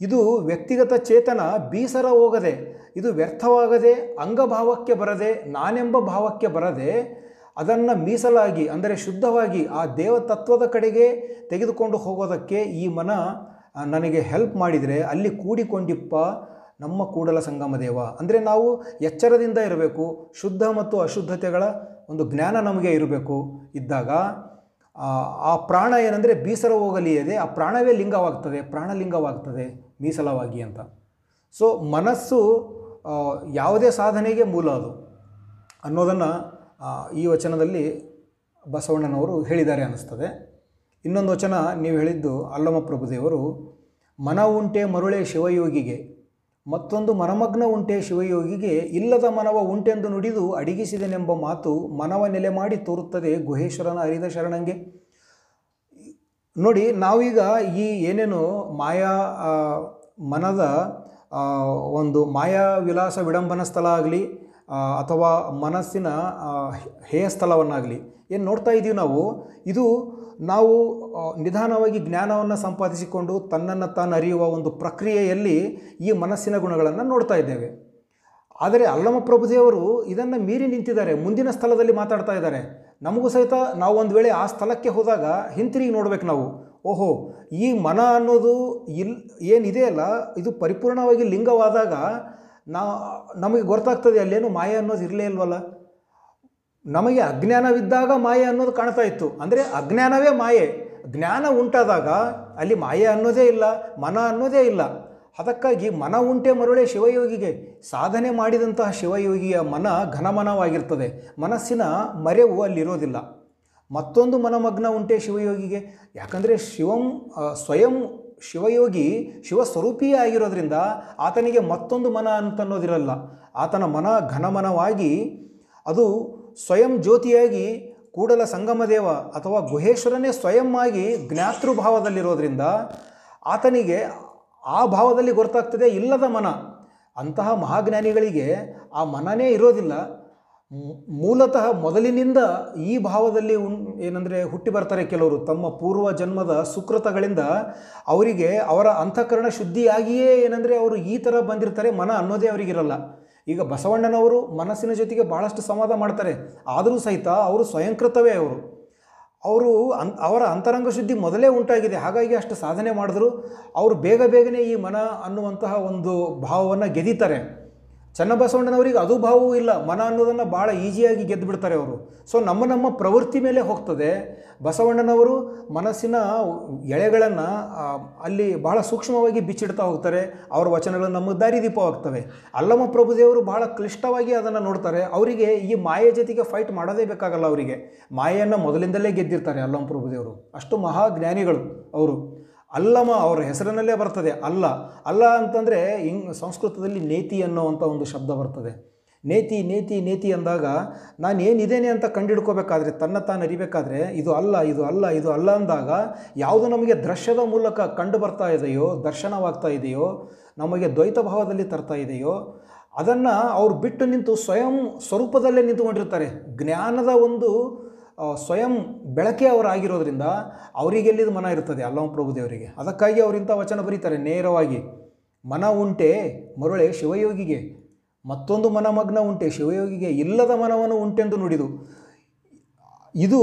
ಇದು ವ್ಯಕ್ತಿಗತ ಚೇತನ ಬೀಸರ ಹೋಗದೆ, ಇದು ವ್ಯರ್ಥವಾಗದೆ, ಅಂಗಭಾವಕ್ಕೆ ಬರದೆ, ನಾನೆಂಬ ಭಾವಕ್ಕೆ ಬರದೆ, ಅದನ್ನು ಮೀಸಲಾಗಿ, ಅಂದರೆ ಶುದ್ಧವಾಗಿ ಆ ದೇವತತ್ವದ ಕಡೆಗೆ ತೆಗೆದುಕೊಂಡು ಹೋಗೋದಕ್ಕೆ ಈ ಮನ ನನಗೆ ಹೆಲ್ಪ್ ಮಾಡಿದರೆ, ಅಲ್ಲಿ ಕೂಡಿಕೊಂಡಿಪ್ಪ ನಮ್ಮ ಕೂಡಲ ಸಂಗಮ ದೇವ. ಅಂದರೆ ನಾವು ಎಚ್ಚರದಿಂದ ಇರಬೇಕು ಶುದ್ಧ ಮತ್ತು ಅಶುದ್ಧತೆಗಳ ಒಂದು ಜ್ಞಾನ ನಮಗೆ ಇರಬೇಕು. ಇದ್ದಾಗ ಆ, ಪ್ರಾಣ ಏನಂದರೆ ಬೀಸರ ಹೋಗಲಿಯದೆ ಆ ಪ್ರಾಣವೇ ಲಿಂಗವಾಗ್ತದೆ ಪ್ರಾಣಲಿಂಗವಾಗ್ತದೆ ಮೀಸಲವಾಗಿ ಅಂತ. ಸೊ ಮನಸ್ಸು ಯಾವುದೇ ಸಾಧನೆಗೆ ಮೂಲ ಅದು. ಅನ್ನೋದನ್ನು ಈ ವಚನದಲ್ಲಿ ಬಸವಣ್ಣನವರು ಹೇಳಿದ್ದಾರೆ ಅನ್ನಿಸ್ತದೆ. ಇನ್ನೊಂದು ವಚನ ನೀವು ಹೇಳಿದ್ದು ಅಲ್ಲಮ ಪ್ರಭುದೇವರು ಮನ ಉಂಟೆ ಮರುಳೆ ಶಿವಯೋಗಿಗೆ. ಮತ್ತೊಂದು ಮನಮಗ್ನ ಉಂಟೆ ಶಿವಯೋಗಿಗೆ, ಇಲ್ಲದ ಮನವ ಉಂಟೆಂದು ನುಡಿದು ಅಡಗಿಸಿದನೆಂಬ ಮಾತು ಮನವ ನೆಲೆ ಮಾಡಿ ತೋರುತ್ತದೆ ಗುಹೇಶ್ವರನ ಅರಿದ ಶರಣಂಗೆ. ನೋಡಿ, ನಾವೀಗ ಈ ಏನೇನು ಮಾಯಾ ಮನದ ಒಂದು ಮಾಯಾ ವಿಲಾಸ ವಿಡಂಬನ ಸ್ಥಳ ಆಗಲಿ ಅಥವಾ ಮನಸ್ಸಿನ ಹೇಯ ಸ್ಥಳವನ್ನಾಗಲಿ, ಏನು ನೋಡ್ತಾ ಇದ್ದೀವಿ ನಾವು? ಇದು ನಾವು ನಿಧಾನವಾಗಿ ಜ್ಞಾನವನ್ನು ಸಂಪಾದಿಸಿಕೊಂಡು ತನ್ನನ್ನು ತಾನು ಅರಿಯುವ ಒಂದು ಪ್ರಕ್ರಿಯೆಯಲ್ಲಿ ಈ ಮನಸ್ಸಿನ ಗುಣಗಳನ್ನು ನೋಡ್ತಾ ಇದ್ದೇವೆ. ಆದರೆ ಅಲ್ಲಮ ಪ್ರಭುದೇವರು ಇದನ್ನು ಮೀರಿ ನಿಂತಿದ್ದಾರೆ, ಮುಂದಿನ ಸ್ಥಳದಲ್ಲಿ ಮಾತಾಡ್ತಾ ಇದ್ದಾರೆ. ನಮಗೂ ಸಹಿತ ನಾವು ಒಂದು ವೇಳೆ ಆ ಸ್ಥಳಕ್ಕೆ ಹೋದಾಗ ಹಿಂತಿರುಗಿ ನೋಡ್ಬೇಕು ನಾವು. ಓಹೋ, ಈ ಮನ ಅನ್ನೋದು ಇಲ್ ಏನಿದೆಯಲ್ಲ ಇದು ಪರಿಪೂರ್ಣವಾಗಿ ಲಿಂಗವಾದಾಗ ನಾ, ನಮಗೆ ಗೊತ್ತಾಗ್ತದೆ ಅಲ್ಲೇನು ಮಾಯ ಅನ್ನೋದು ಇರಲೇ ಇಲ್ವಲ್ಲ? ನಮಗೆ ಅಜ್ಞಾನವಿದ್ದಾಗ ಮಾಯೆ ಅನ್ನೋದು ಕಾಣ್ತಾ ಇತ್ತು. ಅಂದರೆ ಅಜ್ಞಾನವೇ ಮಾಯೆ. ಜ್ಞಾನ ಉಂಟಾದಾಗ ಅಲ್ಲಿ ಮಾಯೆ ಅನ್ನೋದೇ ಇಲ್ಲ, ಮನ ಅನ್ನೋದೇ ಇಲ್ಲ. ಅದಕ್ಕಾಗಿ ಮನ ಉಂಟೆ ಮರುಳೆ ಶಿವಯೋಗಿಗೆ. ಸಾಧನೆ ಮಾಡಿದಂತಹ ಶಿವಯೋಗಿಯ ಮನ ಘನಮನವಾಗಿರ್ತದೆ. ಮನಸ್ಸಿನ ಮರೆವು ಅಲ್ಲಿರೋದಿಲ್ಲ. ಮತ್ತೊಂದು ಮನಮಗ್ನ ಉಂಟೆ ಶಿವಯೋಗಿಗೆ. ಯಾಕಂದರೆ ಶಿವಂ ಸ್ವಯಂ ಶಿವಯೋಗಿ ಶಿವಸ್ವರೂಪಿಯೇ ಆಗಿರೋದ್ರಿಂದ ಆತನಿಗೆ ಮತ್ತೊಂದು ಮನ ಅಂತನ್ನೋದಿರಲ್ಲ. ಆತನ ಮನ ಘನಮನವಾಗಿ ಅದು ಸ್ವಯಂ ಜ್ಯೋತಿಯಾಗಿ ಕೂಡಲ ಸಂಗಮದೇವ ಅಥವಾ ಗುಹೇಶ್ವರನೇ ಸ್ವಯಂ ಆಗಿ ಜ್ಞಾತೃಭಾವದಲ್ಲಿರೋದ್ರಿಂದ ಆತನಿಗೆ ಆ ಭಾವದಲ್ಲಿ ಗೊತ್ತಾಗ್ತದೆ, ಇಲ್ಲದ ಮನ. ಅಂತಹ ಮಹಾಜ್ಞಾನಿಗಳಿಗೆ ಆ ಮನನೇ ಇರೋದಿಲ್ಲ. ಮೂಲತಃ ಮೊದಲಿನಿಂದ ಈ ಭಾವದಲ್ಲಿ ಉನ್, ಏನಂದರೆ ಹುಟ್ಟಿ ಬರ್ತಾರೆ ಕೆಲವರು. ತಮ್ಮ ಪೂರ್ವ ಜನ್ಮದ ಸುಕೃತಗಳಿಂದ ಅವರಿಗೆ ಅವರ ಅಂತಃಕರಣ ಶುದ್ಧಿಯಾಗಿಯೇ ಏನಂದರೆ ಅವರು ಈ ಥರ ಬಂದಿರ್ತಾರೆ, ಮನ ಅನ್ನೋದೇ ಅವರಿಗಿರಲ್ಲ. ಈಗ ಬಸವಣ್ಣನವರು ಮನಸ್ಸಿನ ಜೊತೆಗೆ ಭಾಳಷ್ಟು ಸಂವಾದ ಮಾಡ್ತಾರೆ. ಆದರೂ ಸಹಿತ ಅವರು ಸ್ವಯಂಕೃತವೇ ಅವರು. ಅವರು ಅನ್ ಅವರ ಅಂತರಂಗ ಶುದ್ಧಿ ಮೊದಲೇ ಉಂಟಾಗಿದೆ. ಹಾಗಾಗಿ ಅಷ್ಟು ಸಾಧನೆ ಮಾಡಿದ್ರು. ಅವರು ಬೇಗ ಬೇಗನೆ ಈ ಮನ ಅನ್ನುವಂತಹ ಒಂದು ಭಾವವನ್ನು ಗೆದಿತಾರೆ. ಚನ್ನಬಸವಣ್ಣನವರಿಗೆ ಅದು ಭಾವವೂ ಇಲ್ಲ. ಮನ ಅನ್ನೋದನ್ನು ಭಾಳ ಈಸಿಯಾಗಿ ಗೆದ್ದು ಬಿಡ್ತಾರೆ ಅವರು. ಸೊ ನಮ್ಮ ನಮ್ಮ ಪ್ರವೃತ್ತಿ ಮೇಲೆ ಹೋಗ್ತದೆ. ಬಸವಣ್ಣನವರು ಮನಸ್ಸಿನ ಎಳೆಗಳನ್ನು ಅಲ್ಲಿ ಬಹಳ ಸೂಕ್ಷ್ಮವಾಗಿ ಬಿಚ್ಚಿಡ್ತಾ ಹೋಗ್ತಾರೆ. ಅವರ ವಚನಗಳು ನಮಗೆ ದಾರಿದೀಪವಾಗ್ತವೆ ಅಲ್ಲಮ್ಮ ಪ್ರಭುದೇವರು ಬಹಳ ಕ್ಲಿಷ್ಟವಾಗಿ ಅದನ್ನು ನೋಡ್ತಾರೆ. ಅವರಿಗೆ ಈ ಮಾಯೆ ಜೊತೆಗೆ ಫೈಟ್ ಮಾಡೋದೇ ಬೇಕಾಗಲ್ಲ ಅವರಿಗೆ. ಮಾಯೆಯನ್ನು ಮೊದಲಿಂದಲೇ ಗೆದ್ದಿರ್ತಾರೆ ಅಲ್ಲಮ್ಮ ಪ್ರಭುದೇವರು. ಅಷ್ಟು ಮಹಾಜ್ಞಾನಿಗಳು ಅವರು. ಅಲ್ಲಮ ಅವರ ಹೆಸರಿನಲ್ಲೇ ಬರ್ತದೆ ಅಲ್ಲ. ಅಲ್ಲ ಅಂತಂದರೆ ಇಂಗ್ ಸಂಸ್ಕೃತದಲ್ಲಿ ನೇತಿ ಅನ್ನೋವಂಥ ಒಂದು ಶಬ್ದ ಬರ್ತದೆ. ನೇತಿ ನೇತಿ ನೇತಿ ಅಂದಾಗ ನಾನು ಏನಿದ್ದೇನೆ ಅಂತ ಕಂಡಿಡ್ಕೋಬೇಕಾದ್ರೆ, ತನ್ನ ತಾನು ಅರಿಬೇಕಾದ್ರೆ, ಇದು ಅಲ್ಲ ಇದು ಅಲ್ಲ ಇದು ಅಲ್ಲ ಅಂದಾಗ ಯಾವುದು ನಮಗೆ ದೃಶ್ಯದ ಮೂಲಕ ಕಂಡು ಬರ್ತಾ ಇದೆಯೋ, ದರ್ಶನವಾಗ್ತಾ ಇದೆಯೋ, ನಮಗೆ ದ್ವೈತ ಭಾವದಲ್ಲಿ ತರ್ತಾ ಇದೆಯೋ, ಅದನ್ನು ಅವರು ಬಿಟ್ಟು ನಿಂತು ಸ್ವಯಂ ಸ್ವರೂಪದಲ್ಲೇ ನಿಂತುಕೊಂಡಿರ್ತಾರೆ. ಜ್ಞಾನದ ಒಂದು ಸ್ವಯಂ ಬೆಳಕೆ ಅವರಾಗಿರೋದ್ರಿಂದ ಅವರಿಗೆಲ್ಲಿದು ಮನ ಇರ್ತದೆ? ಅಲ್ಲಮ ಪ್ರಭುದೇವರಿಗೆ ಅದಕ್ಕಾಗಿ ಅವರಿಂಥ ವಚನ ಬರೀತಾರೆ, ನೇರವಾಗಿ. ಮನ ಉಂಟೆ ಮರುಳೆ ಶಿವಯೋಗಿಗೆ. ಮತ್ತೊಂದು ಮನಮಗ್ನ ಉಂಟೆ ಶಿವಯೋಗಿಗೆ. ಇಲ್ಲದ ಮನವನ್ನು ಉಂಟೆಂದು ನುಡಿದು. ಇದು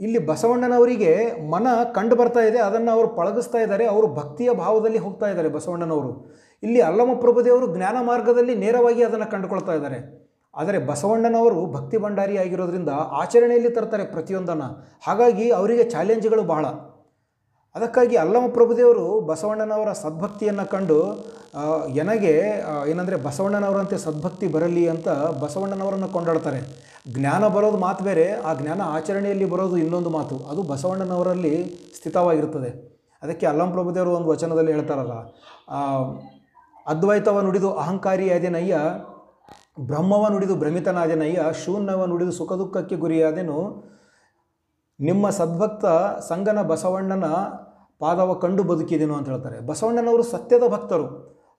ಇಲ್ಲಿ ಬಸವಣ್ಣನವರಿಗೆ ಮನ ಕಂಡು ಬರ್ತಾ ಇದೆ, ಅದನ್ನು ಅವರು ಪಳಗಿಸ್ತಾ ಇದ್ದಾರೆ, ಅವರು ಭಕ್ತಿಯ ಭಾವದಲ್ಲಿ ಹೋಗ್ತಾ ಇದ್ದಾರೆ ಬಸವಣ್ಣನವರು. ಇಲ್ಲಿ ಅಲ್ಲಮ ಪ್ರಭುದೇವರು ಜ್ಞಾನ ಮಾರ್ಗದಲ್ಲಿ ನೇರವಾಗಿ ಅದನ್ನು ಕಂಡುಕೊಳ್ತಾ ಇದ್ದಾರೆ. ಆದರೆ ಬಸವಣ್ಣನವರು ಭಕ್ತಿ ಭಂಡಾರಿ ಆಗಿರೋದ್ರಿಂದ ಆಚರಣೆಯಲ್ಲಿ ತರ್ತಾರೆ ಪ್ರತಿಯೊಂದನ್ನು. ಹಾಗಾಗಿ ಅವರಿಗೆ ಚಾಲೆಂಜ್ಗಳು ಬಹಳ. ಅದಕ್ಕಾಗಿ ಅಲ್ಲಮ ಪ್ರಭುದೇವರು ಬಸವಣ್ಣನವರ ಸದ್ಭಕ್ತಿಯನ್ನು ಕಂಡು ಎನಗೆ ಏನಂದರೆ ಬಸವಣ್ಣನವರಂತೆ ಸದ್ಭಕ್ತಿ ಬರಲಿ ಅಂತ ಬಸವಣ್ಣನವರನ್ನು ಕೊಂಡಾಡ್ತಾರೆ. ಜ್ಞಾನ ಬರೋದು ಮಾತು ಬೇರೆ, ಆ ಜ್ಞಾನ ಆಚರಣೆಯಲ್ಲಿ ಬರೋದು ಇನ್ನೊಂದು ಮಾತು. ಅದು ಬಸವಣ್ಣನವರಲ್ಲಿ ಸ್ಥಿತವಾಗಿರ್ತದೆ ಅದಕ್ಕೆ ಅಲ್ಲಂ ಪ್ರಭುದೇವರು ಒಂದು ವಚನದಲ್ಲಿ ಹೇಳ್ತಾರಲ್ಲ ಅದ್ವೈತವ ನುಡಿದು ಅಹಂಕಾರಿಯಾದೆನಯ್ಯ ಬ್ರಹ್ಮವ ನುಡಿದು ಭ್ರಮಿತನಾದೆನಯ್ಯ ಶೂನ್ಯವ ನುಡಿದು ಸುಖ ದುಃಖಕ್ಕೆ ಗುರಿಯಾದೆನು. ನಿಮ್ಮ ಸದ್ಭಕ್ತ ಸಂಗನ ಬಸವಣ್ಣನ ಪಾದವ ಕಂಡು ಬದುಕಿದೆನು ಅಂತ ಹೇಳ್ತಾರೆ. ಬಸವಣ್ಣನವರು ಸತ್ಯದ ಭಕ್ತರು.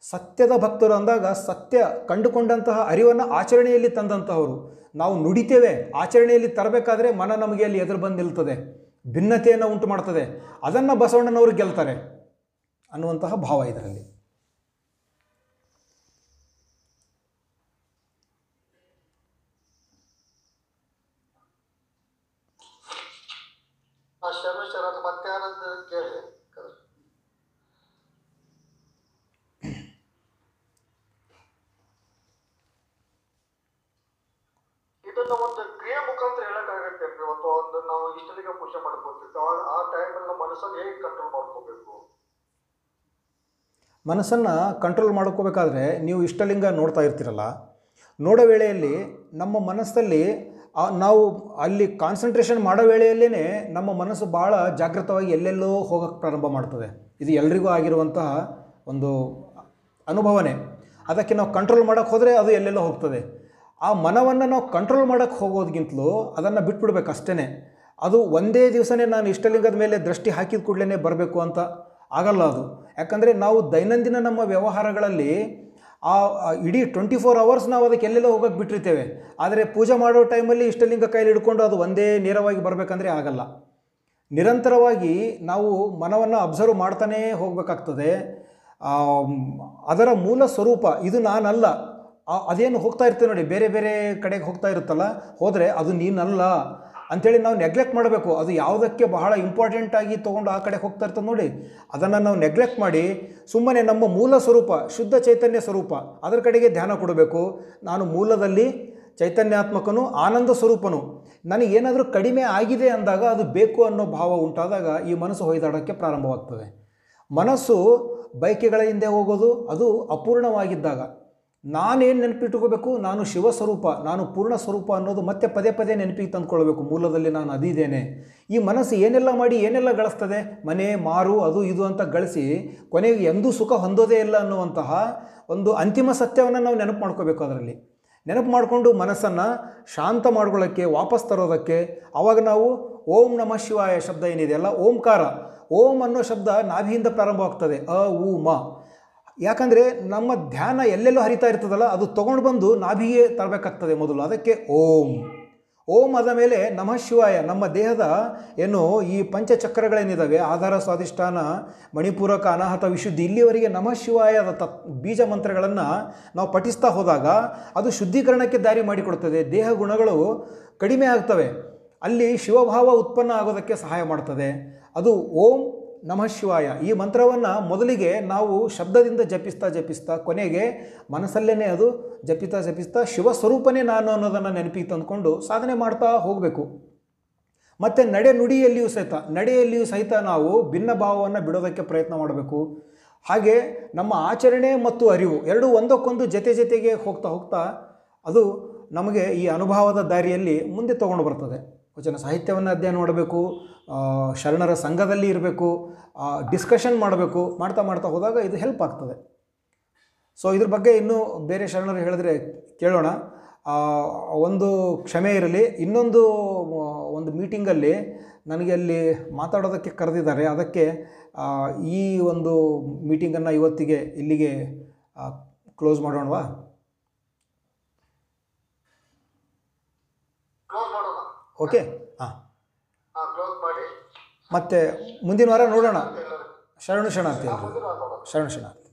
ಸತ್ಯದ ಭಕ್ತರು ಅಂದಾಗ ಸತ್ಯ ಕಂಡುಕೊಂಡಂತಹ ಅರಿವನ್ನು ಆಚರಣೆಯಲ್ಲಿ ತಂದಂತಹವರು. ನಾವು ನುಡಿತೇವೆ, ಆಚರಣೆಯಲ್ಲಿ ತರಬೇಕಾದ್ರೆ ಮನ ನಮಗೆ ಅಲ್ಲಿ ಎದುರು ಬಂದು ನಿಲ್ತದೆ, ಭಿನ್ನತೆಯನ್ನು ಉಂಟು ಮಾಡ್ತದೆ. ಅದನ್ನು ಬಸವಣ್ಣನವರು ಗೆಲ್ತಾರೆ ಅನ್ನುವಂತಹ ಭಾವ ಇದರಲ್ಲಿ ಆ ಶರ್ಮಿಷ್ಠರ ಅದು ಮತ್ತೆ ಯಾರಾದ್ರೂ ಕೇಳಿ ಇದನ್ನ ಒಂದು ಕ್ರಿಯೆ ಮುಖಾಂತರ ಹೇಳಕ್ಕಾಗತ್ತೆ ಇವತ್ತು ಒಂದು ನಾವು ಇಷ್ಟಲಿಗೆ ಪೂಜೆ ಮಾಡ್ಕೊಳ್ತೀವಿ ಆ- ಆ ಟೈಮಲ್ಲಿ ನಮ್ಮ ಮನಸ್ಸನ್ನು ಹೇಗೆ ಕಂಟ್ರೋಲ್ ಮಾಡ್ಕೋಬೇಕು? ಮನಸ್ಸನ್ನು ಕಂಟ್ರೋಲ್ ಮಾಡ್ಕೋಬೇಕಾದ್ರೆ ನೀವು ಇಷ್ಟಲಿಂಗ ನೋಡ್ತಾ ಇರ್ತೀರಲ್ಲ. ನೋಡೋ ವೇಳೆಯಲ್ಲಿ ನಮ್ಮ ಮನಸ್ಸಲ್ಲಿ ನಾವು ಅಲ್ಲಿ ಕಾನ್ಸಂಟ್ರೇಷನ್ ಮಾಡೋ ವೇಳೆಯಲ್ಲೇ ನಮ್ಮ ಮನಸ್ಸು ಭಾಳ ಜಾಗೃತವಾಗಿ ಎಲ್ಲೆಲ್ಲೋ ಹೋಗೋಕ್ಕೆ ಪ್ರಾರಂಭ ಮಾಡ್ತದೆ. ಇದು ಎಲ್ರಿಗೂ ಆಗಿರುವಂತಹ ಒಂದು ಅನುಭವನೇ. ಅದಕ್ಕೆ ನಾವು ಕಂಟ್ರೋಲ್ ಮಾಡೋಕ್ಕೆ ಹೋದರೆ ಅದು ಎಲ್ಲೆಲ್ಲೋ ಹೋಗ್ತದೆ. ಆ ಮನವನ್ನು ನಾವು ಕಂಟ್ರೋಲ್ ಮಾಡೋಕ್ಕೆ ಹೋಗೋದಕ್ಕಿಂತಲೂ ಅದನ್ನು ಬಿಟ್ಬಿಡ್ಬೇಕು ಅಷ್ಟೇ ಅದು ಒಂದೇ ದಿವಸನೇ ನಾನು ಇಷ್ಟಲಿಂಗದ ಮೇಲೆ ದೃಷ್ಟಿ ಹಾಕಿದ ಕೂಡಲೇ ಬರಬೇಕು ಅಂತ ಆಗಲ್ಲ ಅದು. ಯಾಕಂದರೆ ನಾವು ದೈನಂದಿನ ನಮ್ಮ ವ್ಯವಹಾರಗಳಲ್ಲಿ ಆ ಇಡೀ ಟ್ವೆಂಟಿ ಫೋರ್ ಅವರ್ಸ್ ನಾವು ಅದಕ್ಕೆ ಎಲ್ಲೆಲ್ಲ ಹೋಗೋಕೆ ಬಿಟ್ಟಿರ್ತೇವೆ. ಆದರೆ ಪೂಜೆ ಮಾಡೋ ಟೈಮಲ್ಲಿ ಇಷ್ಟಲಿಂಗ ಕೈಲಿ ಹಿಡ್ಕೊಂಡು ಅದು ಒಂದೇ ನೇರವಾಗಿ ಬರಬೇಕಂದ್ರೆ ಆಗಲ್ಲ. ನಿರಂತರವಾಗಿ ನಾವು ಮನವನ್ನು ಅಬ್ಸರ್ವ್ ಮಾಡ್ತಾನೇ ಹೋಗಬೇಕಾಗ್ತದೆ. ಅದರ ಮೂಲ ಸ್ವರೂಪ ಇದು ನಾನಲ್ಲ. ಅದೇನು ಹೋಗ್ತಾ ಇರ್ತೇವೆ ನೋಡಿ, ಬೇರೆ ಬೇರೆ ಕಡೆಗೆ ಹೋಗ್ತಾ ಇರುತ್ತಲ್ಲ, ಹೋದರೆ ಅದು ನೀನಲ್ಲ. ಅಂಥೇಳಿ ನಾವು ನೆಗ್ಲೆಕ್ಟ್ ಮಾಡಬೇಕು. ಅದು ಯಾವುದಕ್ಕೆ ಬಹಳ ಇಂಪಾರ್ಟೆಂಟ್ ಆಗಿ ತೊಗೊಂಡು ಆ ಕಡೆ ಹೋಗ್ತಾ ಇರ್ತದೆ ನೋಡಿ. ಅದನ್ನು ನಾವು ನೆಗ್ಲೆಕ್ಟ್ ಮಾಡಿ ಸುಮ್ಮನೆ ನಮ್ಮ ಮೂಲ ಸ್ವರೂಪ, ಶುದ್ಧ ಚೈತನ್ಯ ಸ್ವರೂಪ, ಅದರ ಕಡೆಗೆ ಧ್ಯಾನ ಕೊಡಬೇಕು. ನಾನು ಮೂಲದಲ್ಲಿ ಚೈತನ್ಯಾತ್ಮಕನು, ಆನಂದ ಸ್ವರೂಪನು. ನನಗೇನಾದರೂ ಕಡಿಮೆ ಆಗಿದೆ ಅಂದಾಗ ಅದು ಬೇಕು ಅನ್ನೋ ಭಾವ ಉಂಟಾದಾಗ ಈ ಮನಸ್ಸು ಹೊಯ್ದಾಡೋಕ್ಕೆ ಪ್ರಾರಂಭವಾಗ್ತದೆ. ಮನಸ್ಸು ಬೈಕೆಗಳ ಹಿಂದೆ ಹೋಗೋದು, ಅದು ಅಪೂರ್ಣವಾಗಿದ್ದಾಗ. ನಾನೇನು ನೆನಪಿಟ್ಕೋಬೇಕು? ನಾನು ಶಿವಸ್ವರೂಪ, ನಾನು ಪೂರ್ಣ ಸ್ವರೂಪ ಅನ್ನೋದು ಮತ್ತೆ ಪದೇ ಪದೇ ನೆನಪಿಗೆ ತಂದುಕೊಳ್ಬೇಕು. ಮೂಲದಲ್ಲಿ ನಾನು ಅದಿದ್ದೇನೆ ಈ ಮನಸ್ಸು ಏನೆಲ್ಲ ಮಾಡಿ ಏನೆಲ್ಲ ಗಳಿಸ್ತದೆ? ಮನೆ, ಮಾರು, ಅದು ಇದು ಅಂತ ಗಳಿಸಿ ಕೊನೆಗೆ ಎಂದೂ ಸುಖ ಹೊಂದೋದೇ ಇಲ್ಲ ಅನ್ನುವಂತಹ ಒಂದು ಅಂತಿಮ ಸತ್ಯವನ್ನು ನಾವು ನೆನಪು ಮಾಡ್ಕೋಬೇಕು ಅದರಲ್ಲಿ. ನೆನಪು ಮಾಡಿಕೊಂಡು ಮನಸ್ಸನ್ನು ಶಾಂತ ಮಾಡ್ಕೊಳ್ಳೋಕ್ಕೆ, ವಾಪಸ್ ತರೋದಕ್ಕೆ ಆವಾಗ ನಾವು ಓಂ ನಮಃ ಶಿವಾಯ ಶಬ್ದ ಏನಿದೆ ಅಲ್ಲ? ಓಂಕಾರ. ಓಂ ಅನ್ನೋ ಶಬ್ದ ನಾಭಿಯಿಂದ ಪ್ರಾರಂಭವಾಗ್ತದೆ. ಅ, ಉ, ಮ. ಯಾಕಂದರೆ ನಮ್ಮ ಧ್ಯಾನ ಎಲ್ಲೆಲ್ಲೋ ಹರಿತಾ ಇರ್ತದಲ್ಲ, ಅದು ತೊಗೊಂಡು ಬಂದು ನಾಭಿಗೆ ತರಬೇಕಾಗ್ತದೆ ಮೊದಲು. ಅದಕ್ಕೆ ಓಂ. ಓಂ ಆದ ಮೇಲೆ ನಮಃ ಶಿವಾಯ, ನಮ್ಮ ದೇಹದ ಏನು ಈ ಪಂಚಚಕ್ರಗಳೇನಿದ್ದಾವೆ ಆಧಾರ, ಸ್ವಾಧಿಷ್ಠಾನ, ಮಣಿಪೂರಕ, ಅನಾಹತ, ವಿಶುದ್ಧಿ, ಇಲ್ಲಿವರೆಗೆ ನಮಃ ಶಿವಾಯದ ತತ್ ಬೀಜ ಮಂತ್ರಗಳನ್ನು ನಾವು ಪಠಿಸ್ತಾ ಹೋದಾಗ ಅದು ಶುದ್ಧೀಕರಣಕ್ಕೆ ದಾರಿ ಮಾಡಿಕೊಡ್ತದೆ. ದೇಹ ಗುಣಗಳು ಕಡಿಮೆ ಆಗ್ತವೆ. ಅಲ್ಲಿ ಶಿವಭಾವ ಉತ್ಪನ್ನ ಆಗೋದಕ್ಕೆ ಸಹಾಯ ಮಾಡ್ತದೆ. ಅದು ಓಂ ನಮಃ ಶಿವಾಯ. ಈ ಮಂತ್ರವನ್ನು ಮೊದಲಿಗೆ ನಾವು ಶಬ್ದದಿಂದ ಜಪಿಸ್ತಾ ಜಪಿಸ್ತಾ ಕೊನೆಗೆ ಮನಸ್ಸಲ್ಲೇ ಅದು ಜಪಿಸ್ತಾ ಜಪಿಸ್ತಾ ಶಿವ ಸ್ವರೂಪನೇ ನಾನು ಅನ್ನೋದನ್ನು ನೆನಪಿಗೆ ತಂದುಕೊಂಡು ಸಾಧನೆ ಮಾಡ್ತಾ ಹೋಗಬೇಕು. ಮತ್ತು ನಡೆ ನುಡಿಯಲ್ಲಿಯೂ ಸಹಿತ, ನಡೆಯಲ್ಲಿಯೂ ಸಹಿತ ನಾವು ಭಿನ್ನ ಭಾವವನ್ನು ಬಿಡೋದಕ್ಕೆ ಪ್ರಯತ್ನ ಮಾಡಬೇಕು. ಹಾಗೆ ನಮ್ಮ ಆಚರಣೆ ಮತ್ತು ಅರಿವು ಎರಡೂ ಒಂದಕ್ಕೊಂದು ಜೊತೆ ಜೊತೆಗೆ ಹೋಗ್ತಾ ಹೋಗ್ತಾ ಅದು ನಮಗೆ ಈ ಅನುಭವದ ದಾರಿಯಲ್ಲಿ ಮುಂದೆ ತಗೊಂಡು ಬರ್ತದೆ. ವಚನ ಸಾಹಿತ್ಯವನ್ನು ಅಧ್ಯಯನ ಮಾಡಬೇಕು ಶರಣರ ಸಂಘದಲ್ಲಿ ಇರಬೇಕು ಡಿಸ್ಕಷನ್ ಮಾಡಬೇಕು, ಮಾಡ್ತಾ ಮಾಡ್ತಾ ಹೋದಾಗ ಇದು ಹೆಲ್ಪ್ ಆಗ್ತದೆ. ಸೊ ಇದ್ರ ಬಗ್ಗೆ ಇನ್ನೂ ಬೇರೆ ಶರಣರು ಹೇಳಿದ್ರೆ ಕೇಳೋಣ. ಒಂದು ಕ್ಷಮೆ ಇರಲಿ, ಇನ್ನೊಂದು ಒಂದು ಮೀಟಿಂಗಲ್ಲಿ ನನಗೆ ಅಲ್ಲಿ ಮಾತಾಡೋದಕ್ಕೆ ಕರೆದಿದ್ದಾರೆ. ಅದಕ್ಕೆ ಈ ಒಂದು ಮೀಟಿಂಗನ್ನು ಇವತ್ತಿಗೆ, ಇಲ್ಲಿಗೆ ಕ್ಲೋಸ್ ಮಾಡೋಣವಾ ಕ್ಲೋಸ್ ಮಾಡೋಣ ಓಕೆ ಹಾಂ. ಮತ್ತೆ ಕ್ಲೋಸ್ ಮಾಡಿ. ಮತ್ತು ಮುಂದಿನ ವಾರ ನೋಡೋಣ. ಶರಣು ಶರಣಾರ್ಥಿ. ಶರಣು ಶರಣಾರ್ಥಿ.